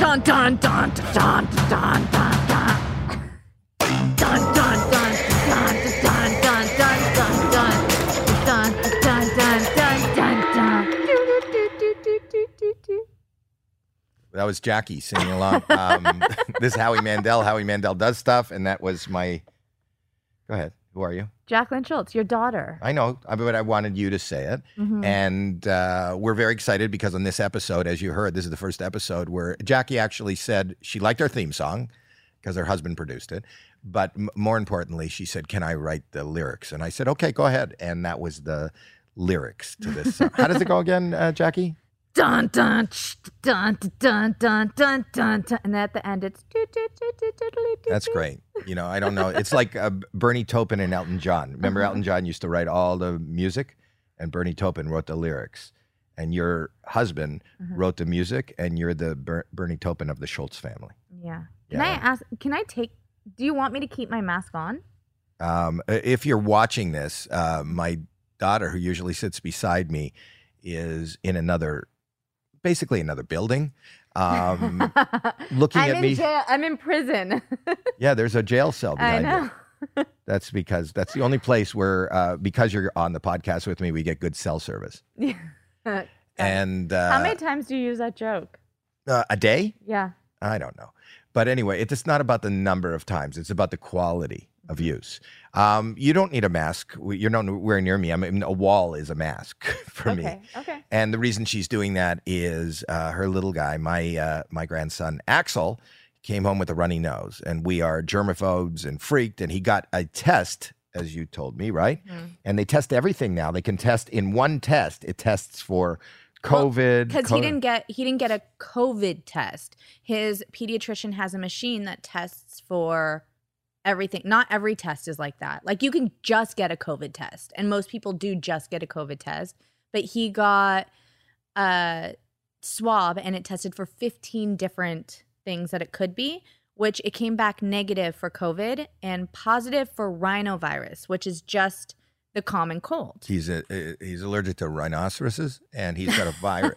Dun dun dun dun dun dun dun dun. Dun dun dun dun dun dun dun dun dun dun. Dun dun dun dun. That was Jackie singing along. Um, this is Howie Mandel. Howie Mandel does stuff, and that was my. Go ahead. Who are you? Jackelyn Shultz, your daughter. I know, but I wanted you to say it. Mhm. And uh, we're very excited because on this episode, as you heard, this is the first episode where Jackie actually said she liked our theme song because her husband produced it. But m- more importantly, she said, Can I write the lyrics? And I said, Okay, go ahead. And that was the lyrics to this song. How does it go again, uh, Jackie? Dun dun dun dun dun dun dun dun. And at the end, it's. That's great. You know, I don't know. It's like uh, Bernie Taupin and Elton John. Remember, Uh-huh. Elton John used to write all the music, and Bernie Taupin wrote the lyrics. And your husband Mhm. wrote the music, and you're the Ber- Bernie Taupin of the Shultz family. Yeah. Can I ask? Can I take? Do you want me to keep my mask on? Um, if you're watching this, uh, my daughter, who usually sits beside me, is in another, basically another building. Um, looking I'm at in me- Jail. I'm in prison. yeah, there's a jail cell I behind you. That's because that's the only place where, uh, because you're on the podcast with me, we get good cell service. Yeah. And uh, How many times do you use that joke? uh, a day? Yeah. I don't know. But anyway, it's not about the number of times, it's about the quality of use. Um, you don't need a mask. You're not nowhere near me. I mean, a wall is a mask for me. okay. Okay. And the reason she's doing that is uh, her little guy, my uh, my grandson Axel, came home with a runny nose, and we are germaphobes and freaked. And he got a test, as you told me, right? Mhm. And they test everything now. They can test in one test. It tests for COVID Because co- he didn't get he didn't get a COVID test. His pediatrician has a machine that tests for everything. Not every test is like that. Like you can just get a COVID test, and most people do just get a COVID test. But he got a swab, and it tested for 15 different things that it could be. Which it came back negative for COVID and positive for rhinovirus, which is just the common cold. He's a, he's allergic to rhinoceroses, and he's got a virus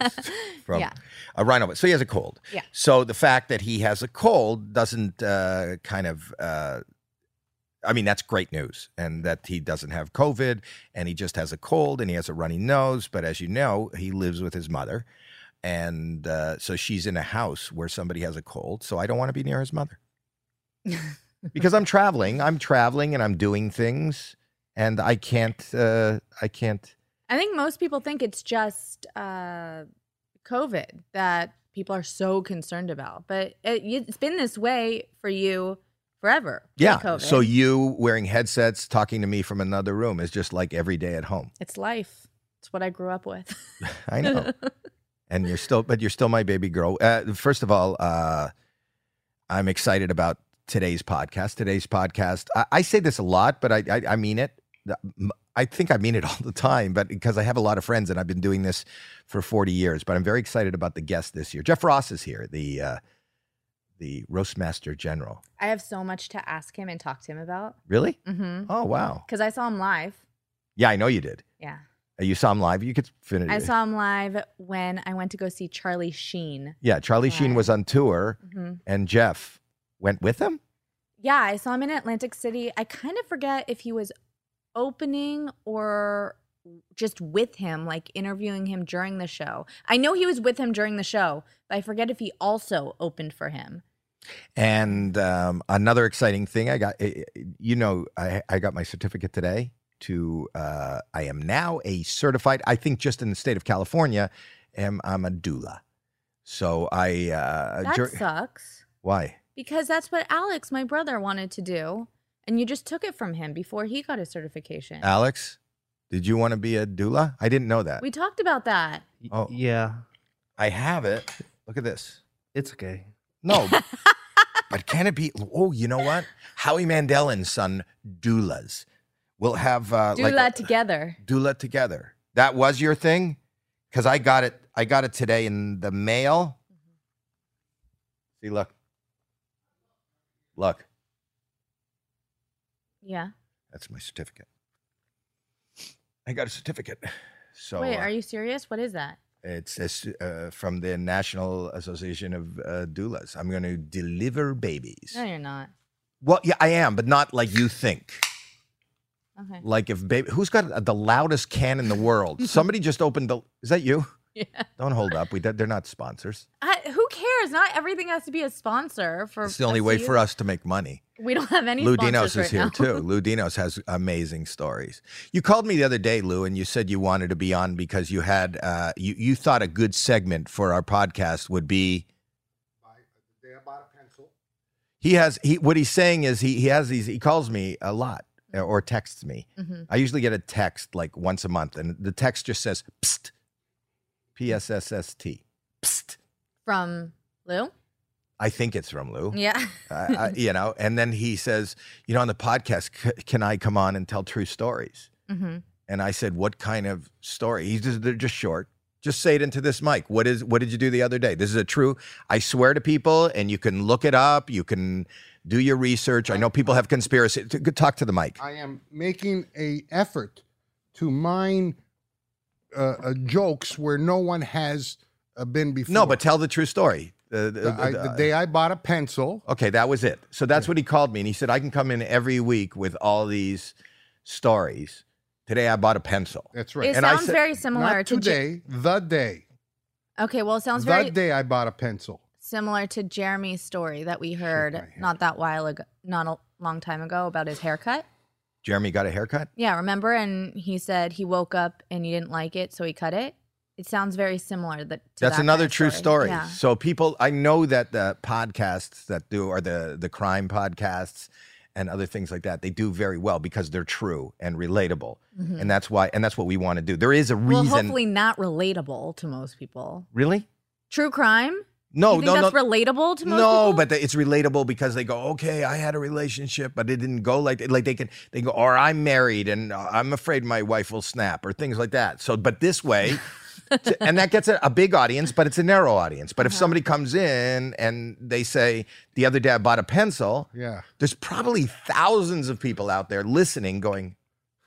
from Yeah. a rhino. So he has a cold. Yeah. So the fact that he has a cold doesn't uh, kind of. Uh, I mean, that's great news, and that he doesn't have COVID, and he just has a cold, and he has a runny nose. But as you know, he lives with his mother, and uh, so she's in a house where somebody has a cold. So I don't want to be near his mother because I'm traveling. I'm traveling, and I'm doing things, and I can't. Uh, I can't. I think most people think it's just uh, COVID that people are so concerned about, but it, it's been this way for you forever. Yeah. So you wearing headsets, talking to me from another room is just like every day at home. it's life. It's what I grew up with. I know. and you're still, but you're still my baby girl. Uh, first of all, uh, I'm excited about today's podcast. Today's podcast. I, I say this a lot, but I, I, I mean it. I think I mean it all the time, but because I have a lot of friends and I've been doing this for 40 years. But I'm very excited about the guest this year. Jeff Ross is here, the uh, the roastmaster general. I have so much to ask him and talk to him about. Really? Mm-hmm. Oh wow. Because I saw him live. Yeah, I know you did. Yeah. Uh, You saw him live. You could finish. I saw him live when I went to go see Charlie Sheen. Yeah, Charlie Sheen was on tour, hmm and Jeff went with him. Yeah, I saw him in Atlantic City. I kind of forget if he was opening or just with him, like interviewing him during the show. I know he was with him during the show, but I forget if he also opened for him. And um, another exciting thing, I got. eh, eh, You know, I, I got my certificate today. To uh, I am now a certified. I think just in the state of California, am I'm a doula. So I. Uh, That sucks why? because that's what Alex, my brother, wanted to do. And you just took it from him before he got his certification. Alex, did you want to be a doula? I didn't know that. we talked about that. Oh. Yeah, I have it. Look at this. it's okay. No, but can it be? Oh, you know what? Howie Mandel and son doulas. We'll have uh, Do like that together. doula together. That was your thing, because I got it. I got it today in the mail. See, look, look. Yeah. That's my certificate. I got a certificate. So Wait, uh, are you serious? What is that? It's it's, uh, from the National Association of uh, Doulas. I'm going to deliver babies. No, you're not. Well, yeah, I am, but not like you think. Okay. Like if baby, who's got the loudest can in the world? Somebody just opened the. Is that you? Yeah. Don't hold up. We they're not sponsors. I, who cares? Not everything has to be a sponsor for. It's the only way for us to make money. We don't have any. Lou Dinos is right here now. too. Lou Dinos has amazing stories. You called me the other day, Lou, and you said you wanted to be on because you had uh, you you thought a good segment for our podcast would be. He has he what he's saying is he he has these he calls me a lot uh, or texts me. Mhm. I usually get a text like once a month, and the text just says psst, p s s s t, psst. From Lou. I think it's from Lou. Yeah. I, I, you know, and then he says, you know, on the podcast, c- can I come on and tell true stories? hmm And I said, what kind of story? He's just, they're just short. Just say it into this mic. What is? What did you do the other day? This is a true. I swear to people, and you can look it up. You can do your research. I know people have conspiracy. t- Talk to the mic. I am making a effort to mine uh, uh, jokes where no one has uh, been before. No, but tell the true story. The- the- the, I, the- the day I bought a pencil. Okay, that was it. So that's what he called me, and he said I can come in every week with all these stories. Today I bought a pencil. That's right. It And I sounds said- very similar Not to. today, the day. Okay, well, it sounds the very the day I bought a pencil. similar to Jeremy's story that we heard not that while ago, not a long time ago about his haircut. Jeremy got a haircut. Yeah, remember? And he said he woke up and he didn't like it, so he cut it. It sounds very similar. That to That's that another true story. Yeah. So people, I know that the podcasts that do, or the the crime podcasts and other things like that, they do very well because they're true and relatable, and that's why, and that's what we want to do. There is a Mm-hmm. Well, reason. hopefully not relatable to most people. really? True crime? No, no, that's no. relatable to most no, people? but the, it's relatable because they go, okay, I had a relationship, but it didn't go like like they can they go, or I'm married and I'm afraid my wife will snap, or things like that. So, but this way, t- and that gets a, a big audience, but it's a narrow audience. But if somebody comes in and they say, the other day I bought a pencil, Yeah. there's probably thousands of people out there listening, going,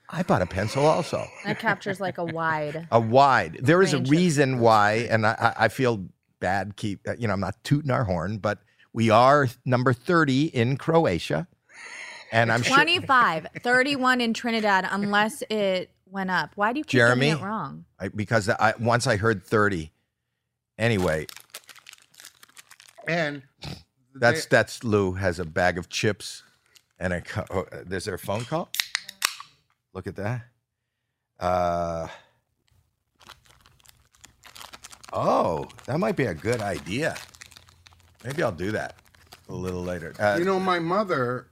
I bought a pencil also. that captures like a wide. A wide. There is a Range of- reason why, and I, I I feel bad. Keep uh, you know, I'm not tooting our horn, but we are number 30 in Croatia, and I'm sure 25, 31 in Trinidad, unless it went up. Why do you keep Jeremy? getting it wrong? I, because I once I heard 30. Anyway, And that's they- that's Lou has a bag of chips, and a co- oh, uh, is there a phone call? Look at that. Uh. Oh, that might be a good idea. Maybe I'll do that a little later. Uh, you know, my mother,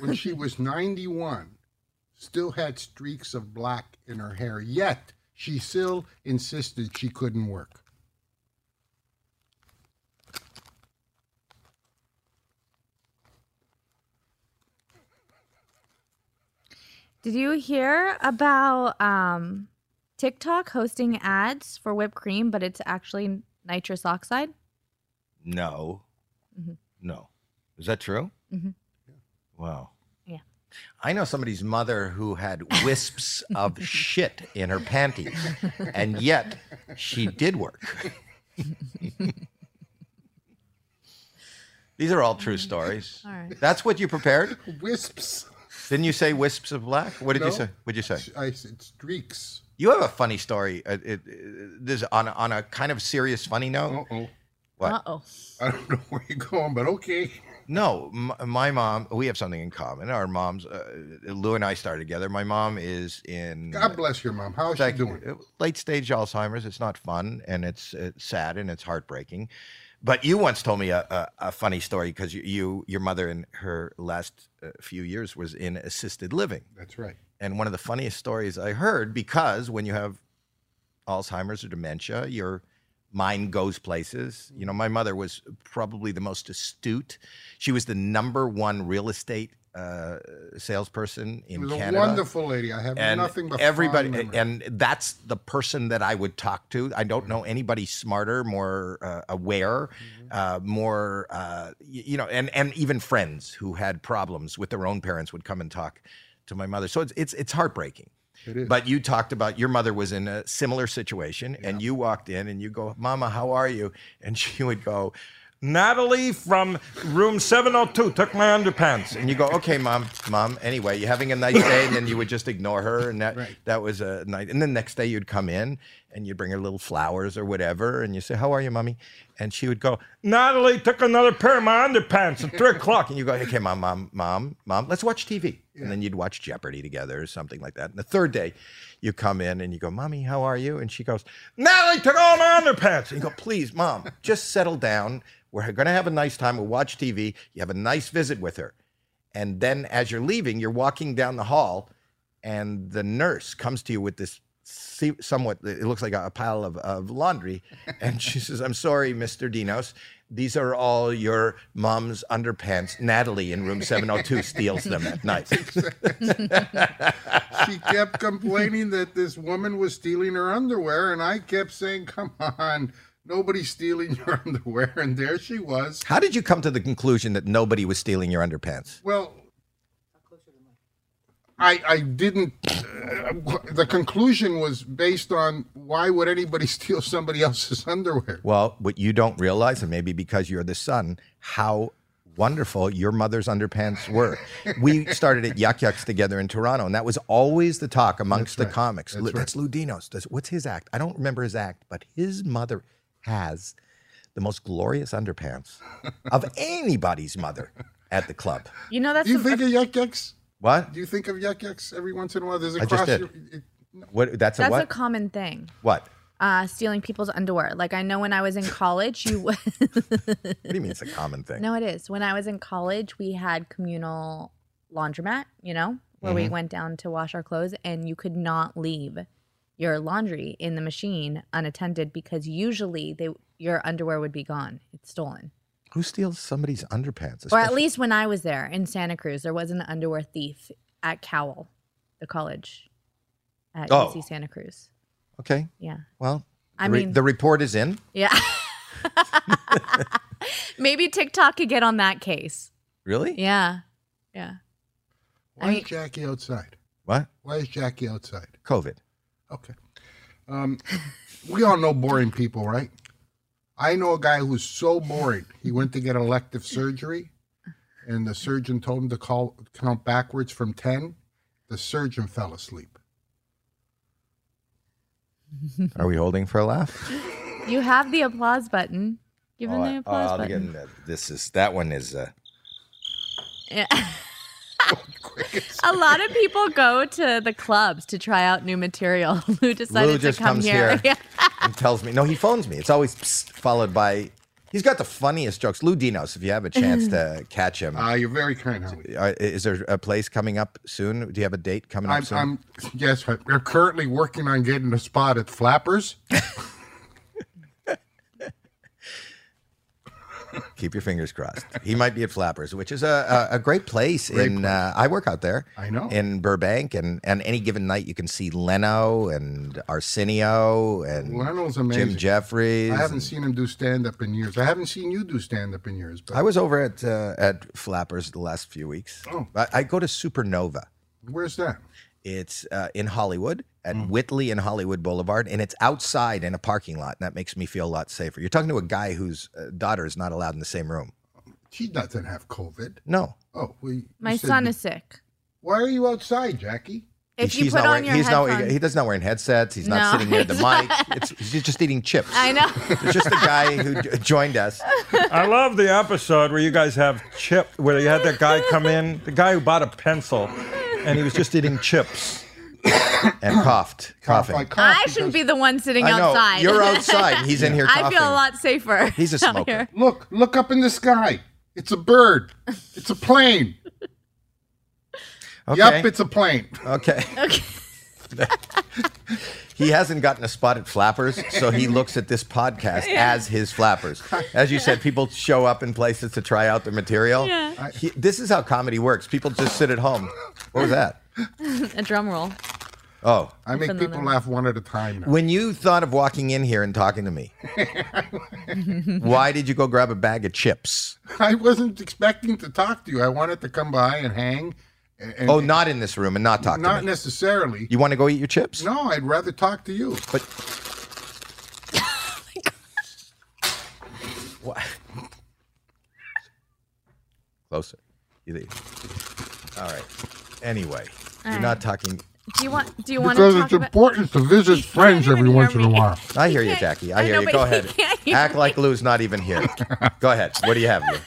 when she was 91, still had streaks of black in her hair, yet she still insisted she couldn't work. Did you hear about um, TikTok hosting ads for whipped cream, but it's actually nitrous oxide? No. Mhm. No. Is that true? Mhm. Wow. Yeah. I know somebody's mother who had wisps of shit in her panties, and yet she did work. These are all true stories. All right. That's what you prepared? Wisps. Didn't you say wisps of black? What did you say? What did you say? I said streaks. You have a funny story. Uh, it, it, this on a, on a kind of serious, funny note. Uh oh. What? Uh oh. I don't know where you're going, but okay. No, m- my mom. We have something in common. Our moms. Uh, Lou and I started together. My mom is in God bless your mom. How is she doing? uh, late stage Alzheimer's. It's not fun, and it's, it's sad and it's heartbreaking. But you once told me a, a, a funny story because you, you, your mother in her last uh, few years was in assisted living, That's right. and one of the funniest stories I heard because when you have Alzheimer's or dementia, your mind goes places. You know, my mother was probably the most astute. She was the number one real estate uh, salesperson in was Canada a wonderful lady. I have and nothing but everybody and that's the person that i would talk to i don't know anybody smarter more uh, aware Mm-hmm. uh, more uh, you know and and even friends who had problems with their own parents would come and talk to my mother so it's it's, it's heartbreaking. But you talked about your mother was in a similar situation, and you walked in and you go, "Mama, how are you?" And she would go, "Natalie from room 702 took my underpants." And you go, "Okay, mom, mom. Anyway, you're having a nice day?" And then you would just ignore her, and that Right. that was a night. And then next day you'd come in and you'd bring her little flowers or whatever, and you say, "How are you, mommy?" And she would go, "Natalie took another pair of my underpants at three o'clock." And you go, "Okay, mom, mom, mom, mom, let's watch TV." And then you'd watch Jeopardy together or something like that. And the third day, you come in and you go, "Mommy, how are you?" And she goes, "Natalie took all my underpants." And you go, "Please, mom, just settle down. We're gonna have a nice time. We'll watch TV. You have a nice visit with her." And then as you're leaving, you're walking down the hall, and the nurse comes to you with this somewhat, it looks like a pile of, of laundry. And she says, I'm sorry, Mr. Dinos. These are all your mom's underpants. Natalie in room 702 steals them at night. she kept complaining that this woman was stealing her underwear, and I kept saying, "Come on, nobody's stealing your underwear." And there she was. How did you come to the conclusion that nobody was stealing your underpants? Well, I I didn't. Uh, the conclusion was based on why would anybody steal somebody else's underwear? Well, what you don't realize, and maybe because you're the son, how wonderful your mother's underpants were. we started at Yuk Yuk's together in Toronto, and that was always the talk amongst the right. comics. That's Lu- right. That's Lou Dinos. Does- What's his act? I don't remember his act, but his mother has the most glorious underpants of anybody's mother at the club. You know that's Do you a- think of Yuk Yuk's? What? Do you think of Yuk Yuk's every once in a while? There's a I just cross. did. it- What? That's a that's what? a common thing. what? Uh, stealing people's underwear. Like I know when I was in college, you. What do you mean it's a common thing? no, it is. When I was in college, we had communal laundromat. You know, where we went down to wash our clothes, and you could not leave your laundry in the machine unattended because usually they your underwear would be gone. It's stolen. Who steals somebody's underpants? Or at least when I was there in Santa Cruz, there was an underwear thief at Cowell, the college at Oh. UC Santa Cruz. Okay. Yeah. Well, I the, re- mean- the report is in. Yeah. Maybe TikTok could get on that case. Really? Yeah. Yeah. Why I mean- is Jackie outside? What? Why is Jackie outside? COVID. Okay. Um, we all know boring people, right? I know a guy who's so boring. He went to get elective surgery, and the surgeon told him to call count backwards from ten. The surgeon fell asleep. Are we holding for a laugh? You have the applause button. Give him Oh, the applause oh, I'll button. get- this is that one is. Uh, Yeah. A lot of people go to the clubs to try out new material. Lou decided Lou just to come comes here. here. and tells me no. He phones me. It's always followed by. He's got the funniest jokes. Lou Dinos. If you have a chance to catch him, Ah, you're very kind, Howie. uh, is there a place coming up soon? Do you have a date coming up I'm, soon? I'm yes. We're currently working on getting a spot at Flappers. Keep your fingers crossed. He might be at Flappers, which is a a, a great place. in Uh, I work out there. I know. in Burbank, and and any given night you can see Leno and Arsenio and Leno's amazing. Jim Jeffries. I haven't and- seen him do stand up in years. I haven't seen you do stand up in years. But I was over at uh, at Flappers the last few weeks. Oh. I, I go to Supernova. where's that? It's uh, in Hollywood at Mm. Whitley and Hollywood Boulevard, and it's outside in a parking lot, and that makes me feel a lot safer. You're talking to a guy whose uh, daughter is not allowed in the same room. She doesn't have COVID. No, Oh, well, My son you- is sick. Why are you outside, Jackie? If he's you put not on wearing, your he's headphones, not. He does not wearing headsets. He's not No, sitting near the mic. It's, he's just eating chips. I know. It's just a guy who j- joined us. I love the episode where you guys have chip, where you had that guy come in, the guy who bought a pencil, and he was just eating chips. and coughed, coughing. I cough I shouldn't be the one sitting I know outside. you're outside. and He's in here coughing. I feel a lot safer. He's a smoker. here. Look, look up in the sky. It's a bird. It's a plane. Okay. Yup, it's a plane. okay. Okay. He hasn't gotten a spot at Flappers, so he looks at this podcast as his Flappers. As you said, people show up in places to try out their material. Yeah. He- this is how comedy works. People just sit at home. What was that? A drum roll. Oh, I make Phenomenal. people laugh one at a time now. when you thought of walking in here and talking to me, why did you go grab a bag of chips? I wasn't expecting to talk to you. I wanted to come by and hang And, and Oh, not in this room and not talk not to me. necessarily. You want to go eat your chips? No, I'd rather talk to you. But what? Closer. You leave. All right. Anyway, you're right. not talking. Do you want? Do you want to Because talk it's about? important to visit friends every once in a while. I hear you, Jackie. I I hear know, you. Go he ahead. can't hear Act me. like Lou's not even here. Go ahead. What do you have? Lou?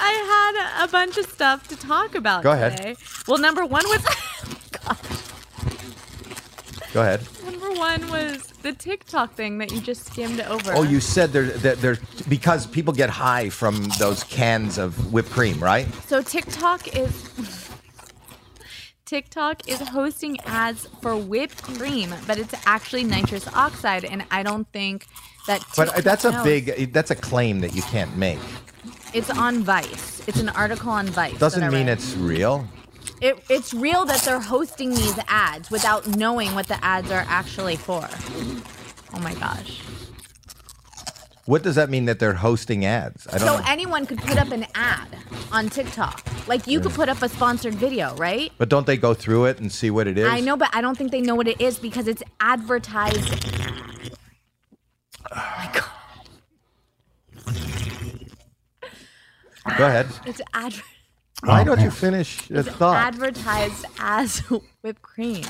I had a bunch of stuff to talk about Go ahead. today. Well, number one was. Go ahead. Number one was the TikTok thing that you just skimmed over. Oh, you said there, that there, because people get high from those cans of whipped cream, right? So TikTok is TikTok is hosting ads for whipped cream, but it's actually nitrous oxide, and I don't think that. But uh, TikTok that's a knows. big, that's a claim that you can't make. It's on Vice. It's an article on Vice. Doesn't mean it's real. It, it's real that they're hosting these ads without knowing what the ads are actually for. Oh my gosh. What does that mean that they're hosting ads? I don't So know. anyone could put up an ad on TikTok. Like you could put up a sponsored video, right? But don't they go through it and see what it is? I know, but I don't think they know what it is because it's advertised. Oh my god. Go ahead. It's adver- Why oh, don't you finish the it's thought? advertised as whipped cream.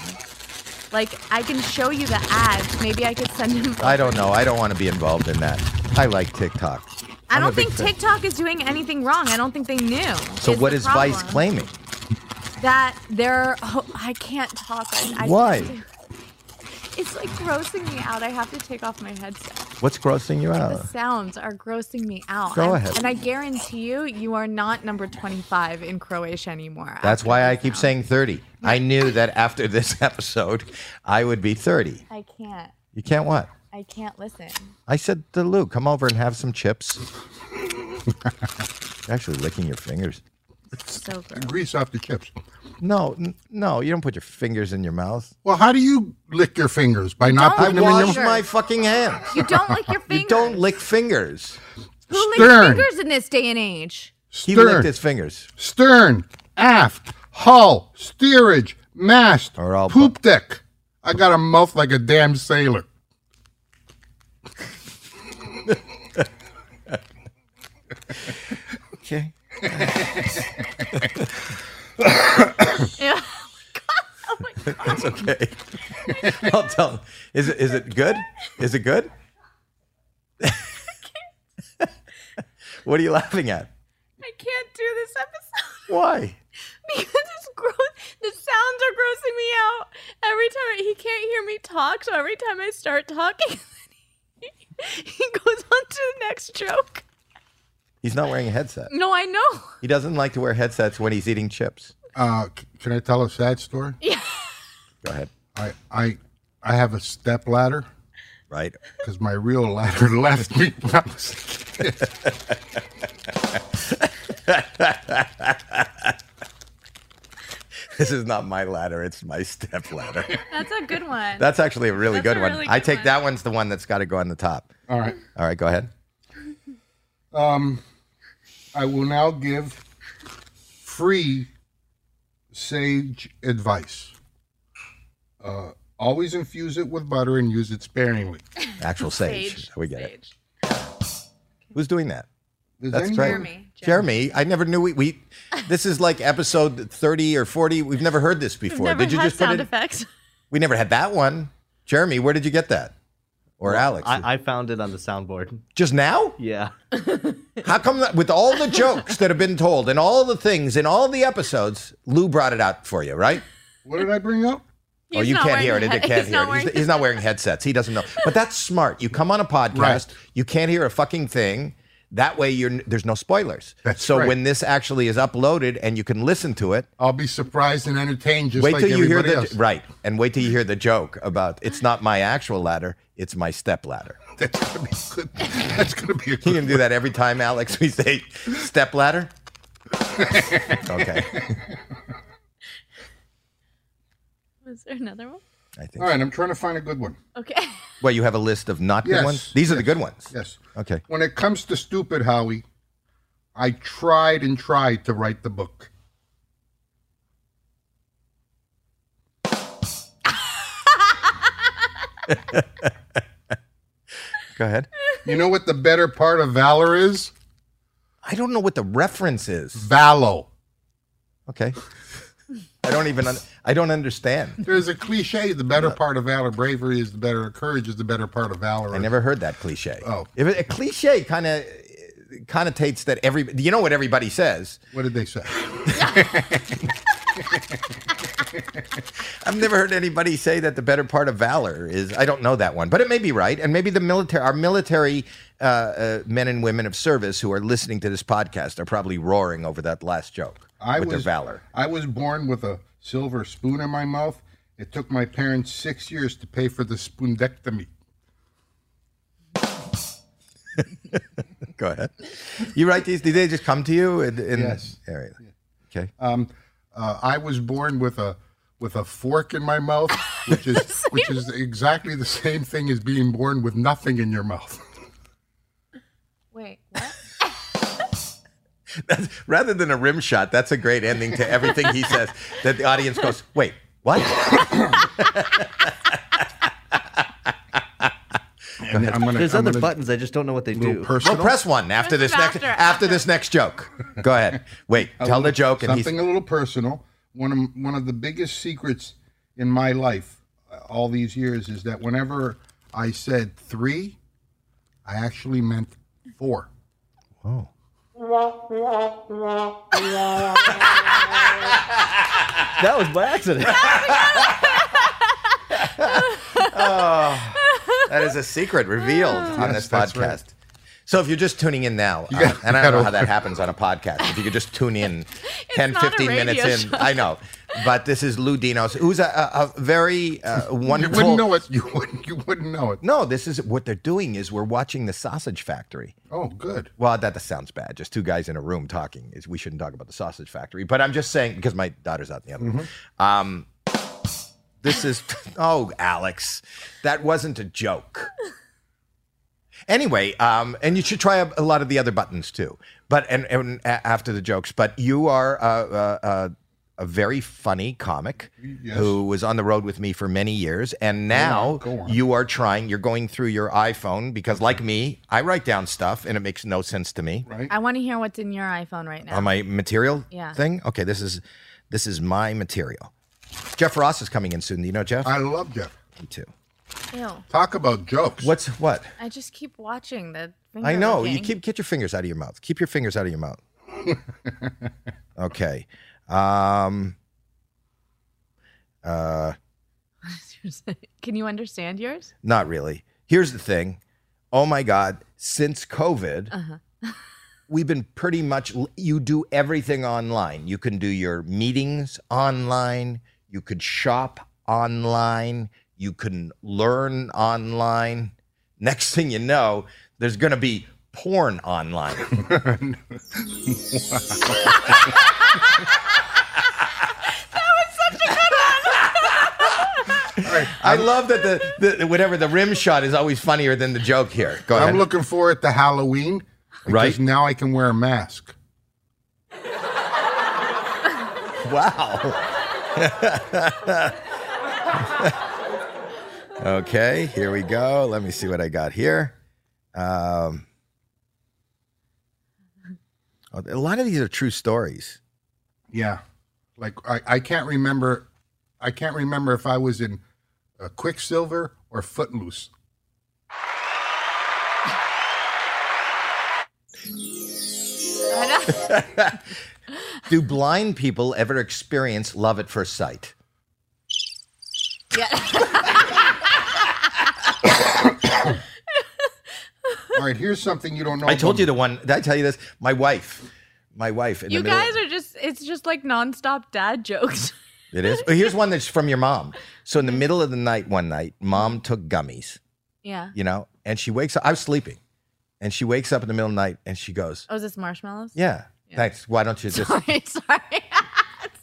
Like I can show you the ads. Maybe I could send him. I don't know. I don't want to be involved in that. I like TikTok. I I'm a don't big think fan. TikTok is doing anything wrong. I don't think they knew. So is what the is Vice problem. claiming? That they're. Oh, I can't talk. I, I Why? It's like grossing me out. I have to take off my headset. What's grossing you out? The sounds are grossing me out. Go I'm- ahead. And I guarantee you, you are not number 25 in Croatia anymore. That's why I keep saying 30. I knew that after this episode, I would be 30. I can't. You can't what? I can't listen. I said to Lou, come over and have some chips. Actually licking your fingers. So gross. Grease off the chips. No, n- no, you don't put your fingers in your mouth. Well, how do you lick your fingers? By not Don't putting them in wash your Sure. my fucking hands. You don't lick your fingers. You don't lick fingers. Who licks Stern. fingers in this day and age? He licked stern, his fingers. stern, aft, hull, steerage, mast, Or all poop deck. I got a mouth like a damn sailor. Okay. Yeah. oh my god. It's okay. I'll tell him. Is it is it good? Is it good? what are you laughing at? I can't do this episode Why? because it's gross. The sounds are grossing me out every time. He can't hear me talk, so every time I start talking, he goes on to the next joke. He's not wearing a headset. No, I know. He doesn't like to wear headsets when he's eating chips. Uh, c- can I tell a sad story? Yeah. Go ahead. I I I have a step ladder Right. because my real ladder left me. when I was a kid. This is not my ladder. It's my step ladder. That's a good one. That's actually a really That's good a one. really I good take one. that one's the one that's got to go on the top. All right. All right, go ahead. Um, I will now give free sage advice. Uh, always infuse it with butter and use it sparingly. Actual sage. Sage. We get it. Who's doing that? Does That's anyone- right. Jeremy. Jeremy, I never knew we, we this is like episode 30 or 40. We've never heard this We've before. never did you had just put sound it? effects. We never had that one. Jeremy, where did you get that? Or Alex? I, I found it on the soundboard. just now? Yeah. How come that with all the jokes that have been told and all the things in all the episodes, Lou brought it out for you, right? What did I bring up? oh, you can't hear it. wearing It he- can't he's hear not it. He's, wearing he's not wearing headsets. He doesn't know. But that's smart. You come on a podcast, Right. you can't hear a fucking thing. That way, you're there's no spoilers. That's so right. when this actually is uploaded and you can listen to it, I'll be surprised and entertained just wait like till you hear everybody the else. right, and wait till you hear the joke about it's not my actual ladder, it's my step ladder. That's gonna be good. That's gonna be a You can do that every time, Alex. We say step ladder. okay, Was there another one? I think. All right, I'm trying to find a good one. Okay. Well, you have a list of not good yes, ones? These yes, are the good ones. Yes. Okay. When it comes to stupid, Howie, I tried and tried to write the book. Go ahead. You know what the better part of valor is? I don't know what the reference is. Valor. Okay. I don't even. I don't understand. There's a cliche. The better part of valor, bravery is the better. Courage is the better part of valor. I never heard that cliche. Oh. if it, a cliche kind of connotates that every. You know what everybody says. What did they say? I've never heard anybody say that the better part of valor is. I don't know that one, but it may be right, and maybe the military, our military uh, uh, men and women of service who are listening to this podcast are probably roaring over that last joke I with was their valor. I was born with a silver spoon in my mouth. It took my parents six years to pay for the spoondectomy. Go ahead. You write these? Did they just come to you? In, in Yes. area? Okay. Um, uh, I was born with a with a fork in my mouth, which is which is exactly the same thing as being born with nothing in your mouth. Wait, what? That's, rather than a rim shot, that's a great ending to everything he says. That the audience goes, "Wait, what?" And I'm gonna, There's I'm other gonna- buttons. I just don't know what they do. personal. Well, press one after this This is next after- after, after. this next joke. Go ahead. Wait, tell the joke, and he's something a little personal. One of one of the biggest secrets in my life, uh, all these years, is that whenever I said three, I actually meant four. oh. That was by accident. That is a secret revealed on Yes, this that's podcast. right. So if you're just tuning in now, uh, gotta- and I don't know gotta- how that happens on a podcast, if you could just tune in 10, not a 15 minutes radio in, show. I know. But this is Lou Dinos, who's a, a, a very uh, You wonderful. wouldn't know it. You wouldn't. You wouldn't know it. No, this is what they're doing is we're watching the Sausage Factory. Oh, good. Well, that, that sounds bad. Just two guys in a room talking. Is we shouldn't talk about the Sausage Factory. But I'm just saying because my daughter's out in the other room. Um, this is oh, Alex, that wasn't a joke. Anyway, um, and you should try a, a lot of the other buttons too. But and, and a- after the jokes, but you are uh, uh, uh, a very funny comic Yes. who was on the road with me for many years, and now on, go on. you are trying. You're going through your iPhone because, like me, I write down stuff and it makes no sense to me Right. I want to hear what's in your iPhone right now. on my material Yeah. thing. Okay, this is this is my material. Jeff Ross is coming in soon. Do you know Jeff? I love Jeff. me too. Ew. Talk about jokes. What's what? I just keep watching the. I know. You keep get your fingers out of your mouth. Keep your fingers out of your mouth. okay. Um uh Can you understand yours? not really. Here's the thing. Oh my god, since COVID, we've been pretty much you do everything online. You can do your meetings online, you could shop online, you can learn online. Next thing you know, there's going to be porn online. I love that the, the whatever the rim shot is always funnier than the joke here. Go ahead. I'm looking forward to Halloween. Because Right. now I can wear a mask. Wow. okay, here we go. Let me see what I got here. Um, oh, a lot of these are true stories. Yeah. Like I, I can't remember I can't remember if I was in uh, Quicksilver or Footloose. Do blind people ever experience love at first sight? yeah. All right, here's something you don't know. I told about you the one. Did I tell you this? My wife. My wife. In you the middle, guys are just. It's just like nonstop dad jokes. It is. Oh, here's one that's from your mom. So in the middle of the night, one night, mom mm-hmm. took gummies. yeah. you know, and she wakes up. I was sleeping, and she wakes up in the middle of the night and she goes, Oh, is this marshmallows? "Yeah, thanks. Why don't you just?" Sorry, sorry.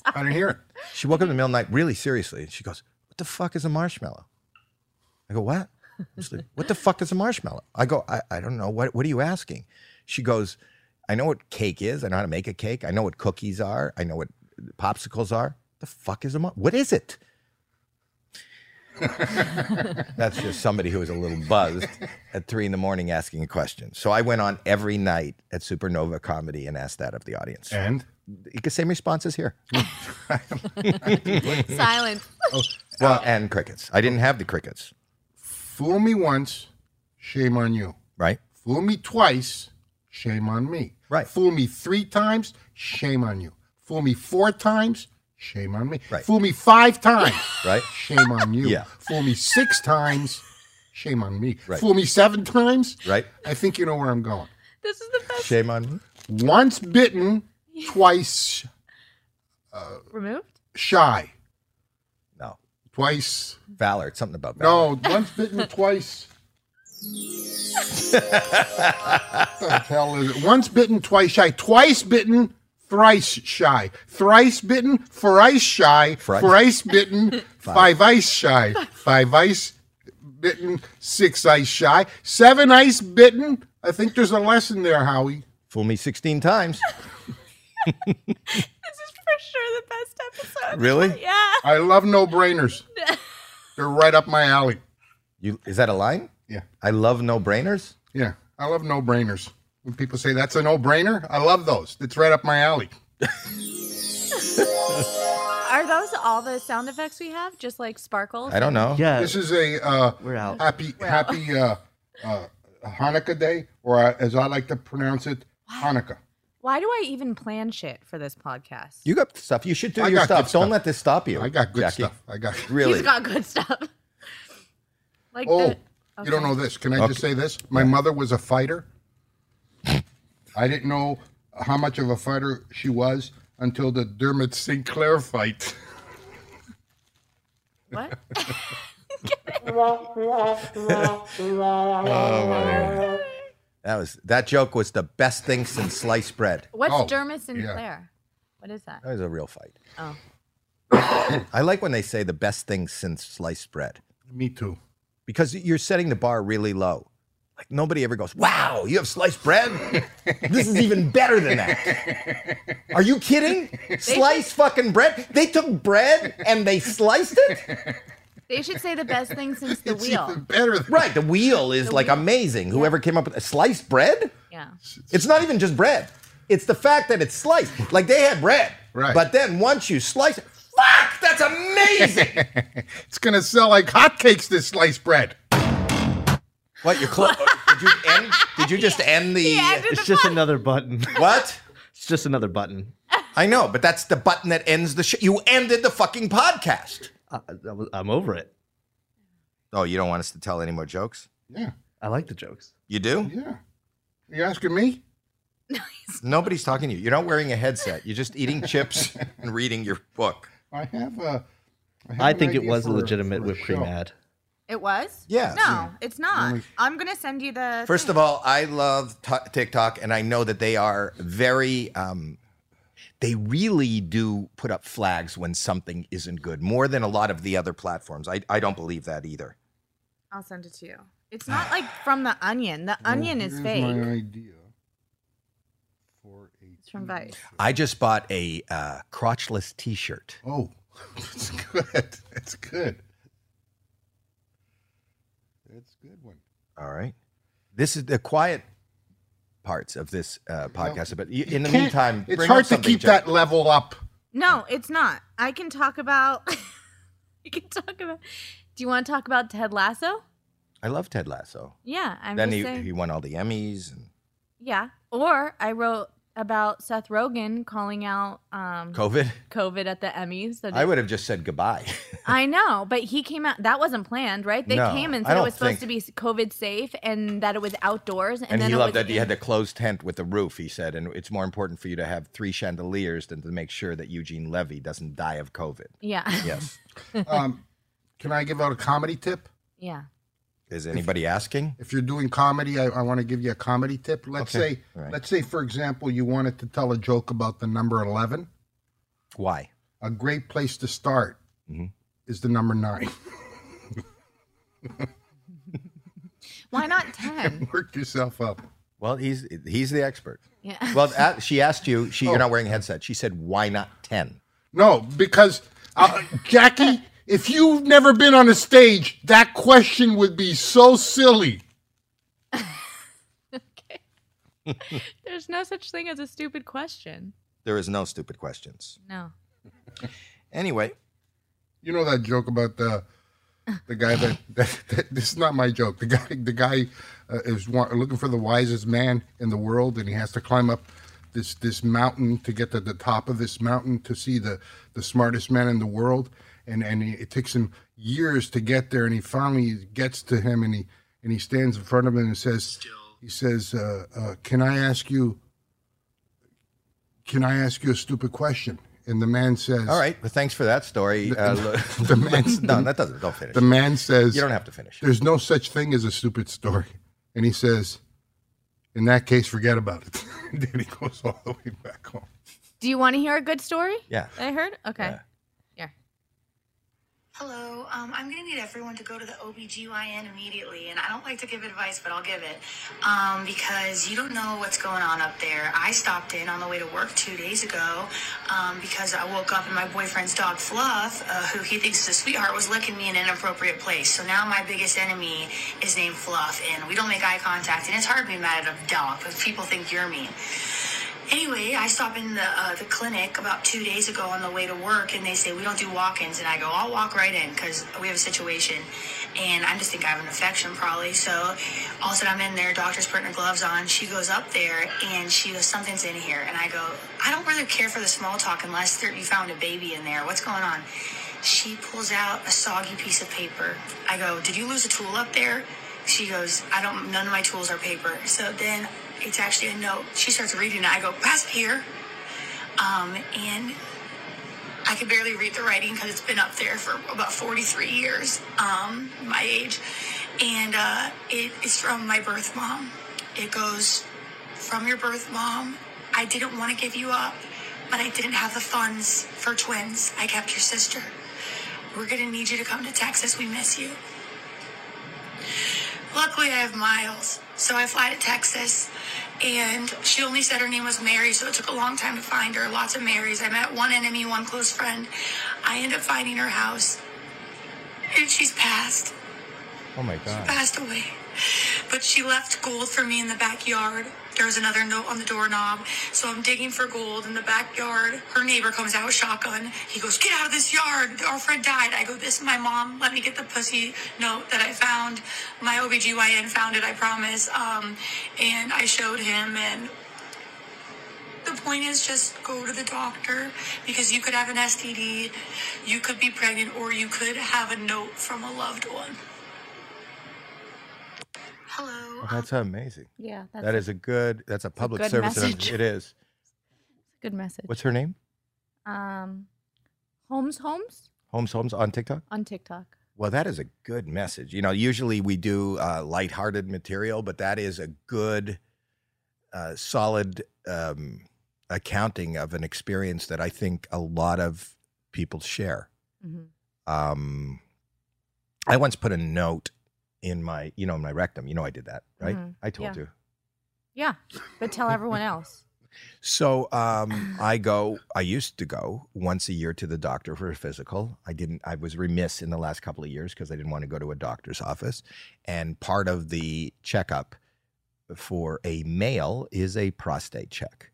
I didn't hear it. She woke up in the middle of the night really seriously, and she goes, "What the fuck is a marshmallow?" I go, "What?" I'm sleeping. What the fuck is a marshmallow? I go, I, I don't know. What What are you asking? She goes, I know what cake is. I know how to make a cake. I know what cookies are. I know what popsicles are. The fuck is a mar- What is it? That's just somebody who was a little buzzed at three in the morning asking a question. So I went on every night at Supernova Comedy and asked that of the audience. And You get same responses here. Silence. Oh, well, uh, and crickets. I didn't have the crickets, fool me once, shame on you. right? Fool me twice, shame on me. Right. Fool me three times, shame on you. Fool me four times, shame on me. Right. Fool me five times, Right? shame on you. Yeah. Fool me six times, shame on me. Right. Fool me seven times, Right? I think you know where I'm going. This is the best. Shame on me. Once bitten, twice uh, Removed? shy. No. Twice. Valor. It's something about valor. No, once bitten, twice. what the hell is it? Once bitten, twice shy. Twice bitten, thrice shy. Thrice bitten, thrice shy. Thrice. Thrice bitten, five ice shy. Five ice bitten, six ice shy. Seven ice bitten. I think there's a lesson there, Howie. Fool me 16 times. This is for sure the best episode. Really? Yeah. I love no brainers. They're right up my alley. You is that a line? Yeah. I love no brainers. Yeah, I love no brainers. When people say that's a no brainer, I love those. It's right up my alley. Are those all the sound effects we have? Just like sparkles? I don't know. Yeah, This is a uh, we're out. happy happy uh, uh, Hanukkah day, or uh, as I like to pronounce it, Hanukkah. Why do I even plan shit for this podcast? You got stuff. You should do I your got stuff. good Don't let this stop you. I got good Jackie. stuff. I got. Really? He's got good stuff. Like Oh, the, you don't know this? Can I just say this? My mother was a fighter. I didn't know how much of a fighter she was until the Dermot Sinclair fight. what? oh, That was that joke was the best thing since sliced bread. What's Oh, Dermot yeah. Sinclair? What is that? That was a real fight. Oh. I like when they say the best thing since sliced bread Me too. because you're setting the bar really low. Like nobody ever goes, "Wow, you have sliced bread? this is even better than that." Are you kidding? Sliced fucking bread? They took bread and they sliced it? They should say the best thing since the It's wheel. even better. Than Right, the wheel is like amazing. Whoever came up with sliced bread? Yeah. It's not even just bread. It's the fact that it's sliced. Like they had bread. Right. But then once you slice it, fuck, that's amazing. It's gonna sell like hotcakes. This sliced bread. What, you close? Oh, did you end? Did you just end the. ended It's just another button. what? It's just another button. I know, but that's the button that ends the show. You ended the fucking podcast. I, I was- I'm over it. Oh, you don't want us to tell any more jokes? Yeah, I like the jokes. You do? yeah. You asking me? Nobody's talking to you. You're not wearing a headset. You're just eating chips and reading your book. I have a. I, have I think it was a legitimate for whipped cream show. ad. It was? Yeah. No, it's not. I'm going to send you the. First of all, I love t- TikTok, and I know that they are very. Um, they really do put up flags when something isn't good, more than a lot of the other platforms. I, I don't believe that either. I'll send it to you. It's not like from the onion. The onion is Here's fake. my idea. For a It's from Vice. I just bought a uh, crotchless T-shirt. Oh, that's good. That's good. That's a good one. All right, this is the quiet parts of this uh, podcast. But in the meantime, it's bring hard up to keep Jack. that level up. No, it's not. I can talk about. you can talk about. Do you want to talk about Ted Lasso? I love Ted Lasso. Yeah, I'm then just he, saying. he won all the Emmys. And yeah, or I wrote about Seth Rogen calling out um, COVID. COVID at the Emmys. So I would have just said goodbye. I know, but he came out. That wasn't planned, right? They No, came and said it don't was supposed to be COVID safe and that it was outdoors. And, And, then he it loved was that he had the closed tent with the roof. He said, and it's more important for you to have three chandeliers than to make sure that Eugene Levy doesn't die of COVID. Yeah, Yes. Um, can I give out a comedy tip? yeah. Is anybody asking? If you're doing comedy, I, I want to give you a comedy tip. Let's Okay. say, All right. let's say, for example, you wanted to tell a joke about the number eleven. Why? A great place to start Mm-hmm. is the number nine. Why not ten? Work yourself up. Well, he's he's the expert. Yeah. Well, a- she asked you. She, Oh. you're not wearing a headset. She said, "Why not 10? No, because uh, Jackie, If you've never been on a stage, that question would be so silly. Okay. There's no such thing as a stupid question. There is no stupid questions. No. Anyway, You know that joke about the the guy that, that, that this is not my joke. The guy the guy uh, is wa- looking for the wisest man in the world, and he has to climb up this this mountain to get to the top of this mountain to see the the smartest man in the world. And and it takes him years to get there, and he finally gets to him, and he and he stands in front of him and says, he says, uh, uh, "Can I ask you? Can I ask you a stupid question?" And the man says, all right. Well, thanks for that story. Uh, The man's no, that doesn't. Don't finish. The man says, You don't have to finish. There's no such thing as a stupid story. And he says, In that case, forget about it. and then he goes all the way back home. Do you want to hear a good story? Yeah. I heard? Okay. Yeah. Hello, um, I'm going to need everyone to go to the OBGYN immediately. And I don't like to give advice, but I'll give it. Um, because you don't know what's going on up there. I stopped in on the way to work two days ago um, because I woke up and my boyfriend's dog, Fluff, uh, who he thinks is a sweetheart, was licking me in an inappropriate place. So now my biggest enemy is named Fluff. And we don't make eye contact. And it's hard to be mad at a dog because people think you're mean. Anyway, I stop in the uh, the clinic about two days ago on the way to work, and they say we don't do walk-ins, and I go, I'll walk right in because we have a situation, and I just think I have an infection probably. So all of a sudden I'm in there, doctor's putting her gloves on. She goes up there and she goes, something's in here, and I go, I don't really care for the small talk unless there, you found a baby in there. What's going on? She pulls out a soggy piece of paper. I go, did you lose a tool up there? She goes, I don't, none of my tools are paper. So then it's actually a note. She starts reading it. I go, pass it here. Um, and I can barely read the writing because it's been up there for about 43 years, um, my age. And uh, it is from my birth mom. It goes, from your birth mom, I didn't want to give you up, but I didn't have the funds for twins. I kept your sister. We're going to need you to come to Texas. We miss you. Luckily, I have miles, so I fly to Texas. And she only said her name was Mary, so it took a long time to find her. Lots of Marys. I met one enemy, one close friend. I end up finding her house, and she's passed. Oh my God. She passed away. But she left gold for me in the backyard. There was another note on the doorknob. So I'm digging for gold in the backyard. Her neighbor comes out, with shotgun. He goes, Get out of this yard. Our friend died. I go, This is my mom. Let me get the pussy note that I found. My OBGYN found it, I promise. Um, and I showed him, and the point is just go to the doctor because you could have an STD, you could be pregnant, or you could have a note from a loved one. Hello. Well, that's amazing. Yeah. That's That a is a good. That's a public good service. message. It is. A good message. What's her name? Um, Holmes Holmes Holmes Holmes on TikTok. on TikTok. Well, that is a good message. You know, usually we do uh, lighthearted material, but that is a good, uh, solid um, accounting of an experience that I think a lot of people share. Mhm. Um, I once put a note in my, you know, in my rectum. You know, I did that, right? Mhm. I told Yeah. you. Yeah, but tell everyone else. So um, I go. I used to go once a year to the doctor for a physical. I didn't. I was remiss in the last couple of years because I didn't want to go to a doctor's office. And part of the checkup for a male is a prostate check,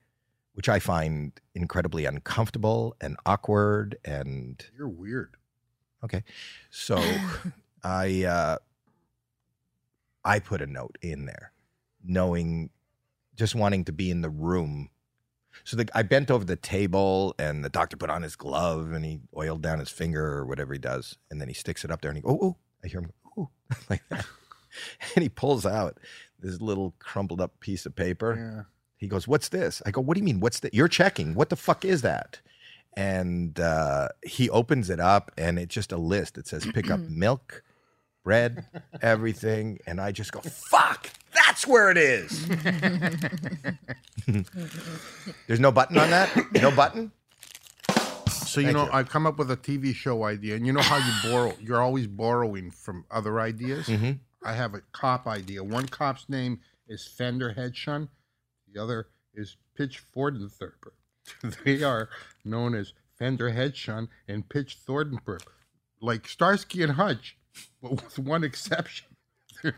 which I find incredibly uncomfortable and awkward. And You're weird. okay, so I uh, I put a note in there, knowing, just wanting to be in the room. So the, I bent over the table, and the doctor put on his glove, and he oiled down his finger or whatever he does, and then he sticks it up there, and he oh oh, I hear him oh like that, and he pulls out this little crumpled up piece of paper. Yeah. He goes, "What's this?" I go, "What do you mean? What's that? You're checking. What the fuck is that?" And uh, he opens it up, and it's just a list. It says, "Pick up milk, bread, everything," and I just go, "Fuck! That's where it is." There's no button on that. No button. So you Thank know, you. I come up with a TV show idea, and you know how you borrow? You're always borrowing from other ideas. Mhm. I have a cop idea. One cop's name is Fender Headshun. The other is Pitch Thornthurper. they are known as Fender Headshun and Pitch Thornthurper. like Starsky and Hutch, but with one exception.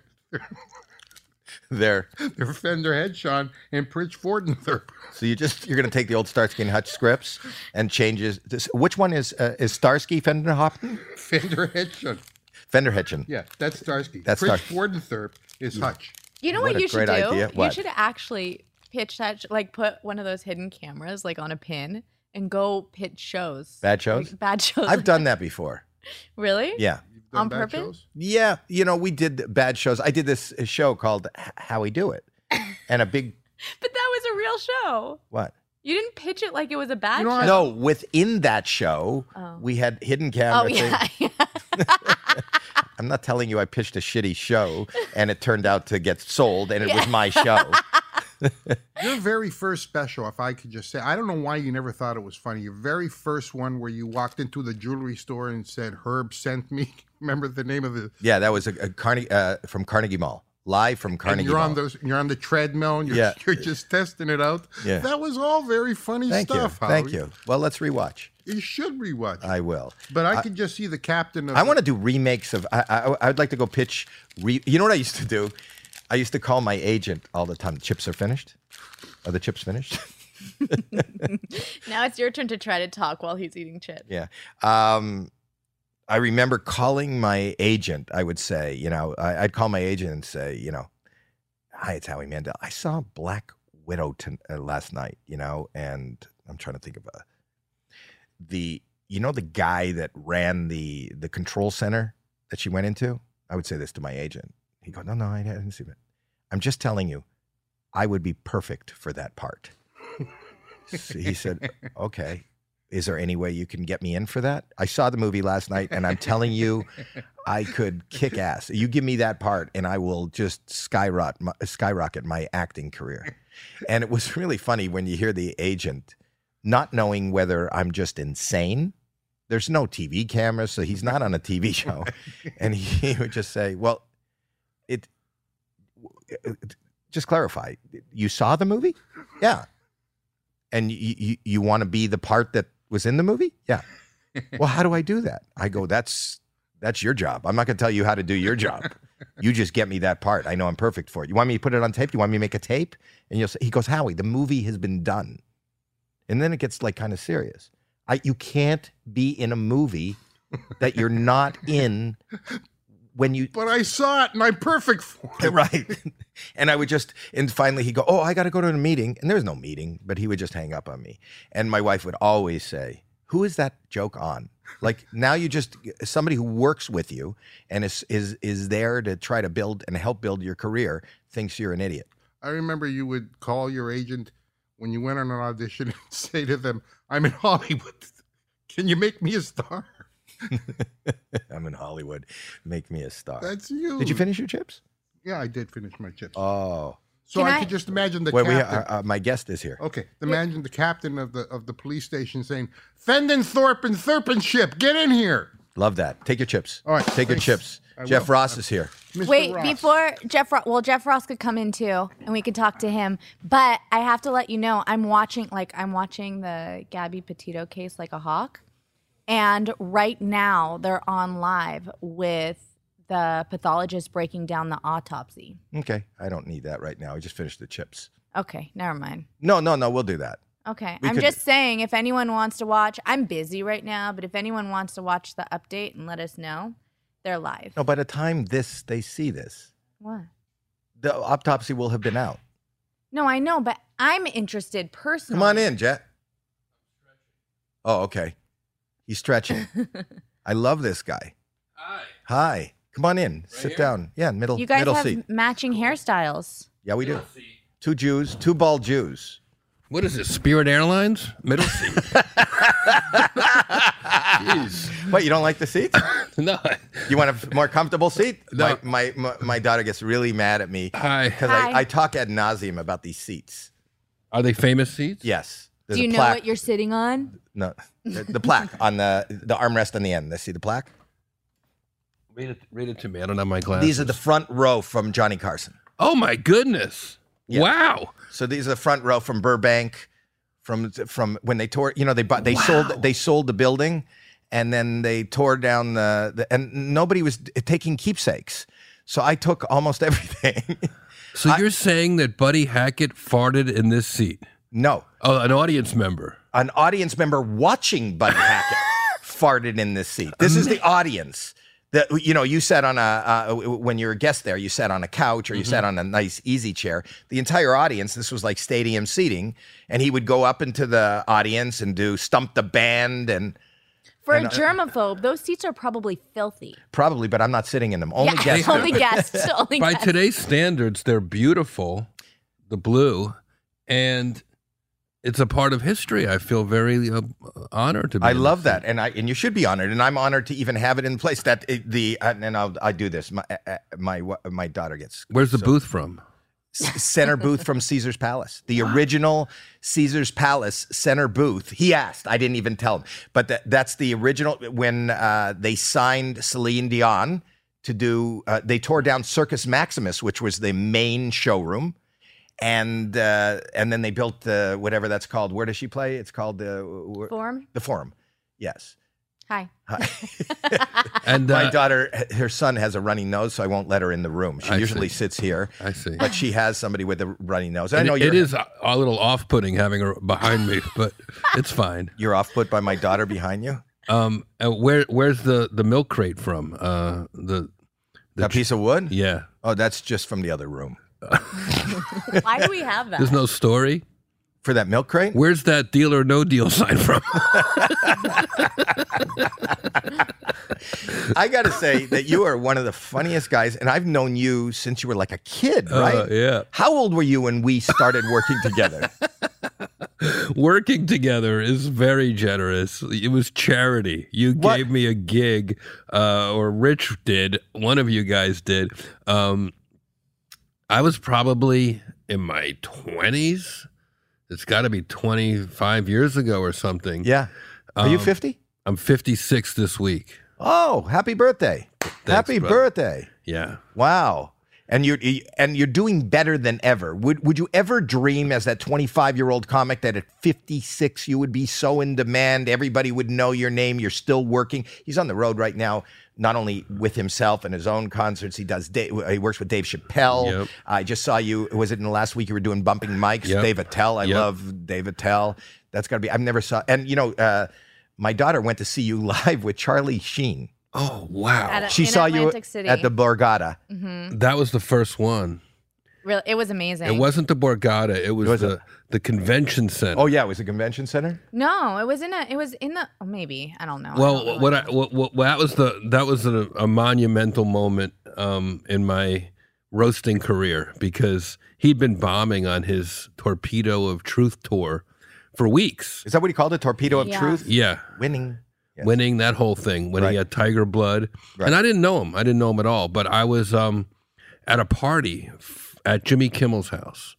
There. They're Fender Headshot and Pritch Fordenthorpe. So you just you're going to take the old Starsky and Hutch scripts and changes. This, which one is uh, is Starsky Fender Hopton? Fender Headshot. Fender Hitchin. Yeah, that's Starsky. That's Pritch Star- Fordenthorpe is Hutch. You know What what, you should do? idea. You What? should actually pitch that, like put one of those hidden cameras like on a pin and go pitch shows. Bad shows? Like, bad shows. I've done that before. really? Yeah. On purpose? shows? Yeah, you know, we did bad shows. I did this show called How We Do It, and a big But that was a real show. what? You didn't pitch it like it was a bad You know, show. No, within that show, Oh. we had hidden camera. Oh yeah. yeah. I'm not telling you I pitched a shitty show and it turned out to get sold and it was my show. Your very first special, if I could just say, I don't know why you never thought it was funny. Your very first one where you walked into the jewelry store and said, Herb sent me. Remember the name of the. yeah, that was a, a Carnegie uh, from Carnegie Mall, live from And Carnegie you're Mall. on the you're on the treadmill and you're, Yeah. you're just testing it out. Yeah. That was all very funny Thank stuff. you, thank you. Well, let's rewatch. You should rewatch. I will. but I, could just see the captain of I the- want to do remakes of. I, I I would like to go pitch. Re, you know what I used to do? I used to call my agent all the time. Chips are finished. Are the chips finished? now it's your turn to try to talk while he's eating chips. Yeah. Um, I remember calling my agent. I would say, you know, I, I'd call my agent and say, you know, hi, it's Howie Mandel. I saw Black Widow ton uh, last night, you know, and I'm trying to think of a the you know the guy that ran the the control center that she went into. I would say this to my agent. He goes, no, no, I didn't see it. I'm just telling you, I would be perfect for that part. So he said, okay. Is there any way you can get me in for that? I saw the movie last night, and I'm telling you, I could kick ass. You give me that part, and I will just skyrocket my, skyrocket my acting career. And it was really funny when you hear the agent not knowing whether I'm just insane. There's no TV camera, so he's not on a TV show, and he would just say, "Well, it." Just clarify. You saw the movie? Yeah. And you you, you want to be the part that was in the movie? Yeah. Well, how do I do that? I go, that's that's your job. I'm not going to tell you how to do your job. You just get me that part. I know I'm perfect for it. You want me to put it on tape? You want me to make a tape? And you'll say, he goes, Howie, the movie has been done. And then it gets like kind of serious. I, you can't be in a movie that you're not in when you But I saw it and I'm perfect for it. right. And I would just, and finally he'd go, Oh, I got to go to a meeting. And there was no meeting, but he would just hang up on me. And my wife would always say, Who is that joke on? Like now you just, somebody who works with you and is, is, is there to try to build and help build your career thinks you're an idiot. I remember you would call your agent when you went on an audition and say to them, I'm in Hollywood. Can you make me a star? I'm in Hollywood. Make me a star. That's you. Did you finish your chips? Yeah, I did finish my chips. Oh. so Can I, I- could just imagine the Wait, we, captain. uh, uh, my guest is here. okay, imagine the captain of the of the police station saying, "Fenden Thorpe and Thurpenship, get in here." Love that. Take your chips. All right, Take your thanks. chips. I Jeff will. Ross is here. Mr. Wait, Ross. before Jeff, Ro- well, Jeff Ross could come in too, and we could talk to him. But I have to let you know, I'm watching, like, I'm watching the Gabby Petito case like a hawk, and right now they're on live with the pathologist breaking down the autopsy. Okay. I don't need that right now. I just finished the chips. Okay, never mind. No, no, no. We'll do that. Okay, We I'm could- just saying, if anyone wants to watch, I'm busy right now, but if anyone wants to watch the update and let us know, they're live. No, by the time this they see this, What? the autopsy will have been out. No, I know, but I'm interested personally. Come on in, Jet. Oh, okay. He's stretching. I love this guy. Hi. Hi. Come on in. Sit down. Yeah, middle You guys middle have seat. matching hairstyles. Yeah, we do. Two Jews, two bald Jews. What is this? Spirit Airlines? Middle seat. Jeez. What, you don't like the seat? No. You want a more comfortable seat? No. My, my, my, my daughter gets really mad at me Hi. because I, I talk ad nauseum about these seats. Are they famous seats? Yes. There's Do you know plaque. what you're sitting on? No, the, the plaque on the the armrest on the end. Let's see the plaque. Read it, read it to me. I don't have my glasses. These are the front row from Johnny Carson. Oh my goodness! Yeah. Wow. So these are the front row from Burbank, from from when they tore. You know, they bought, they sold they sold the building, and then they tore down the, the and nobody was taking keepsakes. So I took almost everything. So you're saying that Buddy Hackett farted in this seat? no, Oh, an audience member. An audience member watching Buddy Hackett farted in this seat. This is the um, audience. That you know, you sat on a uh, when you're a guest there, you sat on a couch or you sat mm-hmm. on a nice easy chair. The entire audience, this was like stadium seating, and he would go up into the audience and do stump the band and For a uh, germaphobe, those seats are probably filthy. probably, but I'm not sitting in them. Only yeah, guests. only guests. Only By guests. today's standards, they're beautiful, the blue, and it's a part of history. I feel very uh, honored to be. I love that, and I and you should be honored, and I'm honored to even have it in place. That it, the uh, and I'll I do this. My uh, my my daughter gets Where's the so- booth from? center booth from Caesar's Palace, the original Caesar's Palace center booth. He asked, I didn't even tell him, but that, that's the original. When uh, they signed Celine Dion to do, uh, they tore down Circus Maximus, which was the main showroom. And uh, and then they built the whatever that's called. Where does she play? It's called the wh- Form. the Forum. Yes. Hi. Hi. and My uh, daughter, her son has a runny nose, so I won't let her in the room. She I usually see. sits here, I see. but she has somebody with a runny nose. And I know it- it is a, a little off-putting having her behind me, but it's fine. you're off put by my daughter behind you. Um, uh, where where's the the milk crate from? Uh, the That piece of wood? yeah. Oh, that's just from the other room. Why do we have that? There's no story. For that milk crate? Where's that deal or no deal sign from? I got to say that you are one of the funniest guys, and I've known you since you were like a kid, right? Uh, yeah. How old were you when we started working together? Working together is very generous. It was charity. You What? gave me a gig, uh, or Rich did. One of you guys did. Um, I was probably in my twenties. It's got to be twenty five years ago or something. yeah. Are you Um, 50? I'm fifty six this week. Oh, happy birthday. happy brother. birthday. Yeah. Wow. And you're and you're doing better than ever. Would would you ever dream as that 25 year old comic that at 56 you would be so in demand, everybody would know your name, you're still working. He's on the road right now, not only with himself and his own concerts. He does. Dave, he works with Dave Chappelle. Yep. I just saw you. Was it in the last week you were doing bumping mics? Yep. Dave Attell. I Yep. love Dave Attell. That's got to be. I've never saw. And you know, uh, my daughter went to see you live with Charlie Sheen. Oh wow. At a- She saw Atlantic you City. at the Borgata. that was the first one. Really, it was amazing. It wasn't the Borgata. It was, was the it? the convention center. Oh yeah, it was a convention center. No, it was in a. It was in the. Oh, maybe I don't know. I don't Well, really what I know. what, what that was the that was a, a monumental moment um, in my roasting career because he'd been bombing on his torpedo of truth tour for weeks. Is that what he called it? Torpedo of Yeah. Truth? Yeah, Winning. Yes. winning that whole thing when Right. he had Tiger Blood, Right. and I didn't know him. I didn't know him at all. But I was um, at a party f- at Jimmy Kimmel's house,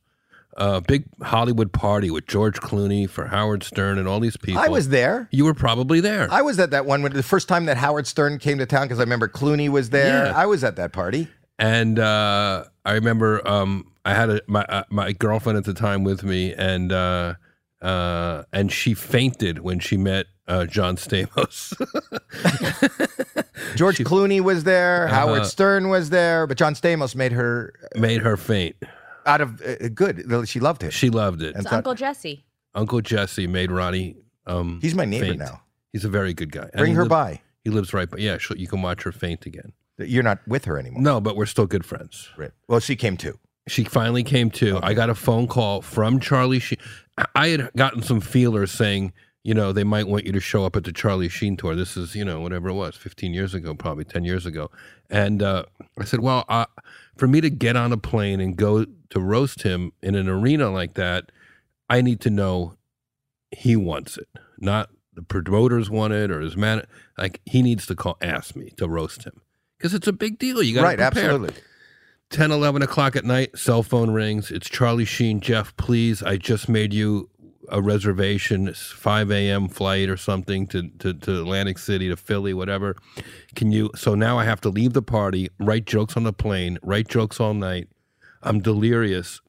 a big Hollywood party with George Clooney for Howard Stern and all these people. I was there. You were probably there. I was at that one when the first time that Howard Stern came to town because I remember Clooney was there. Yeah. I was at that party. and uh, I remember um, I had a, my uh, my girlfriend at the time with me, and uh, uh, and she fainted when she met uh, John Stamos. George Clooney was there. Uh-huh. Howard Stern was there. But John Stamos made her Made her faint. out of uh, good. She loved it. She loved it. And It's thought- Uncle Jesse. Uncle Jesse made Ronnie. Um, He's my neighbor faint. now. He's a very good guy. And Bring he her lives- by. He lives right by. Yeah, you can watch her faint again. You're not with her anymore. No, but we're still good friends. Right. Well, she came too. She finally came to. I got a phone call from Charlie Sheen. I- I had gotten some feelers saying, you know, they might want you to show up at the Charlie Sheen tour. This is, you know, whatever it was, 15 years ago, probably 10 years ago. And uh, I said, well, uh, for me to get on a plane and go to roast him in an arena like that, I need to know he wants it, not the promoters want it or his man. Like he needs to call, ask me to roast him because it's a big deal. You got Right. prepare. Absolutely. 10, 11 o'clock at night, cell phone rings. It's Charlie Sheen. Jeff, please, I just made you a reservation, 5 a.m. flight or something to, to, to Atlantic City, to Philly, whatever. Can you? So now I have to leave the party, write jokes on the plane, write jokes all night. I'm delirious.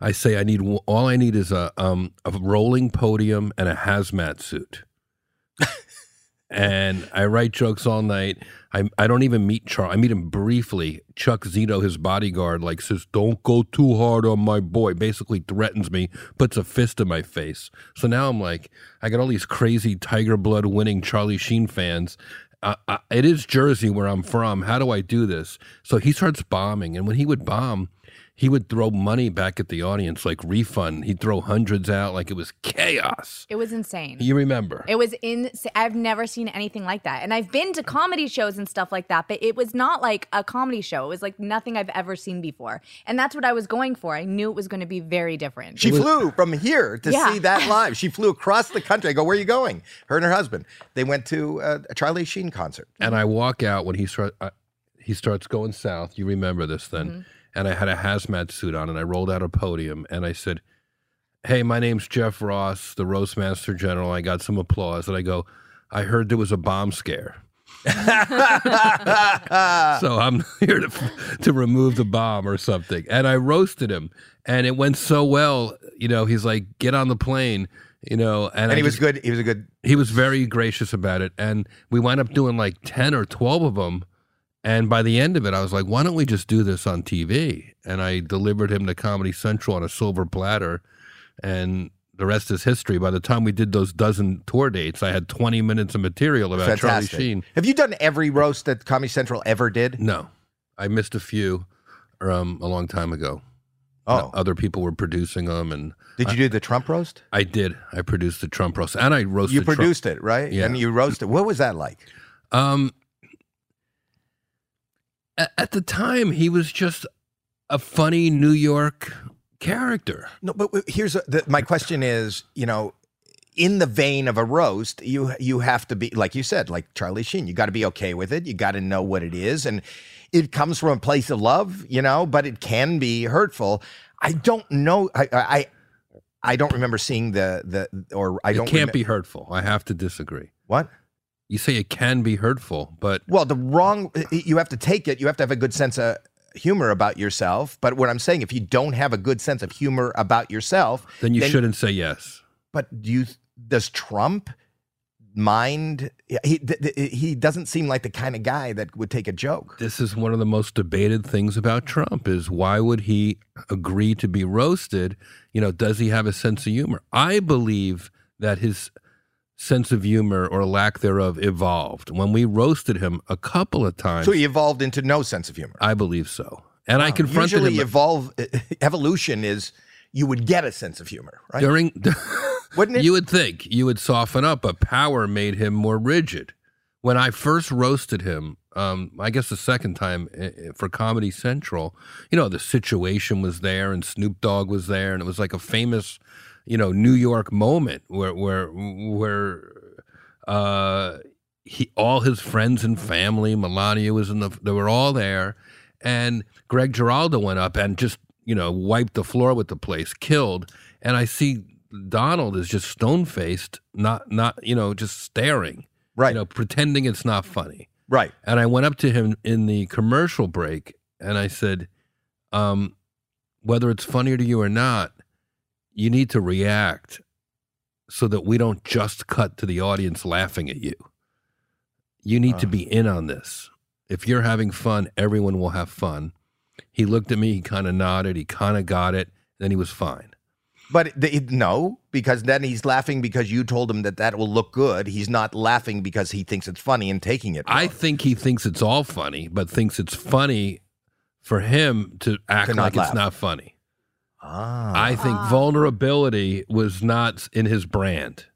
I say I need all I need is a um a rolling podium and a hazmat suit. and I write jokes all night. I I don't even meet Charlie. I meet him briefly. Chuck Zito, his bodyguard, like says, "Don't go too hard on my boy." Basically threatens me, puts a fist in my face. So now I'm like, I got all these crazy Tiger Blood winning Charlie Sheen fans. Uh, uh, it is Jersey where I'm from. How do I do this? So he starts bombing, and when he would bomb, he would throw money back at the audience, like refund. He'd throw hundreds out, like it was chaos. It was insane. You remember? It was insane. I've never seen anything like that. And I've been to comedy shows and stuff like that, but it was not like a comedy show. It was like nothing I've ever seen before. And that's what I was going for. I knew it was going to be very different. She flew from here to Yeah. see that live. She flew across the country. I go, where are you going? Her and her husband. They went to uh, a Charlie Sheen concert. and I walk out when he start uh, he starts going south. You remember this then? And I had a hazmat suit on, and I rolled out a podium, and I said, "Hey, my name's Jeff Ross, the Roastmaster General." I got some applause, and I go, "I heard there was a bomb scare." so I'm here to to remove the bomb or something. And I roasted him, and it went so well. You know, he's like, "Get on the plane," you know, and, And he was good. He was a good. he was very gracious about it and we wound up doing like 10 or 12 of them and by the end of it i was like why don't we just do this on tv and i delivered him to comedy central on a silver platter and the rest is history by the time we did those dozen tour dates i had 20 minutes of material about charlie Fantastic. sheen Have you done every roast that Comedy Central ever did? no i missed a few um, a long time ago Oh, other people were producing them and did you do the Trump roast? i did i produced the trump roast and i roasted You Trump- produced it, right? Yeah. And you roasted. It. What was that like? Um, at the time, he was just a funny New York character. No, but here's a, the, my question: Is you know, in the vein of a roast, you you have to be like you said, like Charlie Sheen. You got to be okay with it. You got to know what it is, and it comes from a place of love, you know. But it can be hurtful. I don't know. I I I don't remember seeing the the or I it don't. can't remem- be hurtful. I have to disagree. what. You say it can be hurtful, but Well, the wrong, you have to take it. You have to have a good sense of humor about yourself. But what I'm saying, if you don't have a good sense of humor about yourself, then you shouldn't say yes. But do you, does Trump mind? He, he doesn't seem like the kind of guy that would take a joke. This is one of the most debated things about Trump is why would he agree to be roasted? You know, does he have a sense of humor? I believe that his sense of humor or lack thereof evolved. When we roasted him a couple of times, So he evolved into no sense of humor. I believe so. And I Wow. confronted Usually him evolve, evolution is you would get a sense of humor, right? during Wouldn't it? You would think you would soften up, but power made him more rigid. When I first roasted him, um, I guess the second time eh, eh, for Comedy Central, you know, the situation was there and Snoop Dogg was there, and it was like a famous, you know, New York moment where where where uh, he all his friends and family, Melania was in the, they were all there, and Greg Giraldo went up and just you know wiped the floor with the place, killed, and I see Donald is just stone faced, not not you know just staring, Right. You know, pretending it's not funny. right. And I went up to him in the commercial break and I said, um, whether it's funnier to you or not, you need to react so that we don't just cut to the audience laughing at you. You need to Uh. be in on this. If you're having fun, everyone will have fun. He looked at me, he kind of nodded, he kind of got it, then he was fine. But the, no, because then he's laughing because you told him that that will look good. He's not laughing because he thinks it's funny and taking it. I think he thinks it's all funny, but thinks it's funny for him to act To like laugh. it's not funny. Ah. I think Ah. vulnerability was not in his brand.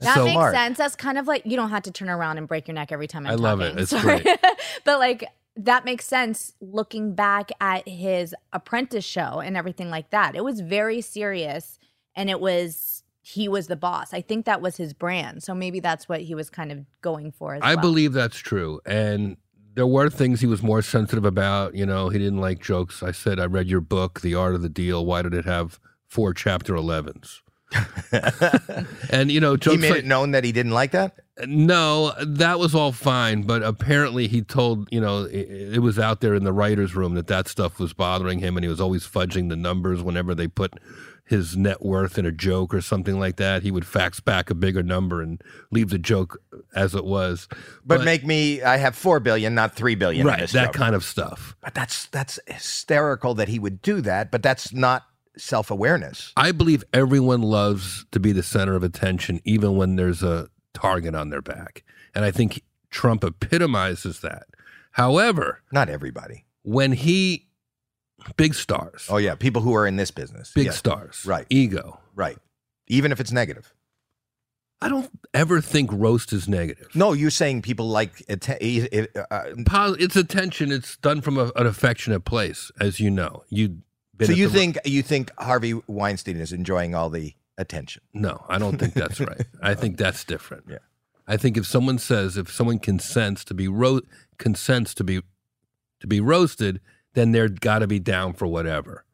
That so makes smart. sense. That's kind of like you don't have to turn around and break your neck every time I'm I love talking. it. It's Sorry. great. but like that makes sense looking back at his apprentice show and everything like that. It was very serious and it was he was the boss. I think that was his brand. So maybe that's what he was kind of going for as I well. believe that's true. And there were things he was more sensitive about. You know, he didn't like jokes. I said, I read your book, The Art of the Deal. Why did it have four chapter 11s? and, you know, he made like, it known that he didn't like that. No, that was all fine, but apparently he told you know it, it was out there in the writers' room that that stuff was bothering him, and he was always fudging the numbers whenever they put his net worth in a joke or something like that, he would fax back a bigger number and leave the joke as it was. But, make me I have four billion, not three billion. in right that joke. kind of stuff. But that's that's hysterical that he would do that. But that's not self awareness. I believe everyone loves to be the center of attention, even when there's a target on their back. And I think Trump epitomizes that. However, Not everybody. when he, big stars, Oh yeah, people who are in this business. big Yeah, stars, Right. Ego. Right. Even if it's negative. I don't ever think roast is negative. No, you're saying people like atten- uh, uh, it's attention. It's done from a, an affectionate place, as you know. You. So you think you think Harvey Weinstein is enjoying all the attention? No, I don't think that's right. I think that's different. Yeah. I think if someone says if someone consents to be ro- consents to be to be roasted, then they're got to be down for whatever.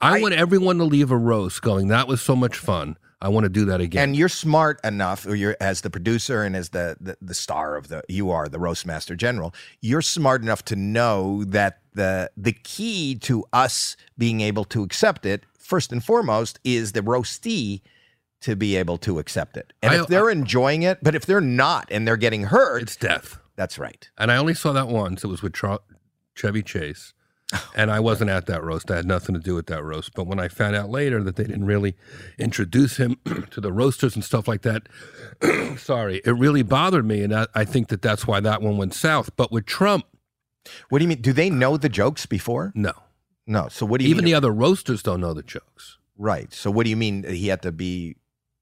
I, I- want everyone to leave a roast going. That was so much fun. I want to do that again. And you're smart enough, or you're as the producer and as the, the the star of the you are the roast master general. You're smart enough to know that the the key to us being able to accept it first and foremost is the roastee to be able to accept it. And I- if they're enjoying it, but if they're not and they're getting hurt, it's death. that's right. And I only saw that once. It was with Char- Chevy Chase. Oh, and I wasn't at that roast. I had nothing to do with that roast. But when I found out later that they didn't really introduce him to the roasters and stuff like that, sorry, it really bothered me. And I, I think that that's why that one went south. But with Trump, What do you mean? Do they know the jokes before? no. No. So what do you Even mean? the other roasters don't know the jokes. right. So what do you mean he had to be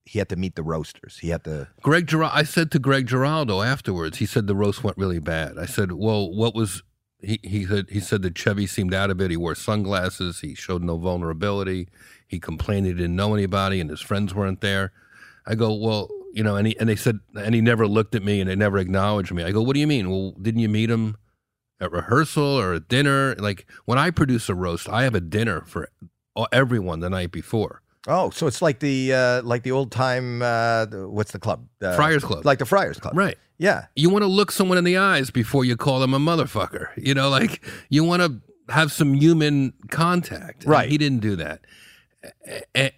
he had to meet the roasters? He had to Greg Giraldo, I said to Greg Giraldo afterwards, he said the roast went really bad. I said, well, what was, he, he said, he said that Chevy seemed out of it. He wore sunglasses. He showed no vulnerability. He complained he didn't know anybody and his friends weren't there. I go, well, you know, and he, and they said, and he never looked at me and they never acknowledged me. I go, what do you mean? Well, didn't you meet him at rehearsal or at dinner? Like when I produce a roast, I have a dinner for everyone the night before. Oh, so it's like the uh, like the old time uh, what's the club? Uh, Friars Club. Like the Friars Club. Right. Yeah. you want to look someone in the eyes before you call them a motherfucker. You know, like you want to have some human contact. And Right. he didn't do that. And,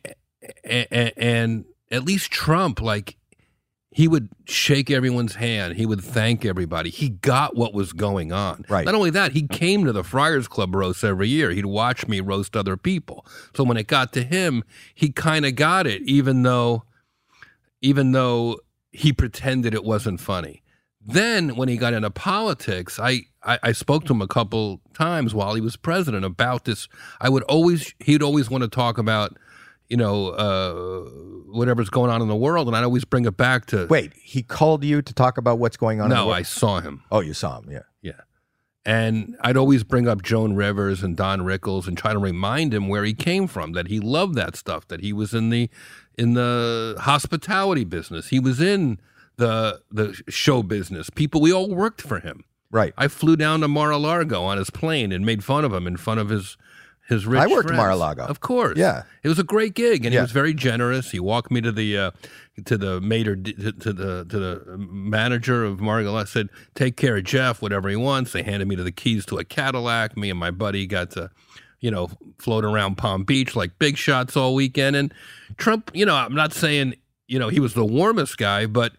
and at least Trump, like, he would shake everyone's hand. He would thank everybody. He got what was going on. Right. Not only that, he came to the Friars Club roast every year. He'd watch me roast other people. So when it got to him, he kind of got it, even though, even though he pretended it wasn't funny. Then when he got into politics, I, I, I spoke to him a couple times while he was president about this. I would always he'd always want to talk about, you know, uh, whatever's going on in the world, and I'd always bring it back to Wait, he called you to talk about what's going on. in the no, world? I saw him. Oh, you saw him. Yeah. Yeah. And I'd always bring up Joan Rivers and Don Rickles and try to remind him where he came from, that he loved that stuff, that he was in the in the hospitality business. He was in the the show business. People we all worked for him. Right. I flew down to Mar-a-Lago on his plane and made fun of him in front of his his rich I worked friends. Mar-a-Lago. Of course. Yeah. It was a great gig, and Yeah. he was very generous. He walked me to the uh, to the mater to, to the to the manager of Margaret. Said, "Take care of Jeff, whatever he wants." They handed me to the keys to a Cadillac. Me and my buddy got to, you know, float around Palm Beach like big shots all weekend. And Trump, you know, I'm not saying you know he was the warmest guy, but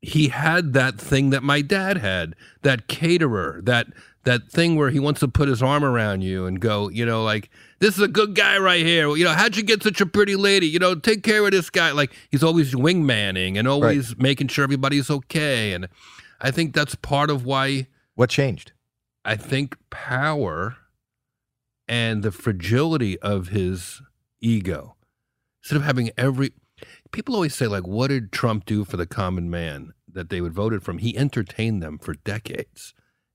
he had that thing that my dad had, that caterer, that that thing where he wants to put his arm around you and go, you know, like this is a good guy right here. You know, how'd you get such a pretty lady? You know, take care of this guy. Like he's always wingmanning and always making sure everybody's okay. And I think that's part of why What changed? I think power and the fragility of his ego. Instead of having every people always say like what did Trump do for the common man that they would voted from? He entertained them for decades.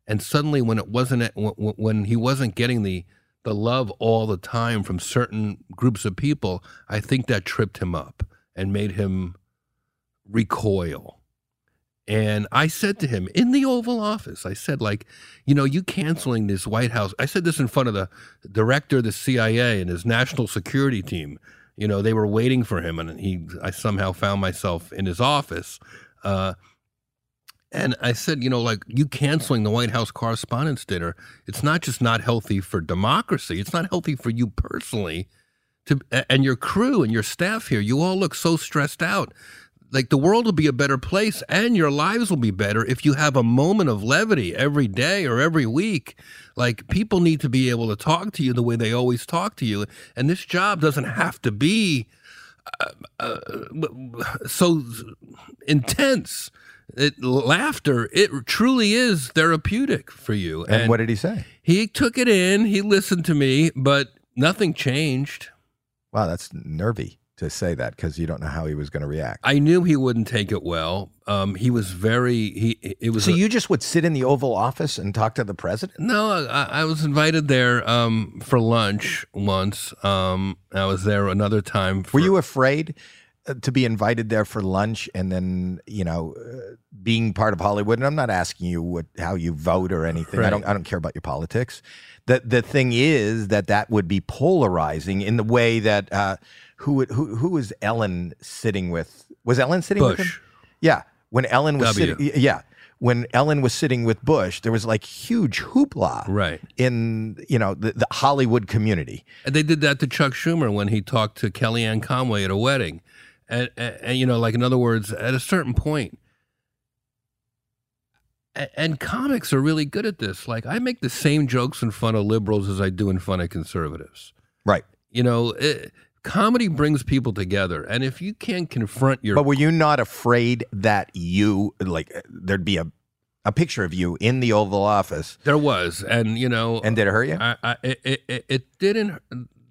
And suddenly when it wasn't when, he wasn't getting the the love all the time from certain groups of people, I think that tripped him up and made him recoil. And I said to him in the Oval Office, I said, like, you know, you canceling this White House. I said this in front of the director of the CIA and his national security team. You know, they were waiting for him, and he, I somehow found myself in his office. Uh, and I said, you know, like you canceling the White House Correspondents' Dinner, it's not just not healthy for democracy, it's not healthy for you personally to and your crew and your staff here, you all look so stressed out. Like the world will be a better place and your lives will be better if you have a moment of levity every day or every week. Like people need to be able to talk to you the way they always talk to you. And this job doesn't have to be uh, uh, so intense. It, laughter, it truly is therapeutic for you. And, what did he say? He took it in, he listened to me, but nothing changed. Wow, that's nervy to say that because you don't know how he was going to react. I knew he wouldn't take it well. Um, he was very he. It was So a- you just would sit in the Oval Office and talk to the president? no. I, I was invited there um, for lunch once. Um, I was there another time. For, Were you afraid to be invited there for lunch and then, you know, uh, being part of Hollywood? And I'm not asking you what how you vote or anything. I don't I don't care about your politics. The the thing is that that would be polarizing in the way that uh, who would- who who was Ellen sitting with? Was Ellen sitting with him? Bush? Yeah, when Ellen was W. sitting, yeah, when Ellen was sitting with Bush, there was like huge hoopla, Right. in you know the, the Hollywood community. And they did that to Chuck Schumer when he talked to Kellyanne Conway at a wedding. And, and, and, you know, like in other words, at a certain and comics are really good at this. Like I make the same jokes in front of liberals as I do in front of conservatives. Right. You know, it, comedy brings people together, and if you can't confront your But were you not afraid that you like there'd be a a picture of you in the Oval Office? there was, and you know, And did it hurt you? I, I, it, it, it didn't.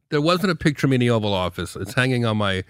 There wasn't a picture of me in the Oval Office. It's hanging on my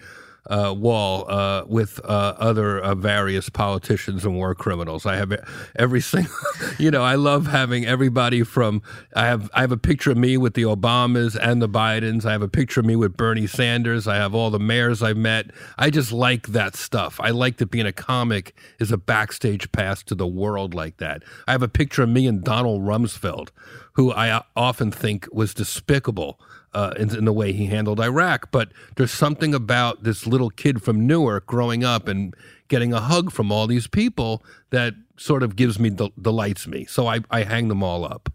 uh, wall uh, with uh, other uh, various politicians and war criminals. I have every single. You know, I love having everybody from. I have I have a picture of me with the Obamas and the Bidens. I have a picture of me with Bernie Sanders. I have all the mayors I've met. I just like that stuff. I like that being a comic is a backstage pass to the world like that. I have a picture of me and Donald Rumsfeld, who I uh, often think was despicable uh, in, in the way he handled Iraq. But there's something about this little kid from Newark growing up and getting a hug from all these people that sort of gives me del- delights me. So I, I hang them all up.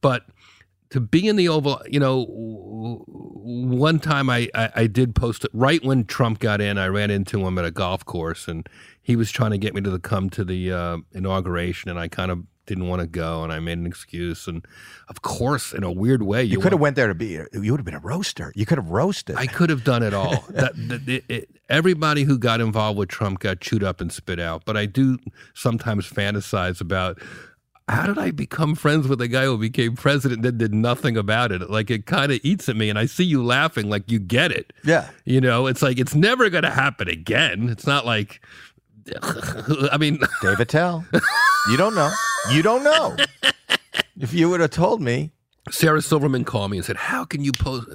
But to be in the Oval, you know, one time I, I, I did post it right when Trump got in. I ran into him at a golf course, and he was trying to get me to the, come to the uh, inauguration, and I kind of didn't want to go, and I made an excuse. And of course, in a weird way, You you, could have went there to be. You would have been a roaster. You could have roasted. I could have done it all. that, that- it- it- everybody who got involved with Trump got chewed up and spit out. But I do sometimes fantasize about how did I become friends with a guy who became president that did nothing about it? Like it kind of eats at me, and I see you laughing like you get it. yeah. You know, it's like it's never going to happen again. It's not like, I mean, Dave Attell. you don't know. You don't know. if you would have told me, Sarah Silverman called me and said, "How can you post,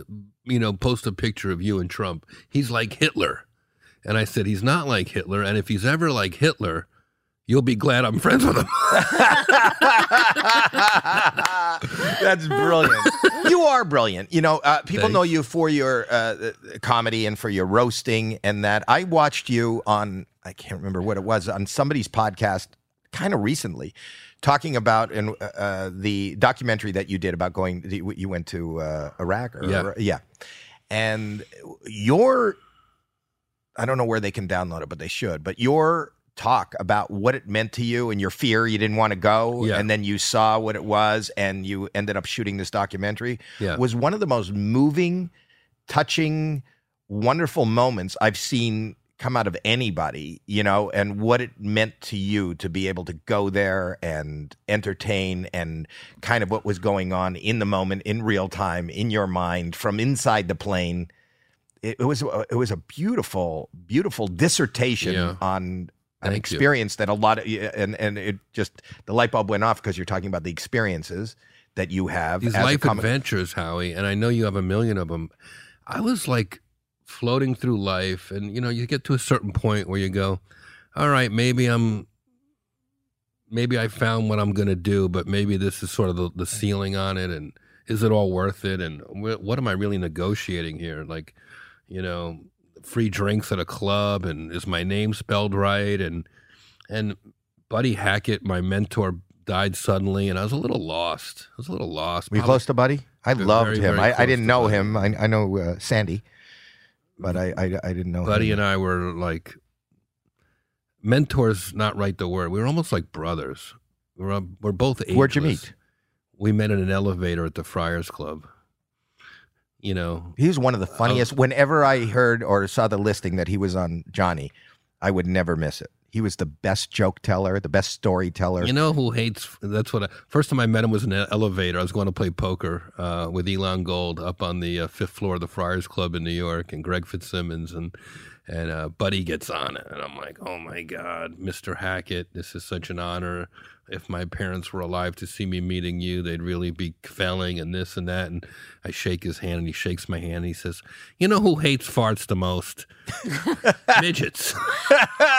you know, post a picture of you and Trump? He's like Hitler." And I said, "He's not like Hitler, and if he's ever like Hitler, you'll be glad I'm friends with him." That's brilliant. you are brilliant. You know, uh, people Thanks. know you for your uh, comedy and for your roasting, and that I watched you on, I can't remember what it was, on somebody's podcast kind of recently, talking about in, uh, uh, the documentary that you did about going, you went to uh, Iraq. Or, Yeah. yeah. And your, I don't know where they can download it, but they should, but your talk about what it meant to you and your fear you didn't want to go Yeah. and then you saw what it was and you ended up shooting this documentary Yeah. was one of the most moving touching wonderful moments i've seen come out of anybody you know and what it meant to you to be able to go there and entertain and kind of what was going on in the moment in real time in your mind from inside the plane it, it was a- it was a beautiful beautiful dissertation Yeah. on an Thank you. experience that a lot of and and it just the light bulb went off because you're talking about the experiences that you have These life comic- adventures, Howie, and I know you have a million of them. I was like floating through life, and you know, you get to a certain point where you go, "All right, maybe I'm." Maybe I found what I'm going to do, but maybe this is sort of the, the ceiling on it. And is it all worth it? And wh- what am I really negotiating here? Like, you know, free drinks at a club, and is my name spelled right? And and Buddy Hackett, my mentor, died suddenly, and I was a little lost. I was a little lost. Were you Probably- close to Buddy? I Very, loved him. very I, I didn't know Buddy. him. I, I know uh, Sandy. But I I, I didn't know. Buddy him. and I were like mentors. Not right the word. We were almost like brothers. We're we're both. Ageless. Where'd you meet? We met in an elevator at the Friars Club. You know, He was one of the funniest. Whenever I heard or saw the listing that he was on Johnny, I would never miss it. He was the best joke teller, the best storyteller. You know who hates? That's what. I, first time I met him was in an elevator. I was going to play poker uh, with Elon Gold up on the uh, fifth floor of the Friars Club in New York, and Greg Fitzsimmons and and uh, Buddy gets on it, and I'm like, oh my god, Mr. Hackett, this is such an honor. If my parents were alive to see me meeting you, they'd really be kvelling and this and that. And I shake his hand, and he shakes my hand, and he says, "You know who hates farts the most? Midgets."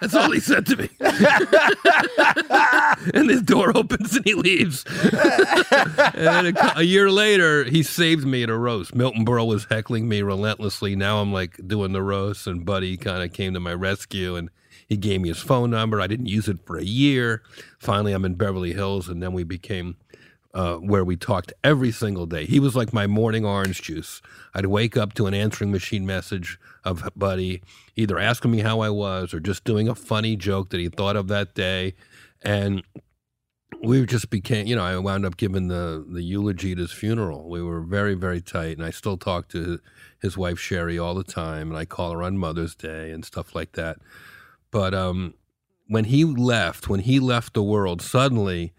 That's all he said to me. and his door opens and he leaves. and a, a year later, he saved me at a roast. Milton Berle was heckling me relentlessly. Now I'm like doing the roast, and Buddy kind of came to my rescue and he gave me his phone number. I didn't use it for a year. Finally, I'm in Beverly Hills, and then we became uh, where we talked every single day. He was like my morning orange juice. I'd wake up to an answering machine message of Buddy, either asking me how I was or just doing a funny joke that he thought of that day. And we just became, you know, I wound up giving the, the eulogy at his funeral. We were very, very tight. And I still talk to his wife, Sherry, all the time. And I call her on Mother's Day and stuff like that. But um, when he left, when he left the world, suddenly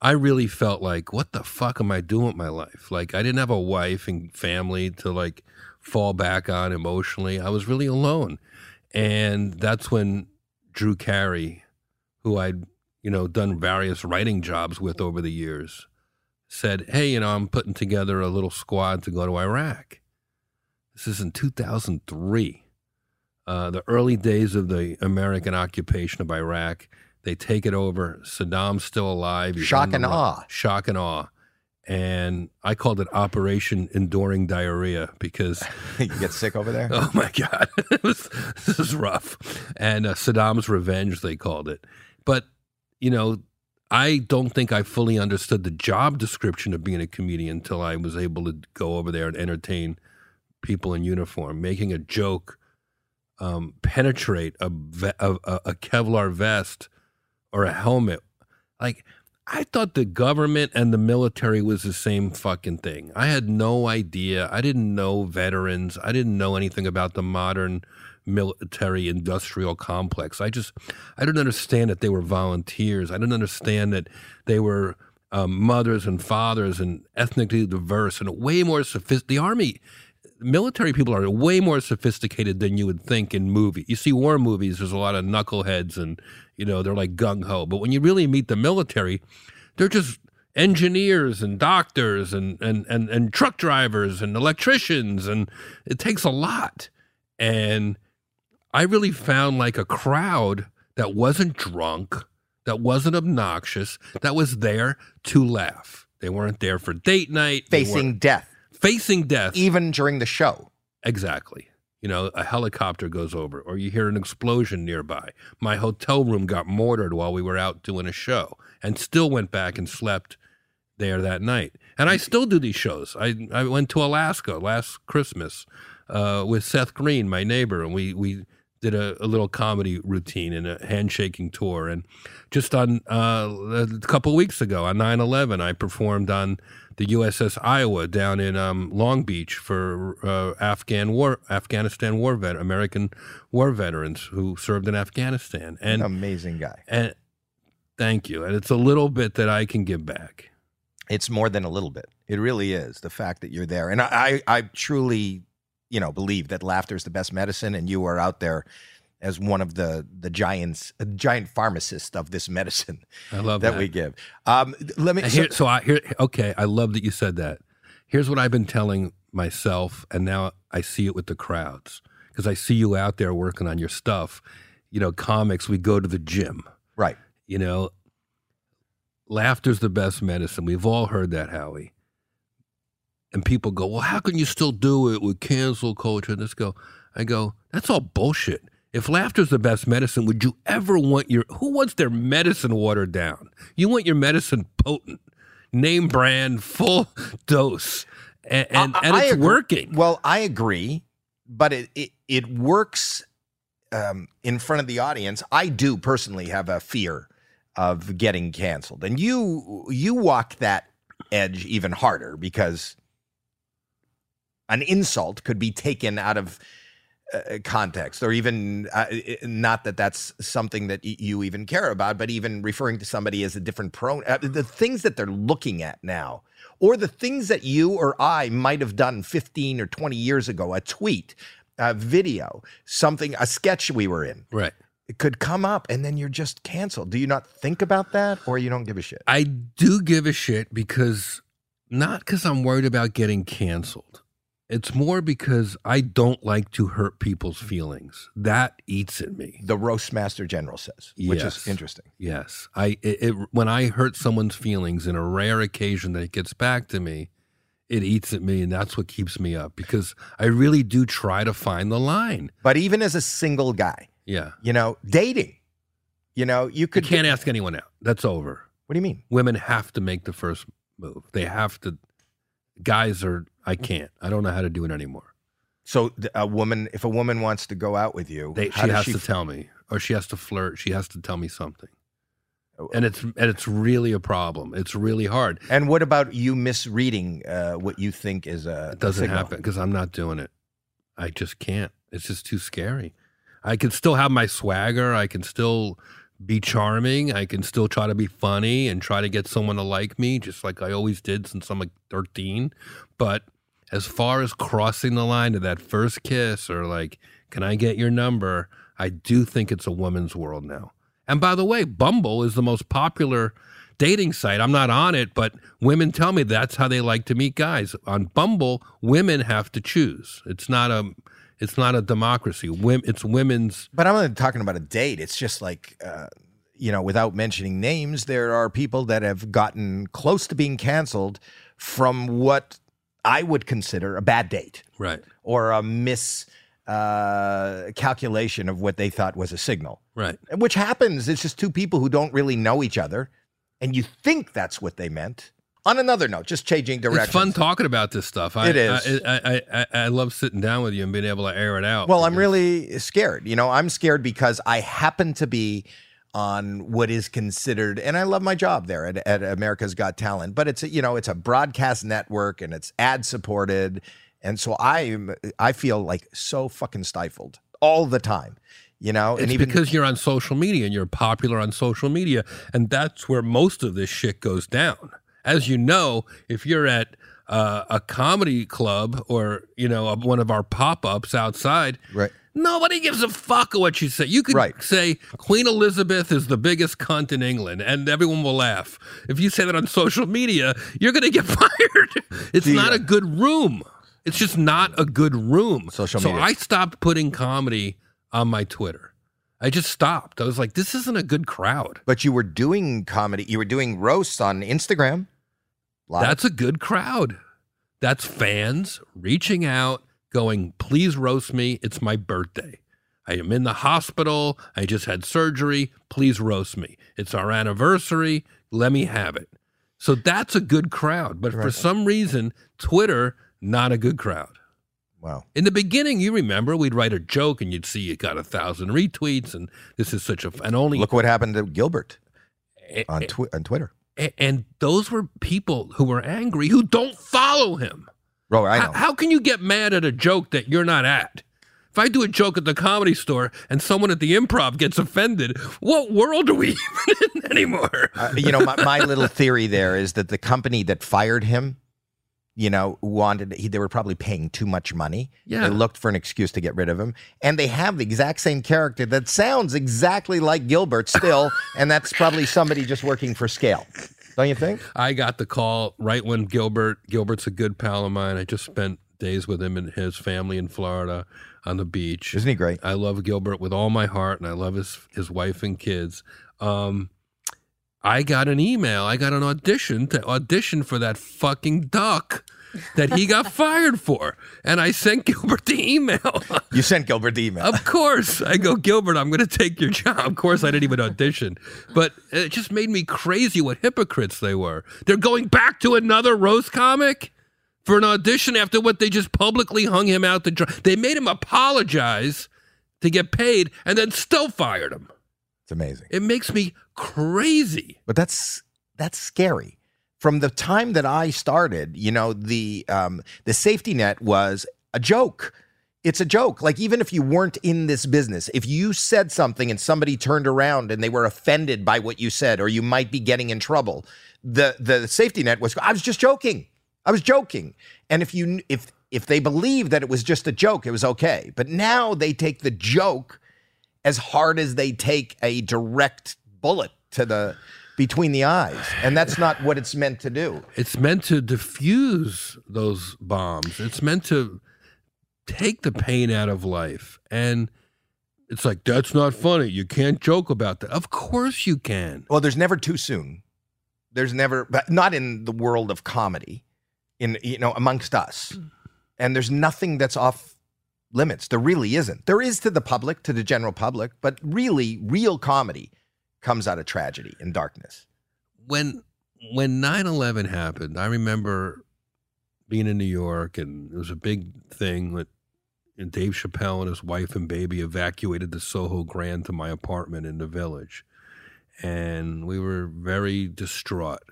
I really felt like, what the fuck am I doing with my life? Like, I didn't have a wife and family to like fall back on emotionally. I was really alone. And that's when Drew Carey, who I'd, you know, done various writing jobs with over the years, said, Hey, you know, I'm putting together a little squad to go to Iraq. This is in 2003 uh, the early days of the American occupation of Iraq. They take it over. Saddam's still alive. He's Shock and awe. Shock and awe. And I called it Operation Enduring Diarrhea because, you get sick over there. oh my God, it was, this is rough. And uh, Saddam's Revenge, they called it. But, you know, I don't think I fully understood the job description of being a comedian until I was able to go over there and entertain people in uniform, making a joke um, penetrate a, a, a Kevlar vest or a helmet. Like, I thought the government and the military was the same fucking thing. I had no idea. I didn't know veterans. I didn't know anything about the modern military industrial complex. I just, I didn't understand that they were volunteers. I didn't understand that they were um, mothers and fathers and ethnically diverse and way more sophisticated. The army, military people are way more sophisticated than you would think in movie. You see war movies, there's a lot of knuckleheads and you know they're like gung ho. But when you really meet the military, they're just engineers and doctors and and and, and truck drivers and electricians and it takes a lot. And I really found like a crowd that wasn't drunk, that wasn't obnoxious, that was there to laugh. They weren't there for date night. Facing death, facing death. even during the show. Exactly. You know, a helicopter goes over, or you hear an explosion nearby. My hotel room got mortared while we were out doing a show, and still went back and slept there that night. And I still do these shows. I I went to Alaska last Christmas uh, with Seth Green, my neighbor, and we we did a, a little comedy routine and a handshaking tour. And just on uh, a couple weeks ago, on 9-11, I performed on the USS Iowa down in um, Long Beach for uh, Afghan war, Afghanistan war vet, American war veterans who served in Afghanistan. And Amazing guy. and thank you. And it's a little bit that I can give back. It's more than a little bit. It really is the fact that you're there, and I, I, I truly, you know, believe that laughter is the best medicine, and you are out there as one of the the giants, a giant pharmacist of this medicine I love that, that. we give. Um, let me. And so- so I here okay, I love that you said that. Here's what I've been telling myself, and now I see it with the crowds because I see you out there working on your stuff. You know, comics. We go to the gym. right. You know, laughter's the best medicine. We've all heard that, Howie. And people go, well, how can you still do it with cancel culture? And this go, I go, that's all bullshit. If laughter's the best medicine, would you ever want your who wants their medicine watered down? You want your medicine potent, name brand, full dose, and and, I- and it's working. Well, I agree, but it it, it works um, in front of the audience. I do personally have a fear of getting canceled, and you you walk that edge even harder because an insult could be taken out of uh, context or even uh, not that that's something that y- you even care about but even referring to somebody as a different pronoun uh, the things that they're looking at now or the things that you or i might have done 15 or 20 years ago a tweet a video something a sketch we were in Right. it could come up and then you're just canceled do you not think about that or you don't give a shit I do give a shit because not because I'm worried about getting canceled. It's more because I don't like to hurt people's feelings. That eats at me. the roast master general says which Yes. is interesting Yes, I it, it when I hurt someone's feelings in a rare occasion that it gets back to me, it eats at me, and that's what keeps me up because I really do try to find the line. but even as a single guy Yeah, you know dating you know you you could can't ask anyone out. That's over. what do you mean Women have to make the first move. They have to. Guys are. I can't. I don't know how to do it anymore. So a woman, if a woman wants to go out with you, They, she has she to f- tell me, or she has to flirt. She has to tell me something, Oh, and it's and it's really a problem. It's really hard. And what about you misreading uh, what you think is a? It doesn't a happen because I'm not doing it. I just can't. It's just too scary. I can still have my swagger. I can still be charming. I can still try to be funny and try to get someone to like me, just like I always did since I'm like 13. But as far as crossing the line to that first kiss or like, can I get your number? I do think it's a woman's world now. And by the way, Bumble is the most popular dating site. I'm not on it, but women tell me that's how they like to meet guys. On Bumble, women have to choose. It's not a it's not a democracy. It's women's But I'm not talking about a date. It's just like, uh, you know, without mentioning names, there are people that have gotten close to being canceled from what I would consider a bad date right, or a mis uh, calculation of what they thought was a signal. right. which happens. It's just two people who don't really know each other, and you think that's what they meant. On another note, just changing direction. It's fun talking about this stuff. I, It is. I, I, I, I love sitting down with you and being able to air it out. Well, I'm really scared. You know, I'm scared because I happen to be on what is considered, and I love my job there at, at America's Got Talent, but it's a, you know it's a broadcast network and it's ad supported, and so I'm, I feel like so fucking stifled all the time. You know, It's and even because you're on social media and you're popular on social media, and that's where most of this shit goes down. As you know, if you're at uh, a comedy club or you know a- one of our pop-ups outside, right. nobody gives a fuck what you say. You could Right. say Queen Elizabeth is the biggest cunt in England, and everyone will laugh. If you say that on social media, you're going to get fired. It's The, not uh, a good room. It's just not a good room. Social media. so. I stopped putting comedy on my Twitter. I just stopped. I was like, this isn't a good crowd. But you were doing comedy. You were doing roasts on Instagram. Live. That's a good crowd. That's fans reaching out, going, please roast me. It's my birthday. I am in the hospital. I just had surgery. Please roast me. It's our anniversary. Let me have it. So that's a good crowd. But for some reason, Twitter, not a good crowd. Wow. In the beginning, you remember we'd write a joke and you'd see it got a thousand retweets, and this is such a and only Look what happened to Gilbert on twi- on Twitter. and those were people who were angry who don't follow him. Bro, I know. How, how can you get mad at a joke that you're not at? If I do a joke at the comedy store and someone at the improv gets offended, what world are we even in anymore? Uh, you know, my, my little theory there is that the company that fired him, you know, wanted he, they were probably paying too much money. Yeah. They looked for an excuse to get rid of him, and they have the exact same character that sounds exactly like Gilbert still, and that's probably somebody just working for scale. Don't you think? I got the call right when Gilbert Gilbert's a good pal of mine. I just spent days with him and his family in Florida on the beach. Isn't he great? I love Gilbert with all my heart, and I love his his wife and kids. Um, I got an email. I got an audition to audition for that fucking duck that he got fired for, and I sent Gilbert the email. You sent Gilbert the email. of course, I go Gilbert. I'm going to take your job. Of course, I didn't even audition, but it just made me crazy. What hypocrites they were. They're going back to another roast comic. for an audition after what they just publicly hung him out to dry. They made him apologize to get paid and then still fired him. It's amazing. It makes me crazy. But that's that's scary. From the time that I started, you know, the um, the safety net was a joke. It's a joke. Like even if you weren't in this business, if you said something and somebody turned around and they were offended by what you said, or you might be getting in trouble, the the safety net was. I was just joking. I was joking. And if you if if they believed that it was just a joke, it was okay. But now they take the joke as hard as they take a direct bullet to the between the eyes, and that's not what it's meant to do. It's meant to diffuse those bombs. It's meant to take the pain out of life. And it's like, that's not funny. You can't joke about that. Of course you can. Well, there's never too soon. There's never, but not in the world of comedy, in you know amongst us. And there's nothing that's off limits. There really isn't. There is to the public, to the general public, but really, real comedy comes out of tragedy and darkness. When when 9/11 happened, I remember being in New York and it was a big thing with and Dave Chappelle and his wife and baby evacuated the Soho Grand to my apartment in the village. And we were very distraught.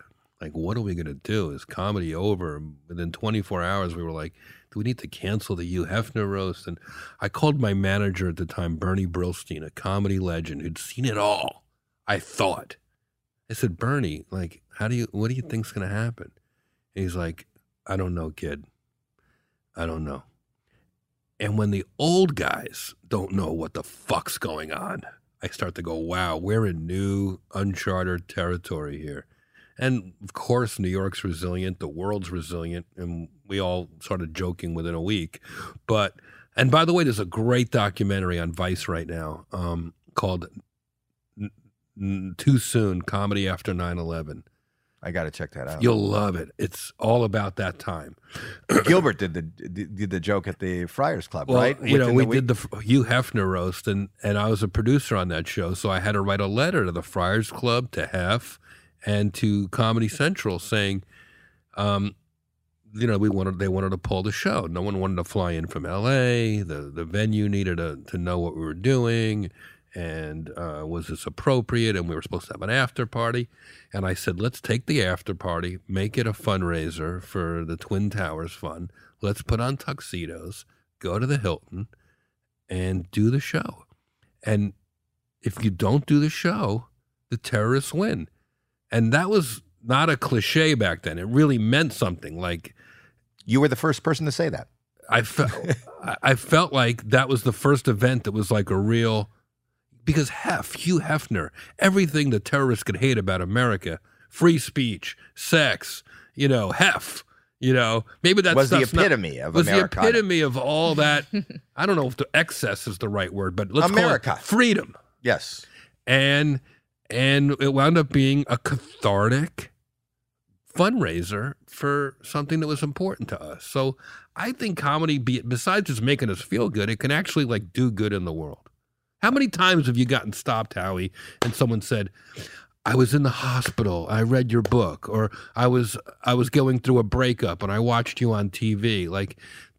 Like, what are we going to do? Is comedy over? Within 24 hours, we were like, do we need to cancel the Hugh Hefner roast? And I called my manager at the time, Bernie Brillstein, a comedy legend who'd seen it all. I thought. I said, Bernie, like, how do you, what do you think's going to happen? And he's like, I don't know, kid. I don't know. And when the old guys don't know what the fuck's going on, I start to go, wow, we're in new, uncharted territory here. And of course, New York's resilient, the world's resilient, and we all started joking within a week. But, and by the way, there's a great documentary on Vice right now um, called N- N- Too Soon Comedy After 9 11. I got to check that out. You'll love it. It's all about that time. Gilbert did the did the joke at the Friars Club, Well, right? you know, we the did the Hugh Hefner roast, and and I was a producer on that show, so I had to write a letter to the Friars Club, to Hef, and to Comedy Central saying, um, you know, we wanted they wanted to pull the show. No one wanted to fly in from L.A. The the venue needed to to know what we were doing, and uh, was this appropriate? And we were supposed to have an after party. And I said, let's take the after party, make it a fundraiser for the Twin Towers Fund. Let's put on tuxedos, go to the Hilton, and do the show. And if you don't do the show, the terrorists win. And that was not a cliche back then. It really meant something. Like you were the first person to say that. I felt, I- felt like that was the first event that was like a real, because Hef, Hugh Hefner, everything the terrorists could hate about America, free speech, sex, you know, Hef, you know, maybe that's Was the stuff's not- epitome of was Americana. the epitome of all that. I don't know if the excess is the right word, but let's America. call it freedom. Yes. And and it wound up being a cathartic fundraiser for something that was important to us. So I think comedy, be, besides just making us feel good, it can actually like do good in the world. How many times have you gotten stopped, Howie, and someone said, "I was in the hospital. I read your book," or "I was I was going through a breakup and I watched you on TV." Like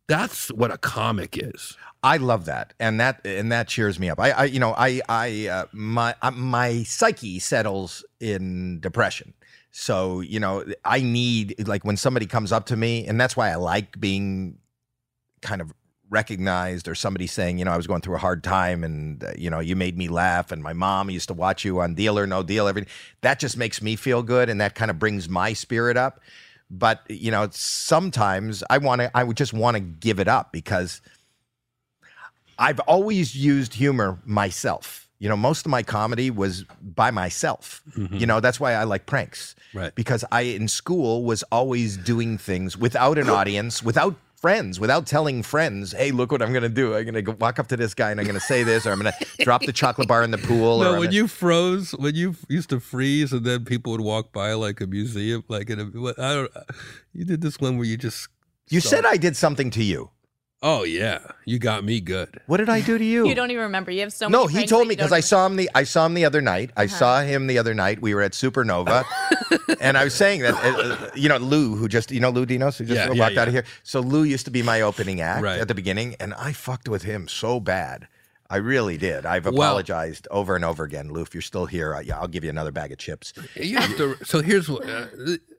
that's what a comic is. I love that, and that and that cheers me up. I, I you know, I, I, uh, my, uh, my psyche settles in depression. So you know, I need like when somebody comes up to me, and that's why I like being kind of recognized or somebody saying, you know, I was going through a hard time, and uh, you know, you made me laugh, and my mom used to watch you on Deal or No Deal. Everything that just makes me feel good, and that kind of brings my spirit up. But you know, sometimes I want to, I would just want to give it up because. I've always used humor myself. You know, most of my comedy was by myself. Mm-hmm. You know, that's why I like pranks. Right. Because I in school was always doing things without an audience, without friends, without telling friends, "Hey, look what I'm going to do. I'm going to walk up to this guy and I'm going to say this or I'm going to drop the chocolate bar in the pool No, I'm when gonna- you froze, when you used to freeze, and then people would walk by like a museum, like in a. what- I don't. You did this one where you just. You said I did something to you. Oh yeah, you got me good. What did I do to you? You don't even remember. You have so no, many. he told me because I saw him the I saw him the other night. I Uh-huh. saw him the other night. We were at Supernova, and I was saying that uh, uh, you know Lou, who just you know Lou Dinos, who just Yeah, walked yeah, out of here. So Lou used to be my opening act Right. at the beginning, and I fucked with him so bad. I really did. I've Well- apologized over and over again, Lou. If you're still here, I, I'll give you another bag of chips. You have to. So here's what uh,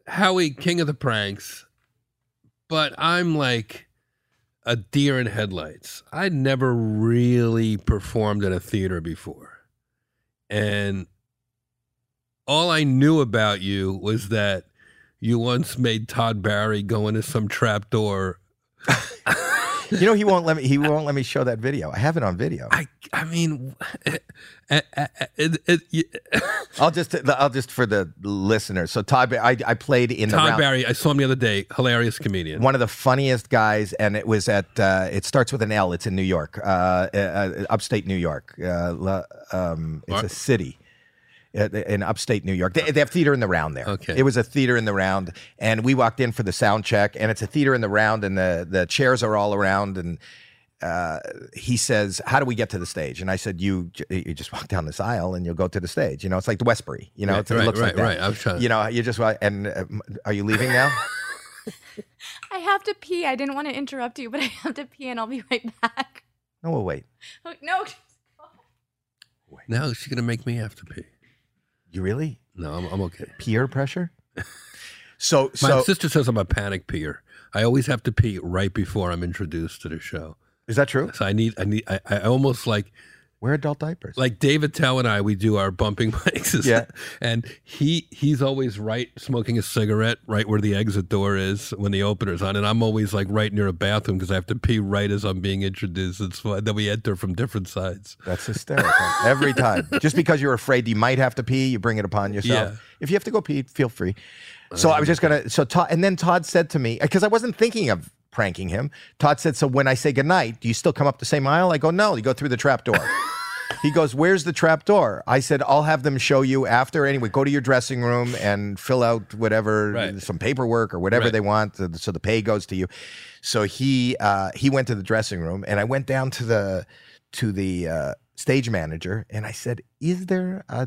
Howie, king of the pranks, but I'm like a deer in headlights. I'd never really performed in a theater before, and all I knew about you was that you once made Todd Barry go into some trap door. You know he won't let me. He won't let me show that video. I have it on video. I, I mean, it, it, it, I'll just, I'll just for the listeners. So Todd, I, I played in the Todd round. Barry. I saw him the other day. Hilarious comedian. one of the funniest guys, and it was at. Uh, it starts with an L. It's in New York, uh, uh, upstate New York. Uh, um, it's a city uh, in upstate New York. They, they have theater in the round there. Okay. it was a theater in the round, and we walked in for the sound check, and it's a theater in the round, and the the chairs are all around, and. Uh, he says, "How do we get to the stage?" And I said, "You you just walk down this aisle and you'll go to the stage. You know, it's like the Westbury. You know, Right, it's, it right, looks like right, that. right. I'm trying to- You know, you just and uh, are you leaving now? I have to pee. I didn't want to interrupt you, but I have to pee, and I'll be right back. no, we'll wait. Oh, No. Now she's gonna make me have to pee. You really No, I'm, I'm okay. peer pressure? So My so sister says I'm a panic peer. I always have to pee right before I'm introduced to the show. is that true? So I need, I need, I, I almost like, Wear adult diapers. like Dave Attell and I, we do our bumping mics. Yeah. And he, he's always right smoking a cigarette right where the exit door is when the opener's on. And I'm always like right near a bathroom because I have to pee right as I'm being introduced. It's fun. Then we enter from different sides. That's hysterical. Every time. Just because you're afraid you might have to pee, you bring it upon yourself. Yeah. If you have to go pee, feel free. Uh, so I was just gonna. So Todd, and then Todd said to me because I wasn't thinking of pranking him. Todd said, "So when I say goodnight, do you still come up the same aisle?" I go, "No, you go through the trap door." he goes, "Where's the trap door?" I said, "I'll have them show you after. Anyway, go to your dressing room and fill out whatever Right. some paperwork or whatever Right. they want, so so the pay goes to you." So he uh, he went to the dressing room, and I went down to the to the uh, stage manager, and I said, "Is there uh,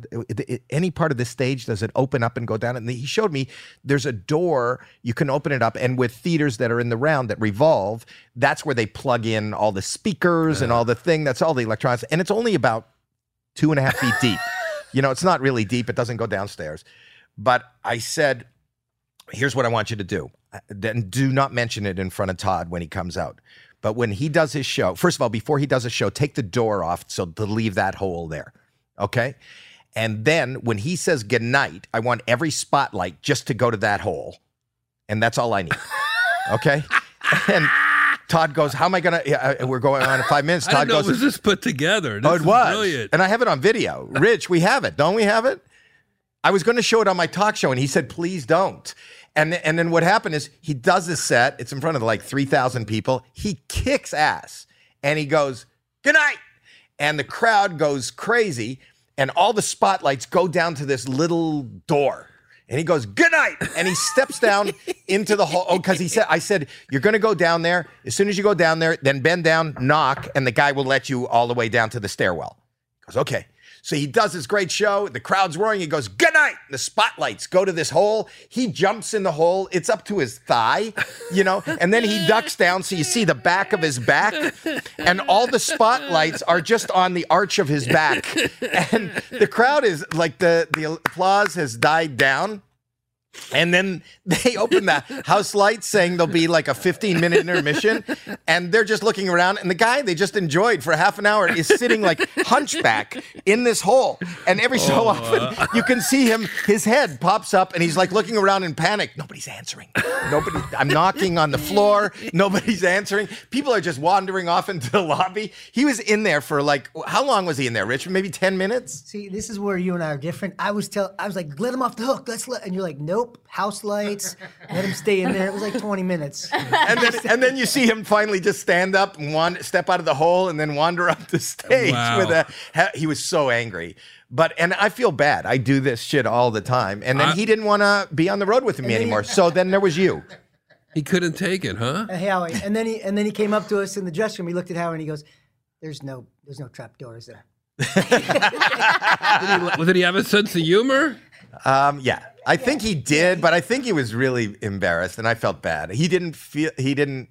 any part of this stage does it open up and go down?" And he showed me there's a door you can open it up, and with theaters that are in the round that revolve, that's where they plug in all the speakers and all the thing. That's all the electronics, and it's only about two and a half feet deep. You know, it's not really deep. It doesn't go downstairs. But I said, here's what I want you to do. Uh, Then do not mention it in front of Todd when he comes out. But when he does his show, first of all, before he does a show, take the door off so to leave that hole there. Okay. And then when he says goodnight, I want every spotlight just to go to that hole. And that's all I need. Okay. And Todd goes, How am I going to? Uh, we're going on in five minutes. I Todd didn't know goes, it was this put together. Oh, this oh, it was. brilliant. And I have it on video. Rich, we have it. Don't we have it? I was going to show it on my talk show, and he said, please don't. And, and then what happened is he does this set. It's in front of like 3,000 people. He kicks ass and he goes, good night. And the crowd goes crazy, and all the spotlights go down to this little door. And he goes, good night. And he steps down into the hall. Oh, because he said, I said, you're going to go down there. As soon as you go down there, then bend down, knock, and the guy will let you all the way down to the stairwell. He goes, okay. So he does this great show. The crowd's roaring. He goes, good night. The spotlights go to this hole. He jumps in the hole. It's up to his thigh, you know, and then he ducks down. So you see the back of his back, and all the spotlights are just on the arch of his back. And the crowd is like, the, the applause has died down. And then they open the house lights saying there'll be like a 15 minute intermission. And they're just looking around. And the guy they just enjoyed for half an hour is sitting like hunchback in this hole. And every so oh, often uh. you can see him, his head pops up and he's like looking around in panic. Nobody's answering. Nobody, I'm knocking on the floor. Nobody's answering. People are just wandering off into the lobby. He was in there for like, how long was he in there, Rich? Maybe 10 minutes? See, this is where you and I are different. I was tell, I was like, let him off the hook. Let's let, and you're like, nope, house lights. Let him stay in there. It was like 20 minutes. and then and then you see him finally just stand up and wander, step out of the hole and then wander up the stage Wow. with a he was so angry but and I feel bad I do this shit all the time and then I- he didn't want to be on the road with me anymore he- so then there was you He couldn't take it, huh? Uh, Howie. And then he and then he came up to us in the dressing room. He looked at Howie and he goes, "There's no there's no trap doors there." Did he, did he have a sense of humor? Um, yeah, I think he did, but I think he was really embarrassed, and I felt bad. He didn't feel. He didn't.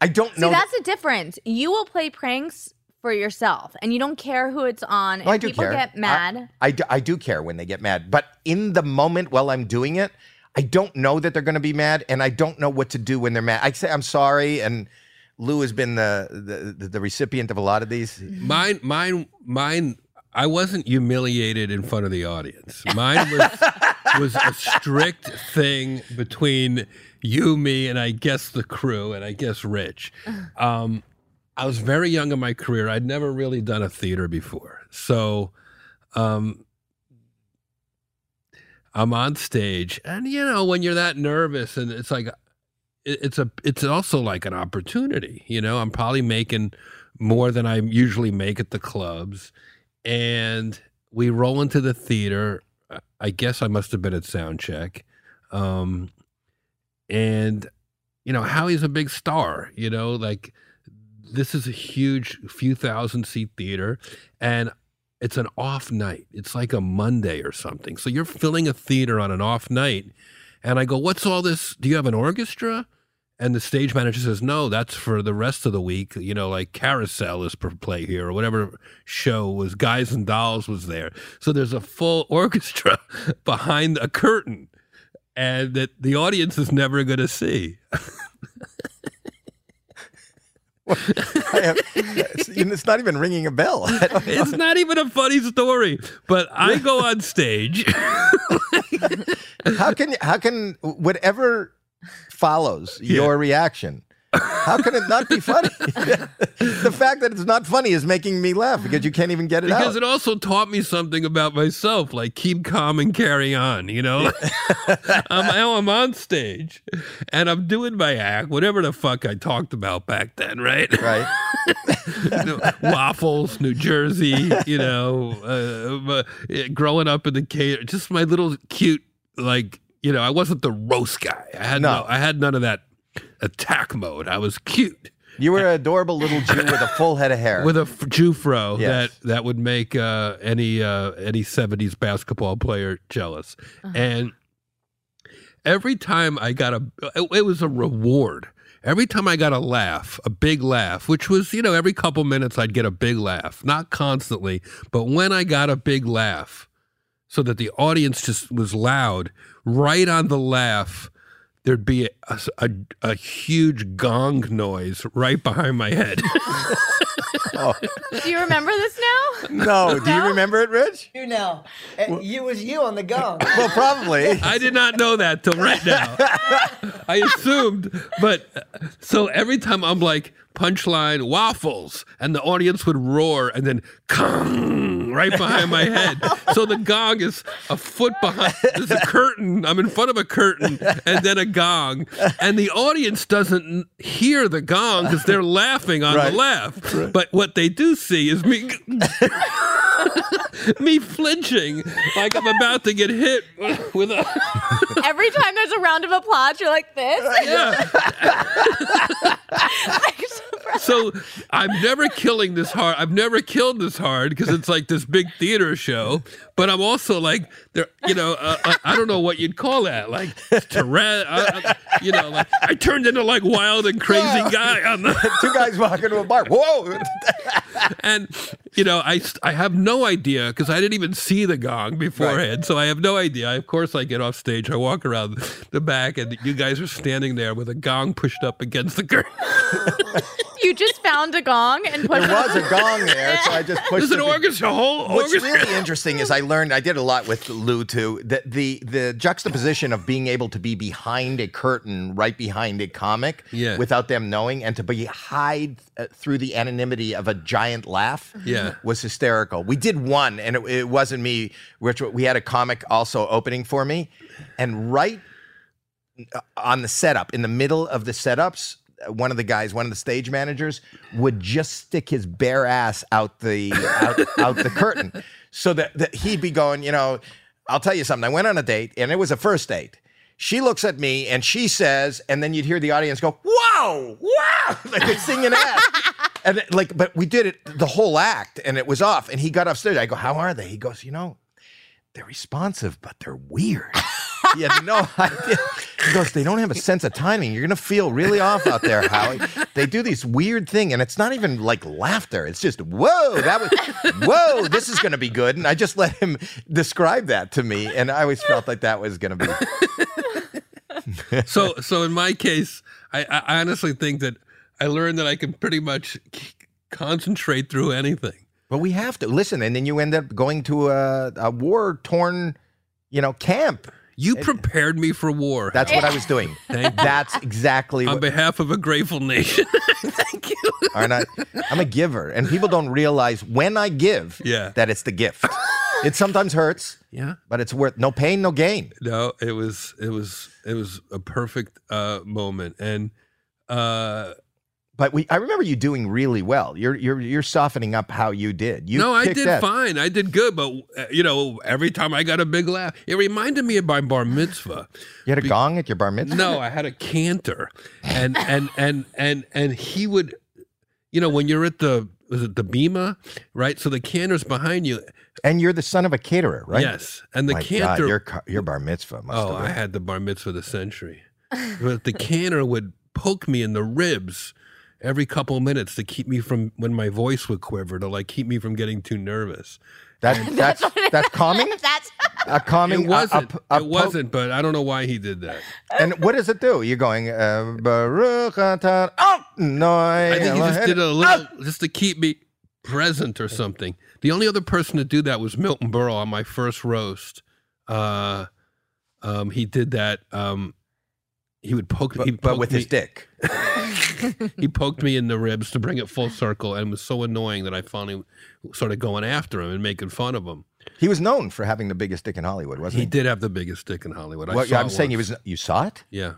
I don't See, know. that's the difference. You will play pranks for yourself, and you don't care who it's on. No, I and do people care. get mad. I, I, do, I do care when they get mad, but in the moment while I'm doing it, I don't know that they're going to be mad, and I don't know what to do when they're mad. I say I'm sorry, and Lou has been the the, the, the recipient of a lot of these. Mine, mine, mine. I wasn't humiliated in front of the audience. Mine was was a strict thing between you, me, and I guess the crew, and I guess Rich. Um, I was very young in my career. I'd never really done a theater before, so um, I'm on stage, and you know when you're that nervous, and it's like it's a it's also like an opportunity. You know, I'm probably making more than I usually make at the clubs, and we roll into the theater. I guess I must have been at sound check, um, and you know Howie's a big star. You know, like this is a huge few thousand seat theater, and it's an off night. It's like a Monday or something. So you're filling a theater on an off night. And I go, What's all this? Do you have an orchestra? And the stage manager says, No, that's for the rest of the week. You know, like Carousel is per play here, or whatever show was Guys and Dolls was there. So there's a full orchestra behind a curtain and that the audience is never going to see. I have, it's, not even ringing a bell. I don't know. It's not even a funny story, but I go on stage. how can how can whatever follows your reaction? How can it not be funny? the fact that it's not funny is making me laugh because you can't even get it because out. Because it also taught me something about myself, like keep calm and carry on. You know, I'm, now I'm on stage and I'm doing my act, whatever the fuck I talked about back then, right? right? You know, waffles, New Jersey. You know, uh, uh, growing up in the cater, just my little cute, like you know, I wasn't the roast guy. I had no, No. I had none of that attack mode. I was cute. You were an adorable little Jew with a full head of hair. with a f- Jew fro Yes. that that would make uh, any uh, any seventies basketball player jealous. And every time I got a, it, it was a reward. Every time I got a laugh, a big laugh, which was you know every couple minutes I'd get a big laugh, not constantly, but when I got a big laugh, so that the audience just was loud, right on the laugh. There'd be a, a, a huge gong noise right behind my head. Do you remember this now? no, do you remember it, Rich? You know. Uh, you was you on the gong. Well, probably. I did not know that till right now. I assumed, but uh, so every time I'm like punchline waffles, and the audience would roar, and then kong right behind my head. So the gong is a foot behind. There's a curtain. I'm in front of a curtain, and then a gong, and the audience doesn't hear the gong because they're laughing on Right. the laugh. But what they do see is me. me flinching like I'm about to get hit with a Every time there's a round of applause, you're like this. yeah. So I'm never killing this hard. I've never killed this hard because it's like this big theater show. But I'm also like, there, you know, uh, I, I don't know what you'd call that, like Tourette. I, I- you know, like I turned into like wild and crazy guy on the. Two guys walking to a bar. Whoa! And you know, I I have no idea because I didn't even see the gong beforehand, so I have no idea. I, Of course, I get off stage, I walk around the back, and you guys are standing there with a gong pushed up against the curtain. You just found a gong and put There was a gong there, so I just pushed There's an it. orchestra, a whole What's orchestra. really interesting is I learned I did a lot with Lou too. That the the juxtaposition of being able to be behind a curtain, right behind a comic, Yeah. without them knowing, and to be hide uh, through the anonymity of a giant laugh, Yeah. Was hysterical. We did one, and it, it wasn't me. Which we had a comic also opening for me, and right uh, on the setup, in the middle of the setups, uh, one of the guys, one of the stage managers, would just stick his bare ass out the out, out the curtain, so that, that he'd be going, you know, I'll tell you something. I went on a date, and it was a first date. She looks at me and she says, and then you'd hear the audience go, "Whoa, wow!" like they're singing that. And it- like, but we did it the whole act, and it was off. And he got upstairs. I go, "How are they?" He goes, "You know, they're responsive, but they're weird." He had no idea. He goes, "They don't have a sense of timing. You're gonna feel really off out there, Howie. They do these weird thing, and it's not even like laughter. It's just whoa, that was whoa. This is gonna be good." And I just let him describe that to me, and I always felt like that was gonna be. So so in my case, I, I honestly think that I learned that I can pretty much concentrate through anything. But we have to listen, and then you end up going to a, a war torn, you know, camp. You eh, prepared me for war. That's what I was doing. That's exactly On what. behalf of a grateful nation. Thank you. Aren't I? I'm a giver, and people don't realize when I give Yeah. that it's the gift. It sometimes hurts, Yeah. but it's worth no pain, no gain. No, it was it was it was a perfect uh moment. And uh But we, I remember you doing really well. You're you're you're softening up how you did. You no, I did ass. fine. I did good, but uh, you know, every time I got a big laugh, it reminded me of my bar mitzvah. You had a gong at your bar mitzvah. No, I had a cantor, and and and and and he would, you know, when you're at the was it the bema, right? So the cantor's behind you. And you're the son of a caterer, right? Yes, and the My God, cantor. your your bar mitzvah must oh, have I had the bar mitzvah of the century, but the cantor would poke me in the ribs every couple of minutes to keep me from when my voice would quiver to like keep me from getting too nervous. That, that's that's calming. That's A calming. It wasn't. A, a, a it wasn't, but I don't know why he did that. And what does it do? You're going uh, Baruch atah oh no. I think he just did it a little just to keep me present or something. The only other person to do that was Milton Berle on my first roast. Uh, um, he did that. Um, he would poke, but, he but with me, his dick. He poked me in the ribs to bring it full circle, and it was so annoying that I finally started going after him and making fun of him. He was known for having the biggest dick in Hollywood, wasn't He he? did have the biggest dick in Hollywood. I Well, saw I'm it saying he was. You saw it. Yeah,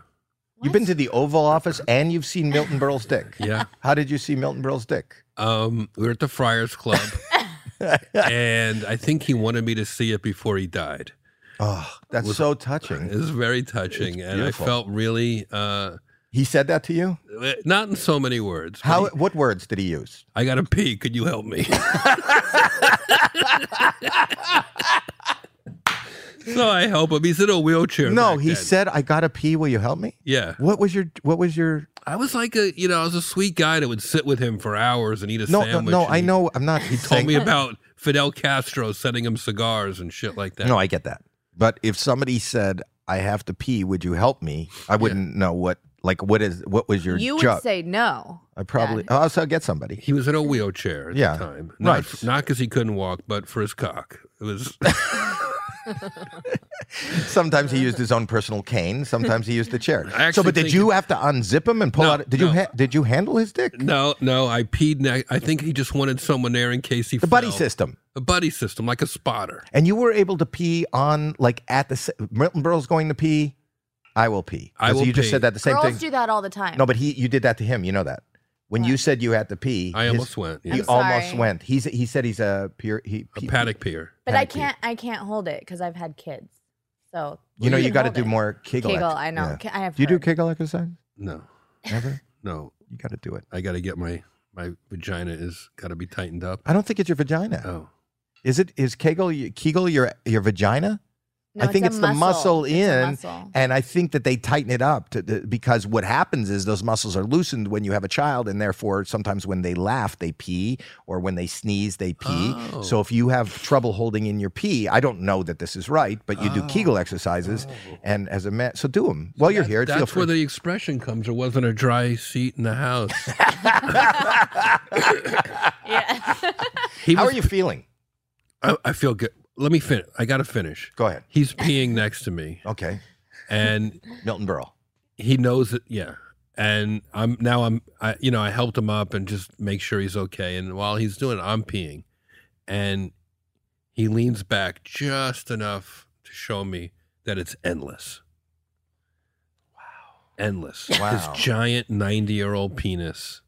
You've been to the Oval Office and you've seen Milton Berle's dick. yeah. How did you see Milton Berle's dick? Um, we were at the Friars Club, and I think he wanted me to see it before he died. Oh, that's so touching. It was very touching, and I felt really uh, He said that to you. not in so many words. How? he- What words did he use? I got to pee. Could you help me? so I help him. He's in a wheelchair. No, he then. said, "I gotta pee. Will you help me?" Yeah, What was your? What was your? I was like a, you know, I was a sweet guy that would sit with him for hours and eat a No, no, sandwich. no. and I know. I'm not. He told me about Fidel Castro sending him cigars and shit like that. No, I get that. But if somebody said, "I have to pee. Would you help me?" I wouldn't know what. Like, what is? What was your? you would job? say no. I probably. then. Oh, so I'll get somebody. He was in a wheelchair at Yeah, the time. Not, right. Not because he couldn't walk, but for his cock. It was. Sometimes he used his own personal cane. Sometimes he used the chair. So, but did you have to unzip him and pull No, out? Did you? Ha- did you handle his dick? no, no. I peed. Ne- I think he just wanted someone there in case he The buddy system. A buddy system, like a spotter. And you were able to pee on like at the s- Milton Berle's going to pee. I will pee. I 'Cause will You just said that the same thing. Girls thing. do that all the time. No, but he you did that to him. You know that. When you said you had to pee, I his- almost went. He Yeah. I'm almost sorry. went. He's he said he's a peer. He, A he- paddock peer. but I Paddock pee. can't. I can't hold it because I've had kids. So You know you got to do it. more Kegel. Kegel. ex- I know. yeah. K- I have. Do you do heard. Kegel exercise? No, Never. no. You got to do it. I got to get my my vagina is got to be tightened up. I don't think it's your vagina. Oh, Is it? Is Kegel Kegel your your vagina? No, I think a it's the muscle It's a in, muscle. and I think that they tighten it up to, to- because what happens is those muscles are loosened when you have a child, and therefore sometimes when they laugh they pee, or when they sneeze they pee. Oh. So if you have trouble holding in your pee, I don't know that this is right, but you do Oh. Kegel exercises, oh. and as a man, so do them while you're here. That's Feel where the expression comes. There wasn't a dry seat in the house. Yeah. How was, are you feeling? I, I feel good. Let me finish. I got to finish. Go ahead. He's peeing next to me, Okay, and Milton Berle. he knows it. Yeah, and I'm now I'm I you know I helped him up and just make sure he's okay. And while he's doing it, I'm peeing, and he leans back just enough to show me that it's endless. Wow, endless. Wow. His giant ninety year old penis.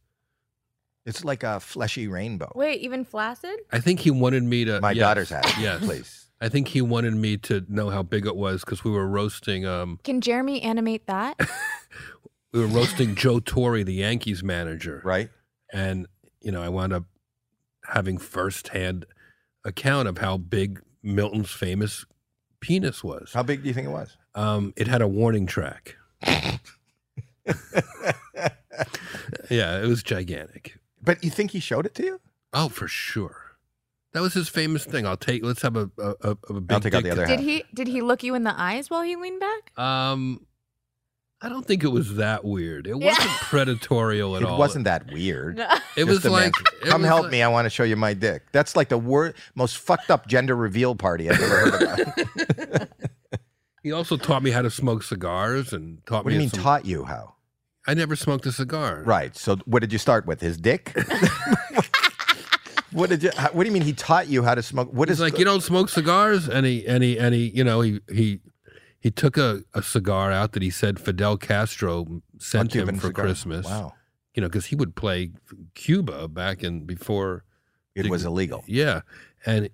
It's like a fleshy rainbow. Wait, even flaccid? I think he wanted me to. My yes, daughter's had it. Yes, please. I think he wanted me to know how big it was because we were roasting. Um, Can Jeremy animate that? we were roasting Joe Torre, the Yankees manager, Right? and you know, I wound up having firsthand account of how big Milton's famous penis was. How big do you think it was? Um, it had a warning track. yeah, it was gigantic. But you think he showed it to you? Oh, for sure. That was his famous thing. I'll take. Let's have a a, a, a big. I'll take out the other test. did he did he look you in the eyes while he leaned back? Um, I don't think it was that weird. It wasn't predatorial at all. It wasn't that weird. It Just was a man- like, it come was help like- me. I want to show you my dick. That's like the wor- most fucked up gender reveal party I've ever heard about. He also taught me how to smoke cigars and taught what me. What do you mean some- taught you how? I never smoked a cigar. Right. So what did you start with? His dick? what did you? How, what do you mean he taught you how to smoke? What He's is like, you don't smoke cigars, and he and he and he, you know, he he he took a, a cigar out that he said Fidel Castro sent him for cigar? Christmas. Wow. You know, because he would play Cuba back in before It was illegal. Yeah, and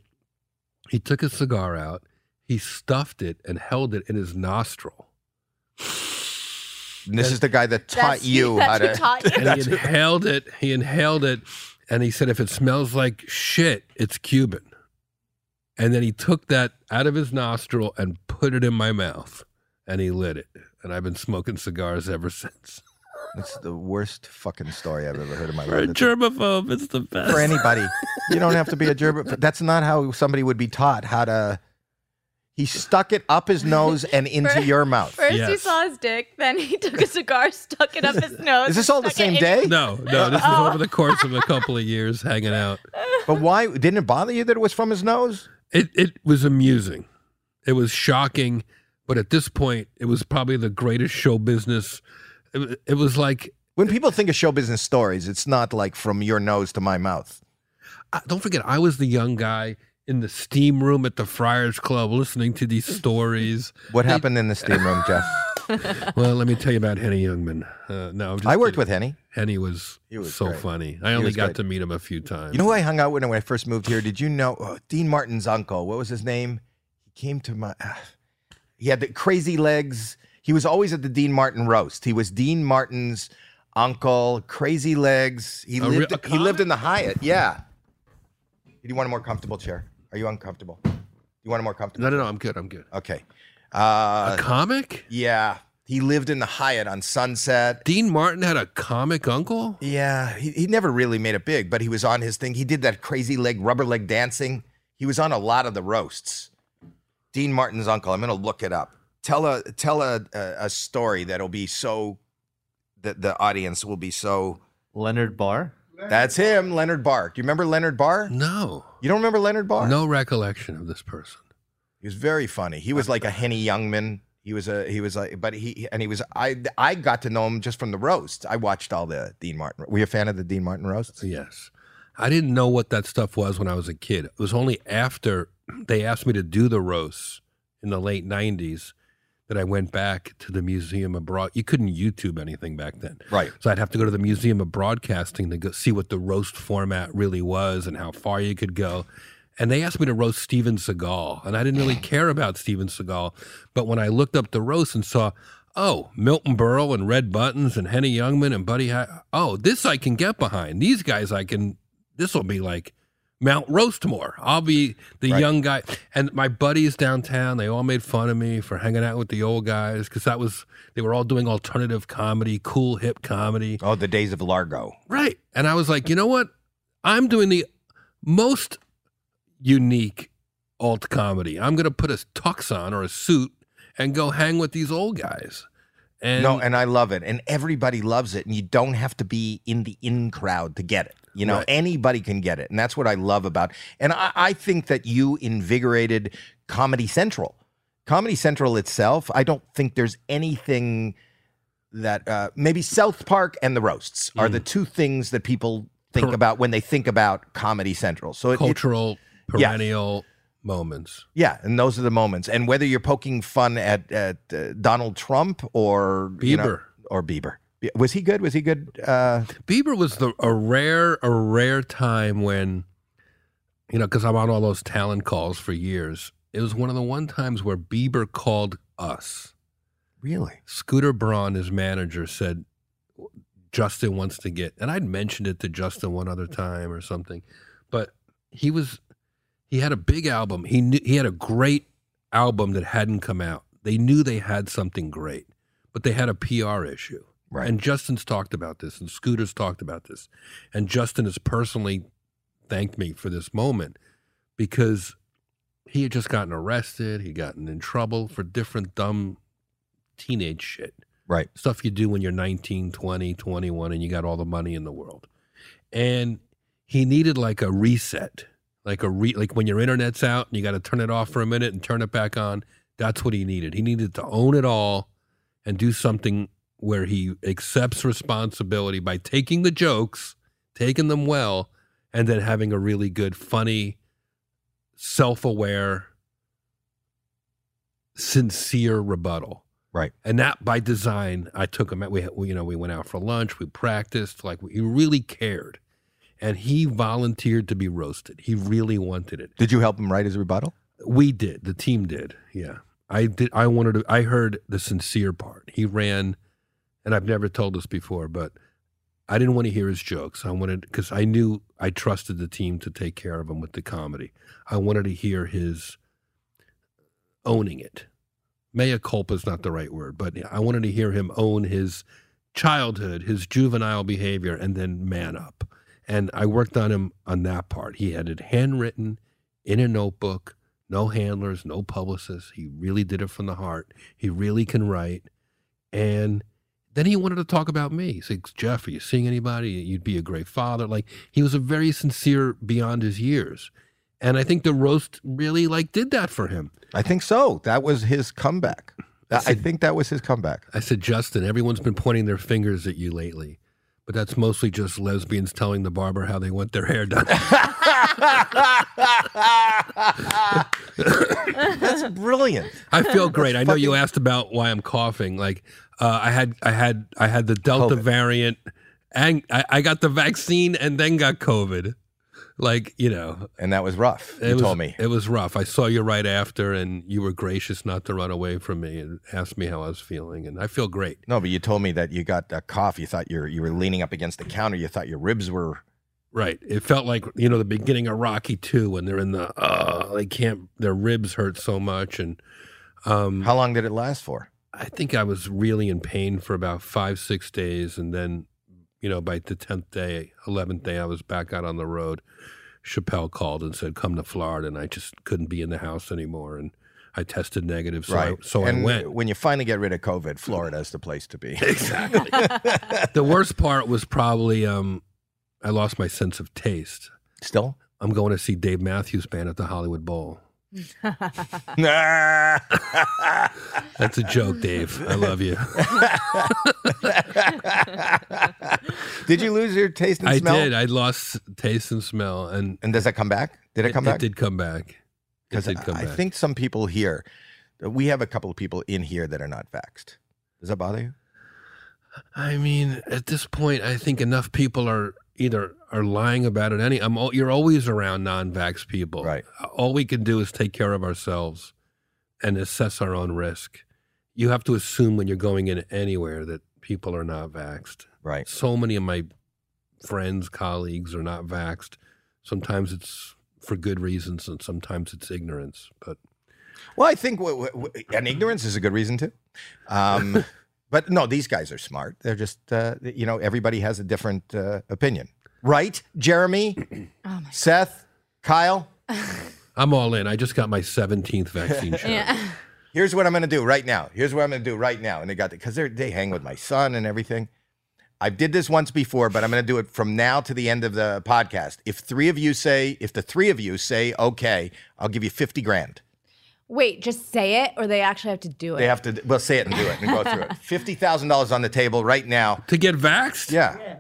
he took a cigar out, he stuffed it and held it in his nostril, And this is the guy that taught That's- you that's how to. taught you. and he inhaled it. He inhaled it, and he said, "If it smells like shit, it's Cuban." And then he took that out of his nostril and put it in my mouth, and he lit it. And I've been smoking cigars ever since. That's the worst fucking story I've ever heard in my For a life. germaphobe, it's the best. For anybody, you don't have to be a germ. That's not how somebody would be taught how to. He stuck it up his nose and into First- your mouth. First he saw his dick, then he took a cigar, stuck it up his nose. Is this all the same day? No, no, this is Oh. over the course of a couple of years hanging out. But why didn't it bother you that it was from his nose? It it was amusing. It was shocking, but at this point, it was probably the greatest show business. It, it was like When people think of show business stories, it's not like from your nose to my mouth. I- don't forget, I was the young guy in the steam room at the Friars Club listening to these stories. What happened in the steam room, Jeff? Well, let me tell you about Henny Youngman. Uh, no, I'm just I worked kidding. with Henny. Henny. Was, He was so great. funny. I He only got great. to meet him a few times. You know who I hung out with when I first moved here? Did you know oh, Dean Martin's uncle? What was his name? He came to my. ah. he had the crazy legs. He was always at the Dean Martin roast. He was Dean Martin's uncle. Crazy legs. He A lived. he lived in the Hyatt. Yeah. Do you want a more comfortable chair? Are you uncomfortable? You want a more comfortable? no, no, no. I'm good. I'm good. Okay. A Uh, comic? yeah. He lived in the Hyatt on Sunset. Dean Martin had a comic uncle. Yeah, he, he never really made it big, but he was on his thing. He did that crazy leg, rubber leg dancing. He was on a lot of the roasts. Dean Martin's uncle. I'm going to look it up. Tell a tell a, a a story that'll be so that the audience will be so. Leonard Barr. That's him, Leonard Barr. Do you remember Leonard Barr? No, You don't remember Leonard Barr? no recollection of this person. He was very funny. He was like a Henny Youngman. He was a he was like, but he and he was I I got to know him just from the roast. I watched all the Dean Martin. Were you a fan of the Dean Martin roasts? Yes. I didn't know what that stuff was when I was a kid. It was only after they asked me to do the roasts in the late 90s that I went back to the Museum of Broad. You couldn't YouTube anything back then. Right. So I'd have to go to the Museum of Broadcasting to go see what the roast format really was and how far you could go. And they asked me to roast Steven Seagal, and I didn't really care about Steven Seagal. But when I looked up the roast and saw, oh, Milton Berle and Red Buttons and Henny Youngman and Buddy, Hi- oh, this I can get behind. These guys I can. This will be like Mount Roastmore. I'll be the Right. young guy. And my buddies downtown, they all made fun of me for hanging out with the old guys because that was they were all doing alternative comedy, cool hip comedy. Oh, the days of Largo. Right. And I was like, you know what? I'm doing the most unique alt comedy. I'm going to put a tux on or a suit and go hang with these old guys. And no, and I love it, and everybody loves it, and you don't have to be in the in crowd to get it. You know, Right. anybody can get it, and that's what I love about. And I, I think that you invigorated Comedy Central. Comedy Central itself, I don't think there's anything that uh, maybe South Park and the roasts are the two things that people think Cor- about when they think about Comedy Central. So it, it- cultural Yeah. perennial moments. yeah, and those are the moments. And whether you're poking fun at at uh, Donald Trump or you know- Bieber. or Bieber, was he good? Was he good? Uh, Bieber was the a rare a rare time when you know because I'm on all those talent calls for years it was one of the one times where Bieber called us. Really? Scooter Braun, his manager, said Justin wants to get, and I'd mentioned it to Justin one other time or something, but he was he had a big album. He knew he had a great album that hadn't come out. They knew they had something great, but they had a PR issue. Right. And Justin's talked about this, and Scooter's talked about this, and Justin has personally thanked me for this moment because he had just gotten arrested. He'd gotten in trouble for different dumb teenage shit Right. stuff you do when you're 19, 20, 21, and you got all the money in the world. And he needed like a reset, like a re, like when your internet's out and you got to turn it off for a minute and turn it back on. That's what he needed. He needed to own it all and do something where he accepts responsibility by taking the jokes, taking them well, and then having a really good, funny, self aware, sincere rebuttal. Right. And that by design, I took him. out- We, we, you know, we went out for lunch. We practiced. Like he really cared, and he volunteered to be roasted. He really wanted it. Did you help him write his rebuttal? We did. The team did. Yeah, I did. I wanted to. I heard the sincere part. He ran, and I've never told this before, but I didn't want to hear his jokes. I wanted because I knew I trusted the team to take care of him with the comedy. I wanted to hear his owning it. Mea culpa is not the right word, but I wanted to hear him own his childhood, his juvenile behavior, and then man up. And I worked on him on that part. He had it handwritten in a notebook, no handlers, no publicists. He really did it from the heart. He really can write. And then he wanted to talk about me. He said, Jeff, are you seeing anybody? You'd be a great father. Like he was a very sincere beyond his years. And I think the roast really like did that for him. I think so. That was his comeback. I, I think that was his comeback. I said, Justin, everyone's been pointing their fingers at you lately, but that's mostly just lesbians telling the barber how they want their hair done. That's brilliant. I feel great. I know you asked about why I'm coughing. Like uh, I had, I had, I had the Delta COVID. variant, and I, I got the vaccine and then got COVID. Like you know, And that was rough. You was, told me. it was rough. I saw you right after, and you were gracious not to run away from me and asked me how I was feeling, and I feel great. No, but you told me that you got a cough. You thought you were, you were leaning up against the counter. You thought your ribs were. Right. It felt like you know the beginning of Rocky Two when they're in the uh they can't their ribs hurt so much and um How long did it last for? I think I was really in pain for about five six days and then you know by the tenth day eleventh day I was back out on the road. Chappelle called and said come to Florida and I just couldn't be in the house anymore and I tested negative so I, so and I went. when you finally get rid of COVID, Florida is the place to be. Exactly. the worst part was probably um I lost my sense of taste. Still? I'm going to see Dave Matthews Band at the Hollywood Bowl. That's a joke, Dave. I love you. did you lose your taste and smell? I smell? did. I lost taste and smell, and And does that come back? Did it, come back? it did come back. It Because did come I back. think some people here, we have a couple of people in here that are not vaxxed. Does that bother you? I mean, at this point, I think enough people are either are lying about it. Any, I'm. al- You're always around non-vax people. Right. All we can do is take care of ourselves and assess our own risk. You have to assume when you're going in anywhere that people are not vaxxed. Right. So many of my friends, colleagues are not vaxxed. Sometimes it's for good reasons, and sometimes it's ignorance. But Well, I think w- w- w- and ignorance is a good reason too. Um, but no, these guys are smart. They're just, uh, you know, everybody has a different uh, opinion, right? Jeremy, Oh my Seth, Kyle. I'm all in. I just got my 17th vaccine shot. Yeah. Here's what I'm going to do right now. Here's what I'm going to do right now. And they got because they they hang with my son and everything. I did this once before, but I'm going to do it from now to the end of the podcast. If three of you say, if the three of you say, okay, I'll give you 50 grand. Wait, just say it, or they actually have to do it. They have to, well, say it and do it and go through it. $50,000 on the table right now. To get vaxxed? Yeah.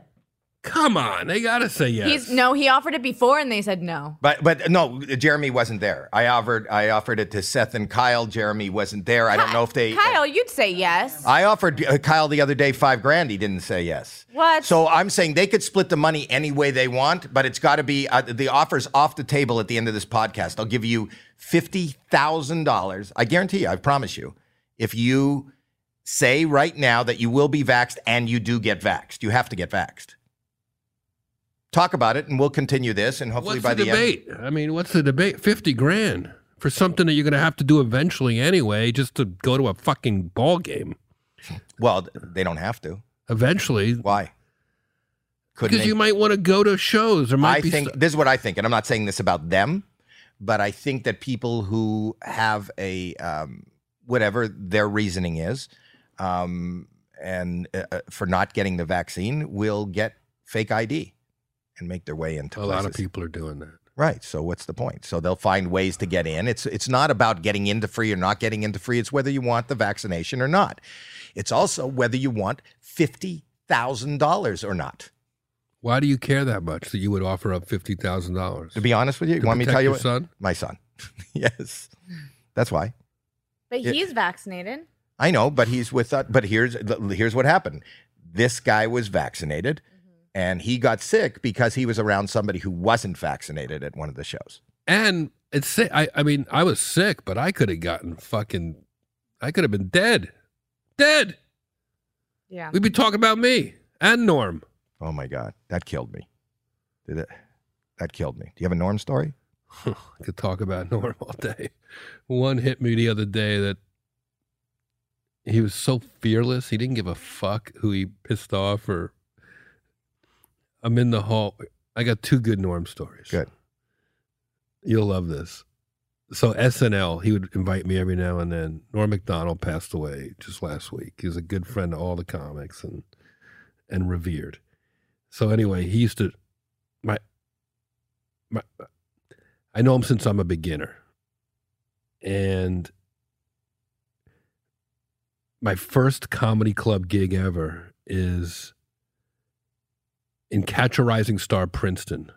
Come on, they gotta say yes. He's no, he offered it before and they said no. But but no, Jeremy wasn't there. I offered I offered it to Seth and Kyle. Jeremy wasn't there. I don't know if they. Kyle, you'd say yes. I offered uh, Kyle the other day five grand. He didn't say yes. What? So I'm saying they could split the money any way they want, but it's got to be uh, the offer's off the table at the end of this podcast. I'll give you fifty thousand dollars. I guarantee you. I promise you. If you say right now that you will be vaxxed and you do get vaxxed, you have to get vaxxed. Talk about it, and we'll continue this, and hopefully what's by the the, debate? I mean, what's the debate? Fifty grand for something that you're gonna have to do eventually anyway, just to go to a fucking ball game. Well, they don't have to. Eventually, Why? Couldn't because they? you might want to go to shows. There might I be think stu- this is what I think, and I'm not saying this about them, but I think that people who have a um, whatever their reasoning is, um, and uh, uh, for not getting the vaccine, will get fake ID and make their way into a lot of people are doing that. Right. So what's the point? So they'll find ways to get in. It's it's not about getting into free or not getting into free. It's whether you want the vaccination or not. It's also whether you want fifty thousand dollars or not. Why do you care that much that you would offer up fifty thousand dollars? To be honest with you, you want me to tell you your what? son? My son. yes. That's why. But Yeah. he's vaccinated. I know, but he's with us. But here's here's what happened. This guy was vaccinated, and he got sick because he was around somebody who wasn't vaccinated at one of the shows. And it's si- I I mean I was sick, but I could have gotten fucking I could have been dead. Dead. Yeah. We'd be talking about me and Norm. Oh my God, that killed me. Did it? That killed me. Do you have a Norm story? I could talk about Norm all day. One hit me the other day that he was so fearless. He didn't give a fuck who he pissed off or. I'm in the hall. I got two good Norm stories. Good. You'll love this. So SNL, he would invite me every now and then. Norm Macdonald passed away just last week. He was a good friend to all the comics and and revered. So anyway, he used to my my I know him since I'm a beginner. And my first comedy club gig ever is in Catch a Rising Star Princeton.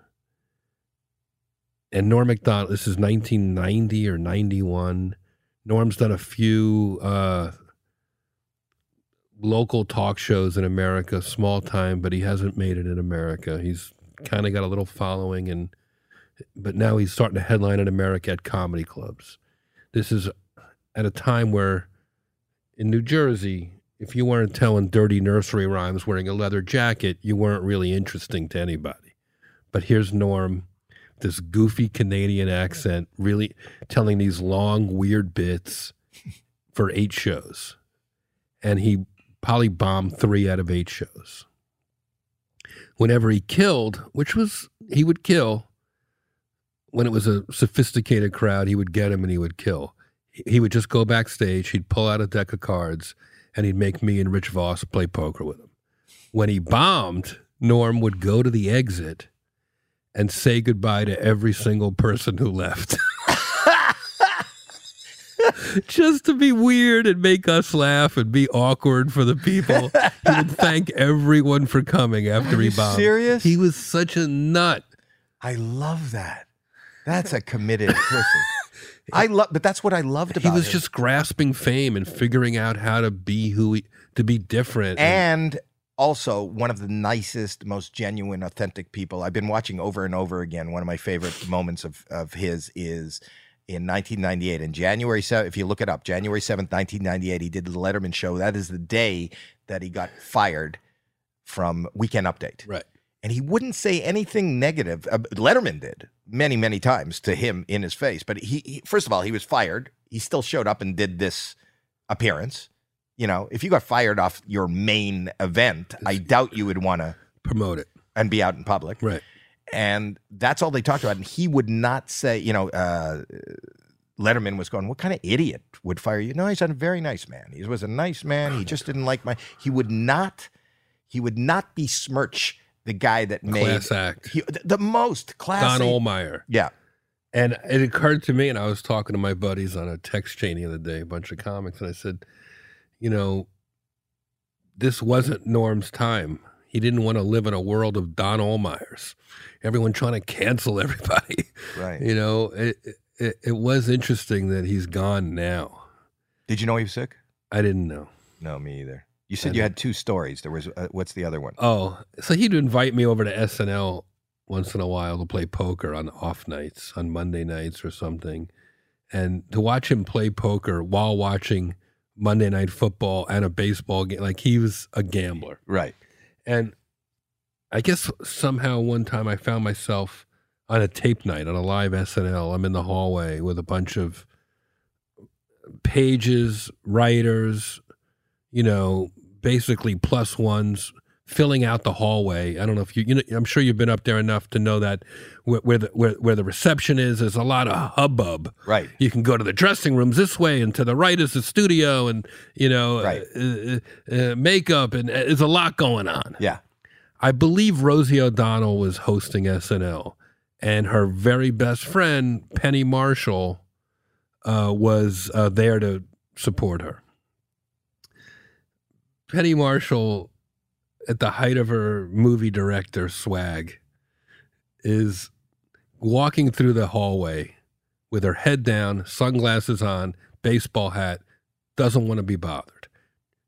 And Norm Macdonald, this is 1990 or 91. Norm's done a few uh, local talk shows in America, small time, but he hasn't made it in America. He's kind of got a little following, and but now he's starting to headline in America at comedy clubs. This is at a time where in New Jersey, if you weren't telling dirty nursery rhymes wearing a leather jacket, you weren't really interesting to anybody. But here's Norm, this goofy Canadian accent, really telling these long, weird bits for eight shows. And he probably bombed three out of eight shows. Whenever he killed, which was, he would kill, when it was a sophisticated crowd, he would get him and he would kill. He- would just go backstage, he'd pull out a deck of cards, and he'd make me and Rich Voss play poker with him. When he bombed, Norm would go to the exit and say goodbye to every single person who left. Just to be weird and make us laugh and be awkward for the people. he would thank everyone for coming after Are he bombed. serious? He was such a nut. I love that. That's a committed person. I love, but that's what I loved about him. he was him. just grasping fame and figuring out how to be who he to be different. and also one of the nicest, most genuine, authentic people. I've been watching over and over again. One of my favorite moments of of his is in 1998 in January 7th. If you look it up, January 7th, 1998, he did the Letterman show. That is the day that he got fired from Weekend Update. right. And he wouldn't say anything negative. Uh, Letterman did many, many times to him in his face. But he, he, first of all, he was fired. He still showed up and did this appearance. You know, if you got fired off your main event, I doubt you would want to Promote it. and be out in public. Right. And that's all they talked about. And he would not say, you know, uh, Letterman was going, "What kind of idiot would fire you?" No, he's a very nice man. He was a nice man. He just didn't like my. He would not. He would not besmirch the guy that made Class act. he, the, most classy. Don Ohlmeyer. Yeah, And it occurred to me, and I was talking to my buddies on a text chain the other day, a bunch of comics, and I said, you know, this wasn't Norm's time. He he didn't want to live in a world of Don Ohlmeyers, everyone trying to cancel everybody. Right. You know, it, it it was interesting that he's gone now. Did you know he was sick? I didn't know. No, me either. You said you had two stories. There was uh, what's the other one? Oh, so he'd invite me over to SNL once in a while to play poker on off nights, on Monday nights or something. And to watch him play poker while watching Monday Night Football and a baseball game, like he was a gambler. Right. And I guess somehow one time I found myself on a tape night on a live SNL. I'm in the hallway with a bunch of pages, writers, you know, basically plus ones filling out the hallway. I don't know if you, you know, I'm sure you've been up there enough to know that where, where the where, where the reception is, there's a lot of hubbub. Right. You can go to the dressing rooms this way, and to the right is the studio, and you know, Right. uh, uh, uh, makeup, and uh, there's a lot going on. Yeah. I believe Rosie O'Donnell was hosting SNL, and her very best friend Penny Marshall uh, was uh, there to support her. Penny Marshall, at the height of her movie director swag, is walking through the hallway with her head down, sunglasses on, baseball hat, doesn't want to be bothered.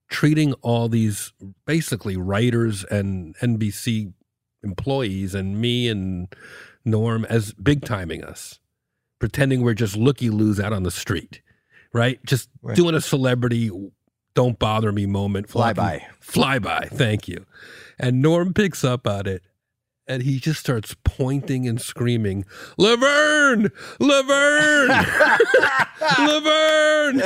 Treating all these basically writers and NBC employees and me and Norm as big timing us, pretending we're just looky loos out on the street, right? Just Right. doing a celebrity don't bother me moment. Fly by. Fly by. Thank you. And Norm picks up on it and he just starts pointing and screaming, Laverne! Laverne! Laverne!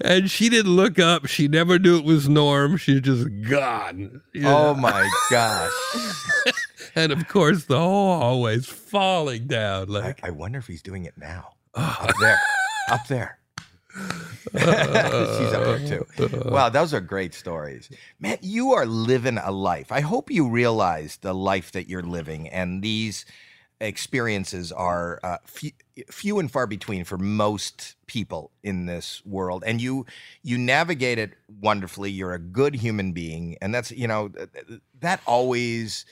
and she didn't look up. She never knew it was Norm. She just gone. you Oh my gosh. And of course, the whole hallway's falling down. I, Like, I wonder if he's doing it now. Oh. Up there. Up there. She's up there too. Wow, those are great stories. Man, you are living a life. I hope you realize the life that you're living, and these experiences are uh, few, few and far between for most people in this world. And you you navigate it wonderfully. You're a good human being, and that's you know th- th- that always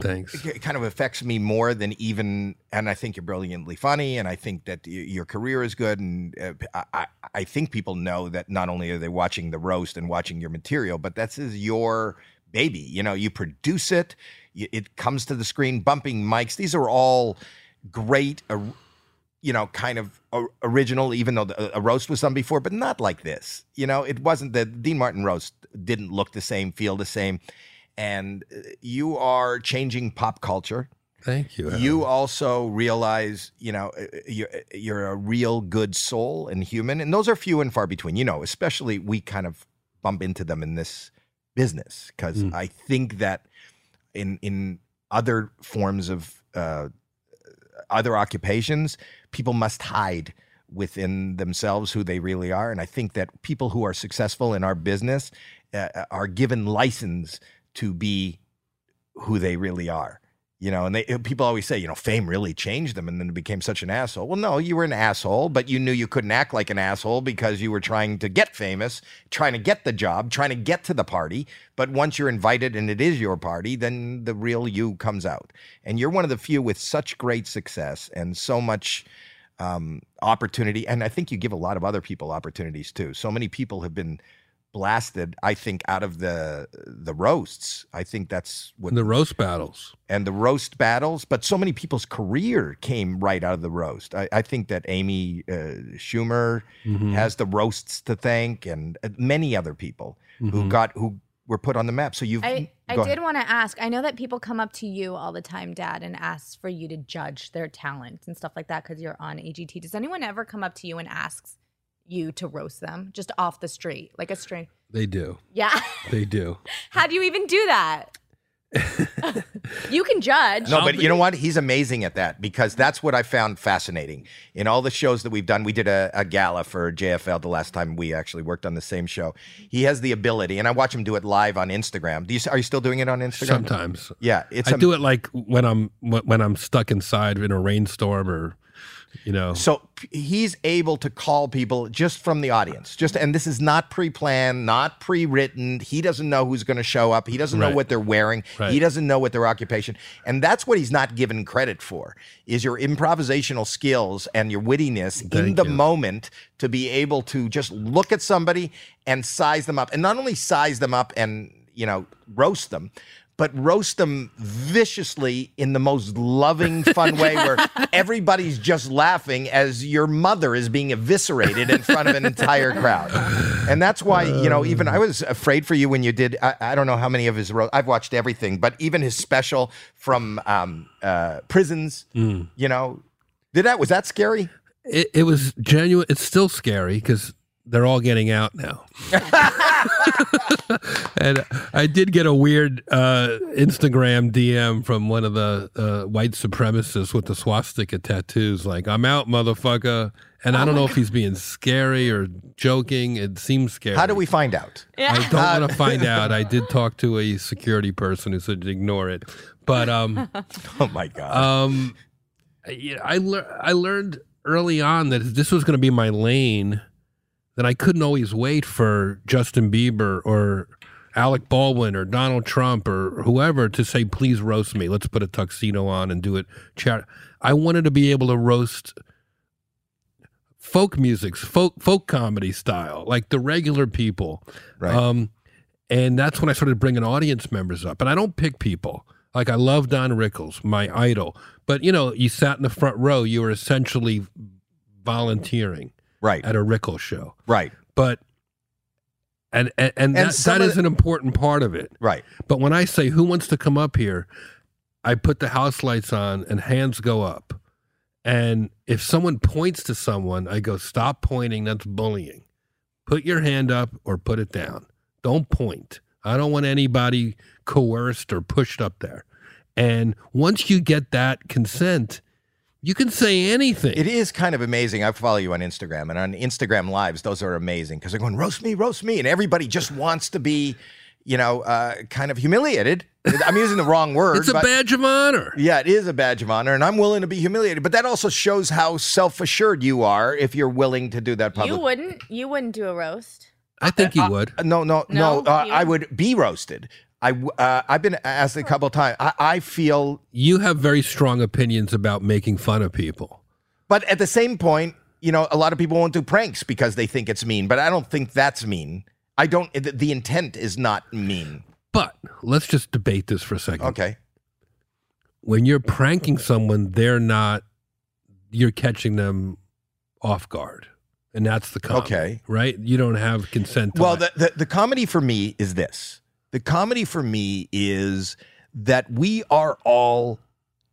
thanks. it kind of affects me more than even and i think you're brilliantly funny and i think that y- your career is good and uh, I, I- I think people know that not only are they watching the roast and watching your material but that's is your baby. You know you produce it y- it comes to the screen bumping mics. These are all great you know kind of original even though the, a roast was done before but not like this. You know it wasn't the dean martin roast didn't look the same feel the same and uh, you are changing pop culture. Thank you. You also realize, you know, uh, you're, you're a real good soul and human, and those are few and far between. You know, especially we kind of bump into them in this business because Mm. I think that in in other forms of uh, other occupations, people must hide within themselves who they really are, and I think that people who are successful in our business uh, are given license to be who they really are. You know, and they people always say, you know, fame really changed them and then became such an asshole. Well, no, you were an asshole, but you knew you couldn't act like an asshole because you were trying to get famous, trying to get the job, trying to get to the party. But once you're invited and it is your party, then the real you comes out. And you're one of the few with such great success and so much um, opportunity. And I think you give a lot of other people opportunities too. So many people have been blasted, I think, out of the the roasts. I think that's what the roast battles. and the roast battles, but so many people's career came right out of the roast. I, I think that Amy uh, Schumer Mhm. has the roasts to thank, and uh, many other people who Mhm. got who were put on the map. So you've I, I did want to ask. I know that people come up to you all the time, Dad, and ask for you to judge their talent and stuff like that because you're on AGT. Does anyone ever come up to you and asks you to roast them just off the street, like a string? They do. Yeah. They do. How do you even do that? you can judge. No, but you know what? He's amazing at that because that's what I found fascinating. In all the shows that we've done, we did a, a gala for JFL the last time we actually worked on the same show. He has the ability, and I watch him do it live on Instagram. Do you, are you still doing it on Instagram? Sometimes. Yeah, it's I am- do it like when I'm when I'm stuck inside in a rainstorm or You know, So he's able to call people just from the audience. Just and this is not pre-planned, not pre-written. He doesn't know who's going to show up. He doesn't know what they're wearing. Right. He doesn't know what their occupation. And that's what he's not given credit for. Is your improvisational skills and your wittiness in the you. moment to be able to just look at somebody and size them up. And not only size them up and, you know, roast them, but roast them viciously in the most loving, fun way where everybody's just laughing as your mother is being eviscerated in front of an entire crowd. And that's why, you know, even I was afraid for you when you did, I, I don't know how many of his, ro- I've watched everything, but even his special from um, uh, prisons, Mm. you know, did that, was that scary? it, it was genuine. It's still scary because they're all getting out now. and I did get a weird uh, Instagram DM from one of the uh, white supremacists with the swastika tattoos. Like, I'm out, motherfucker. And I don't know if he's being scary or joking. It seems scary. How do we find out? I don't want to find out. I did talk to a security person who said ignore it. But um, Oh my God. um, yeah, I lear- I learned early on that this was going to be my lane. That I couldn't always wait for Justin Bieber or Alec Baldwin or Donald Trump or whoever to say, "Please roast me. Let's put a tuxedo on and do it." I wanted to be able to roast folk music, folk folk comedy style, like the regular people. Right. Um, and that's when I started bringing audience members up. And I don't pick people. Like I love Don Rickles, my idol. But you know, you sat in the front row. You were essentially volunteering right. at a Rickles show. Right. But and and, and, And that, that is the- an important part of it. Right. But when I say who wants to come up here, I put the house lights on and hands go up. And if someone points to someone, I go, stop pointing. That's bullying. Put your hand up or put it down. Don't point. I don't want anybody coerced or pushed up there. And once you get that consent, you can say anything. It is kind of amazing. I follow you on Instagram, and on Instagram lives, those are amazing because they're going roast me, roast me, and everybody just wants to be, you know, uh, kind of humiliated. I'm using the wrong word. It's a but- badge of honor. Yeah, it is a badge of honor, and I'm willing to be humiliated. But that also shows how self-assured you are if you're willing to do that You wouldn't. You wouldn't do a roast. I think you would. Uh, no, no, no. No, uh, I would be roasted. I, w- uh, I've been asked a couple of times. I, I feel, You have very strong opinions about making fun of people. but at the same point, you know, a lot of people won't do pranks because they think it's mean. But I don't think that's mean. I don't. The, the intent is not mean. But let's just debate this for a second. Okay. When you're pranking someone, they're not, you're catching them off guard. And that's the comedy. Okay. Right? You don't have consent. To Well, the, the the comedy for me is this. The comedy for me is that we are all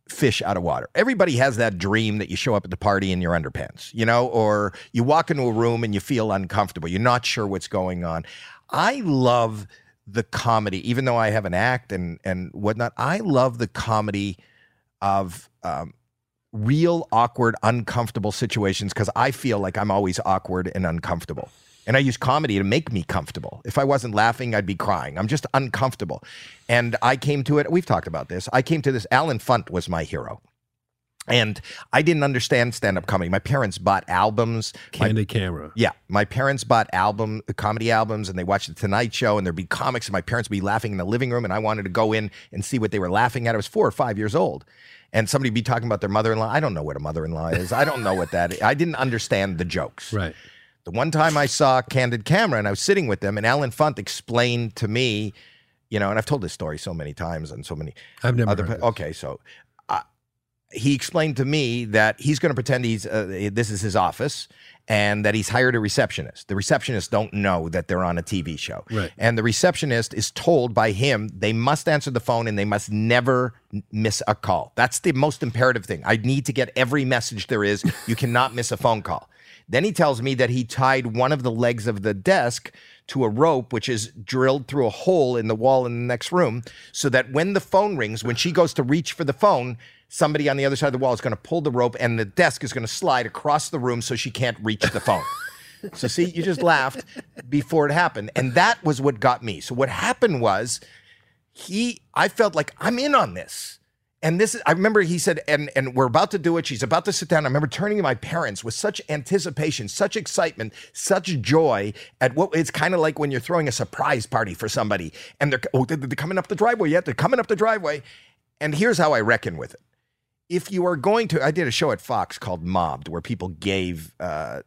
fish out of water. Everybody has that dream that you show up at the party in your underpants, you know, or you walk into a room and you feel uncomfortable. You're not sure what's going on. I love the comedy, even though I have an act and and whatnot. I love the comedy of um, real awkward, uncomfortable situations because I feel like I'm always awkward and uncomfortable. And I use comedy to make me comfortable. If I wasn't laughing, I'd be crying. I'm just uncomfortable. And I came to it, we've talked about this. I came to this, Allen Funt was my hero. And I didn't understand stand up comedy. My parents bought albums. My- Candid camera. yeah, my parents bought album comedy albums, and they watched the Tonight Show, and there'd be comics, and my parents would be laughing in the living room, and I wanted to go in and see what they were laughing at. I was four or five years old, and somebody would be talking about their mother-in-law. I don't know what a mother-in-law is. I don't know what that. Is. I didn't understand the jokes. Right. The one time I saw Candid Camera, and I was sitting with them, and Allen Funt explained to me, you know, and I've told this story so many times and so many I've never other okay so uh, he explained to me that he's going to pretend he's uh, this is his office and that he's hired a receptionist. The receptionists don't know that they're on a tv show. Right. and the receptionist is told by him they must answer the phone and they must never miss a call. That's the most imperative thing. I need to get every message there is. You cannot miss a phone call then he tells me that he tied one of the legs of the desk to a rope, which is drilled through a hole in the wall in the next room, so that when the phone rings, when she goes to reach for the phone, somebody on the other side of the wall is going to pull the rope and the desk is going to slide across the room so she can't reach the phone. so, see, you just laughed before it happened. And that was what got me. So, what happened was he, I felt like I'm in on this. And this is, I remember he said, and and we're about to do it. She's about to sit down. I remember turning to my parents with such anticipation, such excitement, such joy at what it's kind of like when you're throwing a surprise party for somebody and they're, oh, they're, coming up the driveway yet. They're coming up the driveway. And here's how I reckon with it. If you are going to, I did a show at Fox called Mobbed where people gave uh,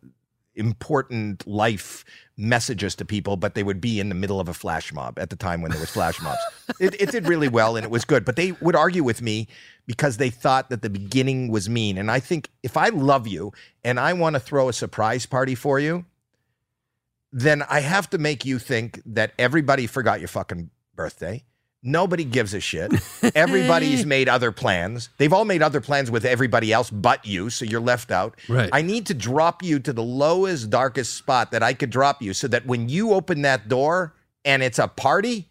important life messages to people, but they would be in the middle of a flash mob at the time when there was flash mobs. it, it did really well and it was good, but they would argue with me because they thought that the beginning was mean. And I think if I love you and I want to throw a surprise party for you, then I have to make you think that everybody forgot your fucking birthday. Nobody gives a shit. Everybody's made other plans. They've all made other plans with everybody else but you, so you're left out. Right. I need to drop you to the lowest, darkest spot that I could drop you so that when you open that door and it's a party,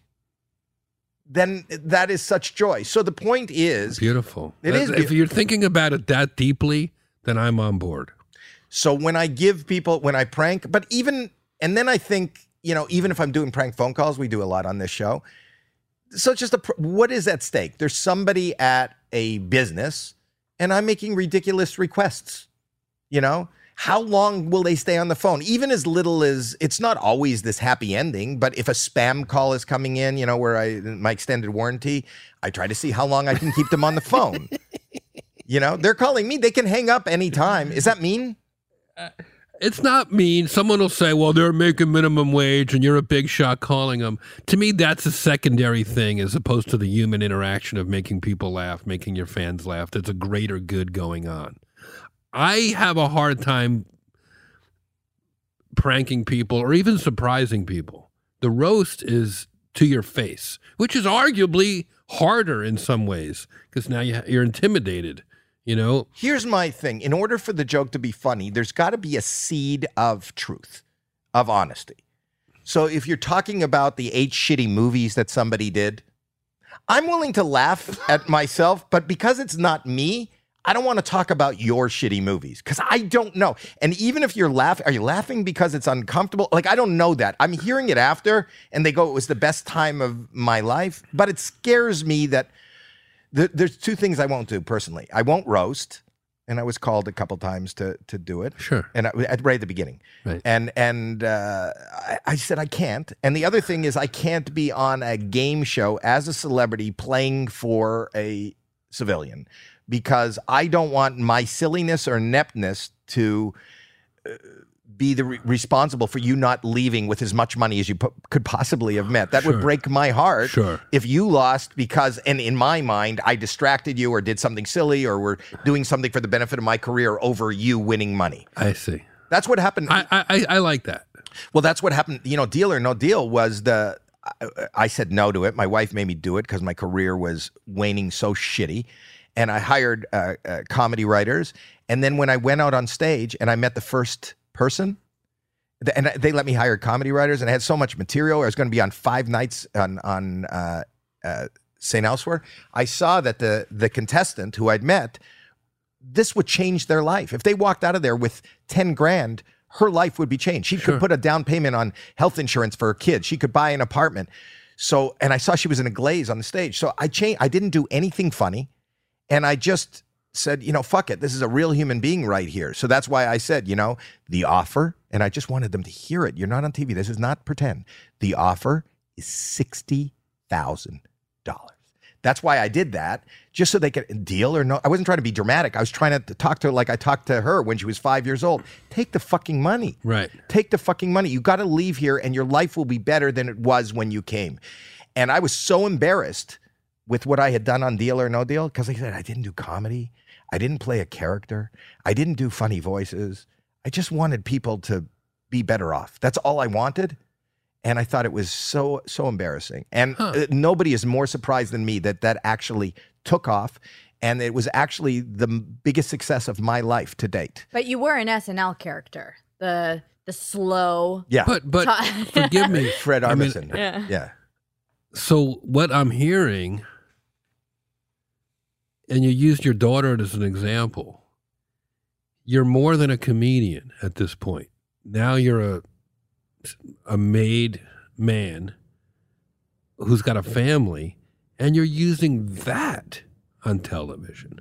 then that is such joy. So the point is Beautiful. It is If beautiful. you're thinking about it that deeply, then I'm on board. So when I give people, when I prank, but even, and then I think, you know, even if I'm doing prank phone calls, we do a lot on this show. So it's just a, what is at stake? There's somebody at a business and I'm making ridiculous requests. You know, how long will they stay on the phone? Even as little as it's not always this happy ending, but if a spam call is coming in, you know, where I, my extended warranty, I try to see how long I can keep them on the phone. You know, they're calling me. They can hang up anytime. Is that mean? Uh, It's not mean. Someone will say, well, they're making minimum wage and you're a big shot calling them. To me, that's a secondary thing as opposed to the human interaction of making people laugh, making your fans laugh. There's a greater good going on. I have a hard time pranking people or even surprising people. The roast is to your face, which is arguably harder in some ways because now you, you're intimidated. You know, Here's my thing. In order for the joke to be funny, there's got to be a seed of truth, of honesty. So if you're talking about the eight shitty movies that somebody did, I'm willing to laugh at myself, but because it's not me, I don't want to talk about your shitty movies because I don't know. And even if you're laughing, are you laughing because it's uncomfortable? Like, I don't know that. I'm hearing it after, and they go, it was the best time of my life. But it scares me that th- there's two things I won't do personally. I won't roast, and I was called a couple times to to do it. Sure. And I, at, right at the beginning. Right. And and uh, I, I said I can't. And the other thing is I can't be on a game show as a celebrity playing for a civilian because I don't want my silliness or ineptness to uh, be the re- responsible for you not leaving with as much money as you po- could possibly have met. That would break my heart Sure. if you lost because, and in my mind, I distracted you or did something silly or were doing something for the benefit of my career over you winning money. I see. That's what happened. I, I, I- I like that. Well, that's what happened. You know, Deal or No Deal was the. I, I said no to it. My wife made me do it because my career was waning so shitty, and I hired uh, uh, comedy writers. And then when I went out on stage and I met the first person, and they let me hire comedy writers, and I had so much material. I was going to be on five nights on on uh, uh, St. Elsewhere. I saw that the the contestant who I'd met this would change their life. If they walked out of there with 10 grand, her life would be changed. She could put a down payment on health insurance for her kids. She could buy an apartment. So, and I saw she was in a glaze on the stage. So I changed, I didn't do anything funny. And I just said, you know, fuck it. This is a real human being right here. So that's why I said, you know, the offer, and I just wanted them to hear it. You're not on TV. This is not pretend. The offer is $60,000. That's why I did that, just so they could deal or no. I wasn't trying to be dramatic. I was trying to talk to her like I talked to her when she was five years old. Take the fucking money. Right. Take the fucking money. You got to leave here and your life will be better than it was when you came. And I was so embarrassed with what I had done on Deal or No Deal because I said I didn't do comedy. I didn't play a character. I didn't do funny voices. I just wanted people to be better off. That's all I wanted. And I thought it was so, so embarrassing. And uh, nobody is more surprised than me that that actually took off. And it was actually the biggest success of my life to date. But you were an SNL character, the the slow. Yeah. But but Ta- forgive me, Fred I mean, Armisen. Yeah. yeah. So what I'm hearing, and you used your daughter as an example. You're more than a comedian at this point. Now you're a a made man who's got a family, and you're using that on television.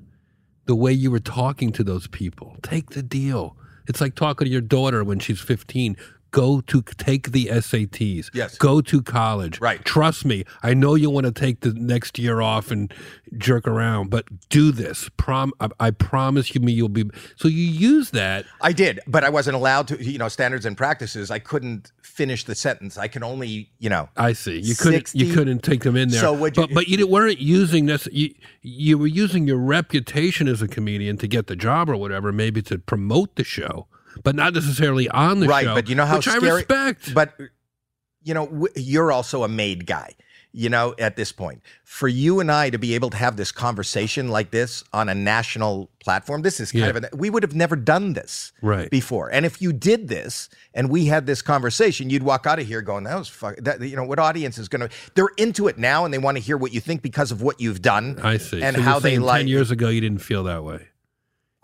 The way you were talking to those people, take the deal. It's like talking to your daughter when she's 15. Go to take the SATs. Yes. Go to college. Right. Trust me. I know you want to take the next year off and jerk around, but do this. Prom. I, I promise you, me, you'll be. So you use that. I did, but I wasn't allowed to. You know, standards and practices. I couldn't finish the sentence. I can only, you know. I see. You couldn't. You couldn't take them in there. So would you- but but you didn't- weren't using this. You you were using your reputation as a comedian to get the job or whatever, maybe to promote the show, but not necessarily on the right, show. but you know how which scary. I respect. But you know, w- you're also a made guy. You know, at this point, for you and I to be able to have this conversation like this on a national platform, this is kind Yeah. of an. We would have never done this Right. before. And if you did this and we had this conversation, you'd walk out of here going, "That was fuck." That you know, what audience is going to? They're into it now, and they want to hear what you think because of what you've done. I see. And So how they like ten years ago you didn't feel that way.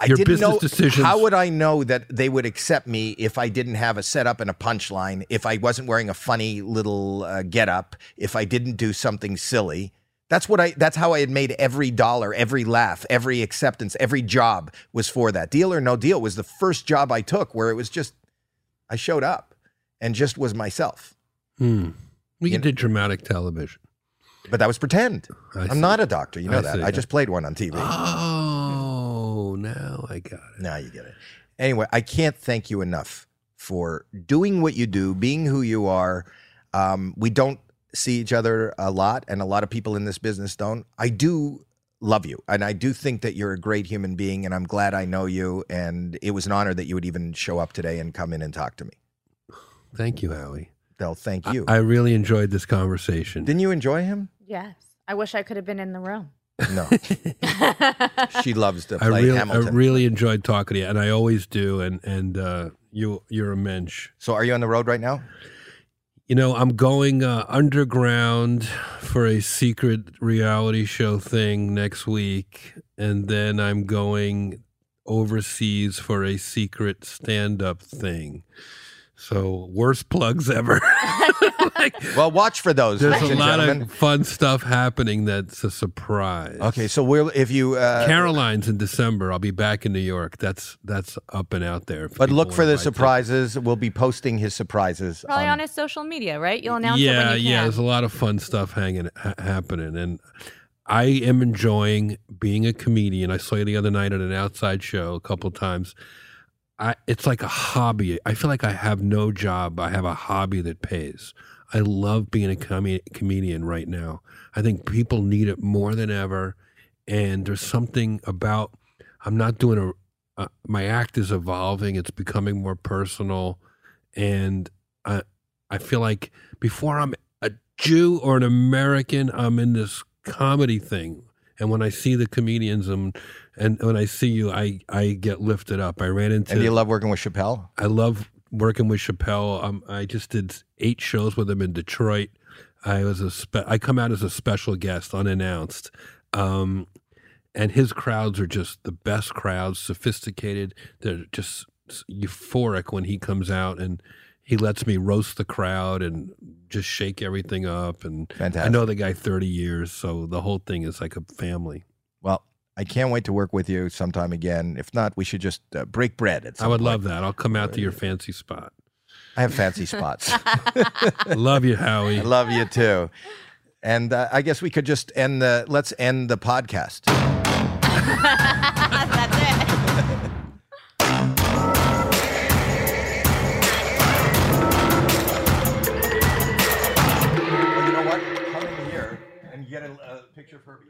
I Your didn't business know, decisions- How would I know that they would accept me if I didn't have a setup and a punchline? If I wasn't wearing a funny little uh, getup? If I didn't do something silly? That's what I. That's how I had made every dollar, every laugh, every acceptance, every job was for that. Deal or no deal was the first job I took where it was just I showed up and just was myself. Hmm. We You did dramatic television. But that was pretend. I I'm see. not a doctor. You know I that. see. I just played one on TV. Oh, now I got it. Now you get it. Anyway, I can't thank you enough for doing what you do, being who you are. Um, we don't see each other a lot, and a lot of people in this business don't. I do love you, and I do think that you're a great human being, and I'm glad I know you. And it was an honor that you would even show up today and come in and talk to me. Thank you, Howie. They'll thank you. I really enjoyed this conversation. Didn't you enjoy him? Yes. I wish I could have been in the room. No. she loves to I play really, I really enjoyed talking to you, and I always do. And and uh, you, you're a mensch. so, are you on the road right now? You know, I'm going uh, underground for a secret reality show thing next week, and then I'm going overseas for a secret stand-up thing. So, worst plugs ever. Like, Well, watch for those. there's a and lot gentlemen. of fun stuff happening that's a surprise. Okay, so we'll if you uh, Caroline's in December. I'll be back in New York. That's that's up and out there. But look for the buy surprises. We'll be posting his surprises. Probably on- on his social media, right? You'll announce yeah, it when you yeah. There's a lot of fun stuff hanging ha- happening, and I am enjoying being a comedian. I saw you the other night at an outside show a couple times. I, it's like a hobby. I feel like I have no job. I have a hobby that pays. I love being a com- comedian right now. I think people need it more than ever, and there's something about. I'm not doing a. Uh, my act is evolving. It's becoming more personal, and I I feel like before I'm a Jew or an American, I'm in this comedy thing. And when I see the comedians and and when I see you, I I get lifted up. I ran into. and you love working with Chappelle. I love working with Chappelle. Um, I just did eight shows with him in Detroit. I was a spe- I come out as a special guest, unannounced. Um, and his crowds are just the best crowds, sophisticated. They're just euphoric when he comes out and he lets me roast the crowd and just shake everything up. And I know the guy 30 years, so the whole thing is like a family. Well, I can't wait to work with you sometime again. If not, we should just uh, break bread. At some I would point. love that. I'll come out to your fancy spot. I have fancy spots. Love you, Howie. I love you too. And uh, I guess we could just end the. Let's end the podcast. of her behind that.